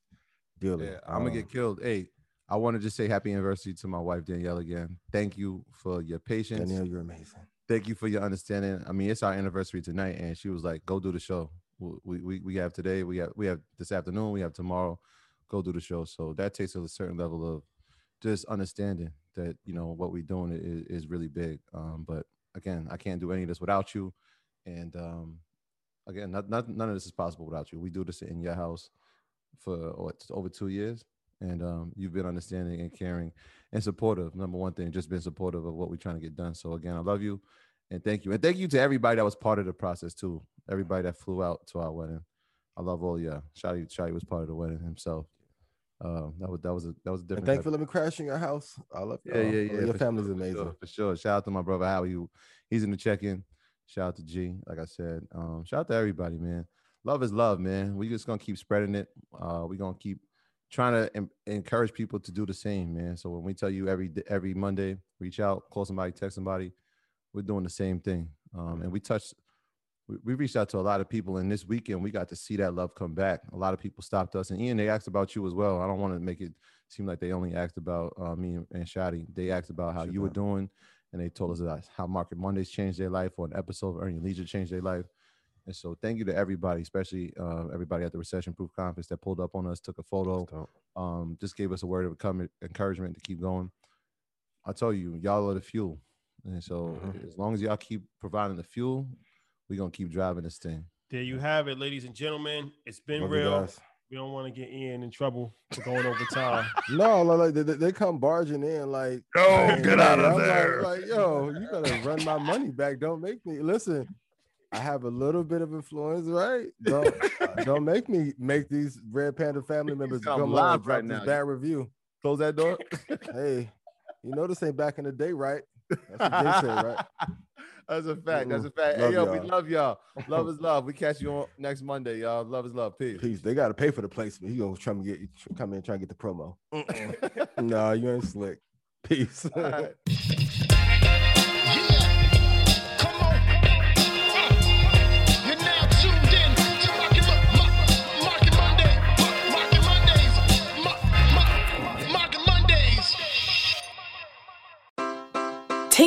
dearly. Yeah, I'm gonna Um, get killed. Hey, I want to just say happy anniversary to my wife Danielle again. Thank you for your patience. Danielle, you're amazing. Thank you for your understanding. I mean, it's our anniversary tonight, and she was like, "Go do the show. We we we have today. We have we have this afternoon. We have tomorrow. Go do the show." So that takes a certain level of just understanding that you know what we're doing is, is really big. Um, but again, I can't do any of this without you, and um, again, not, not, none of this is possible without you. We do this in your house for what over two years, and um, you've been understanding and caring and supportive. Number one thing, just been supportive of what we're trying to get done. So again, I love you and thank you, and thank you to everybody that was part of the process too. Everybody that flew out to our wedding, I love all y'all. Shotty, Shotty was part of the wedding himself. Um, that was that was a that was a And different. thank you for letting me crash in your house. I love yeah, y'all. yeah, yeah. Your family's sure, for amazing. sure, For sure. Shout out to my brother Howie. He's in the check-in. Shout out to G. Like I said, um, shout out to everybody, man. Love is love, man. We just gonna keep spreading it. Uh, we gonna keep trying to em- encourage people to do the same, man. So when we tell you every every Monday, reach out, call somebody, text somebody, we're doing the same thing. Um, and we touched, we, we reached out to a lot of people, and this weekend we got to see that love come back. A lot of people stopped us, and Ian, they asked about you as well. I don't want to make it seem like they only asked about uh, me and, and Shadi. They asked about how you were doing, and they told us that how Market Mondays changed their life, or an episode of Earn Your Leisure changed their life. And so, thank you to everybody, especially uh, everybody at the Recession Proof Conference that pulled up on us, took a photo, um, just gave us a word of encouragement- encouragement to keep going. I tell you, y'all are the fuel, and so as long as y'all keep providing the fuel, we're gonna keep driving this thing. There you have it, ladies and gentlemen. It's been Love real. We don't want to get Ian in trouble for going over time. No, like, like, they, they- they come barging in like, Yo, man, get out of I'm like- there. Like, yo, you better run my money back. Don't make me listen. I have a little bit of influence, right? Don't don't make me make these Red Panda family members come live right now. this bad review. Close that door. hey, you know this ain't back in the day, right? That's what they say, right? That's a fact. That's a fact. Love hey, yo, we y'all. love y'all. Love is love. We catch you on next Monday, y'all. Love is love. Peace. Peace. They got to pay for the placement. He gonna try to get come in and try and get the promo. no, you ain't slick. Peace.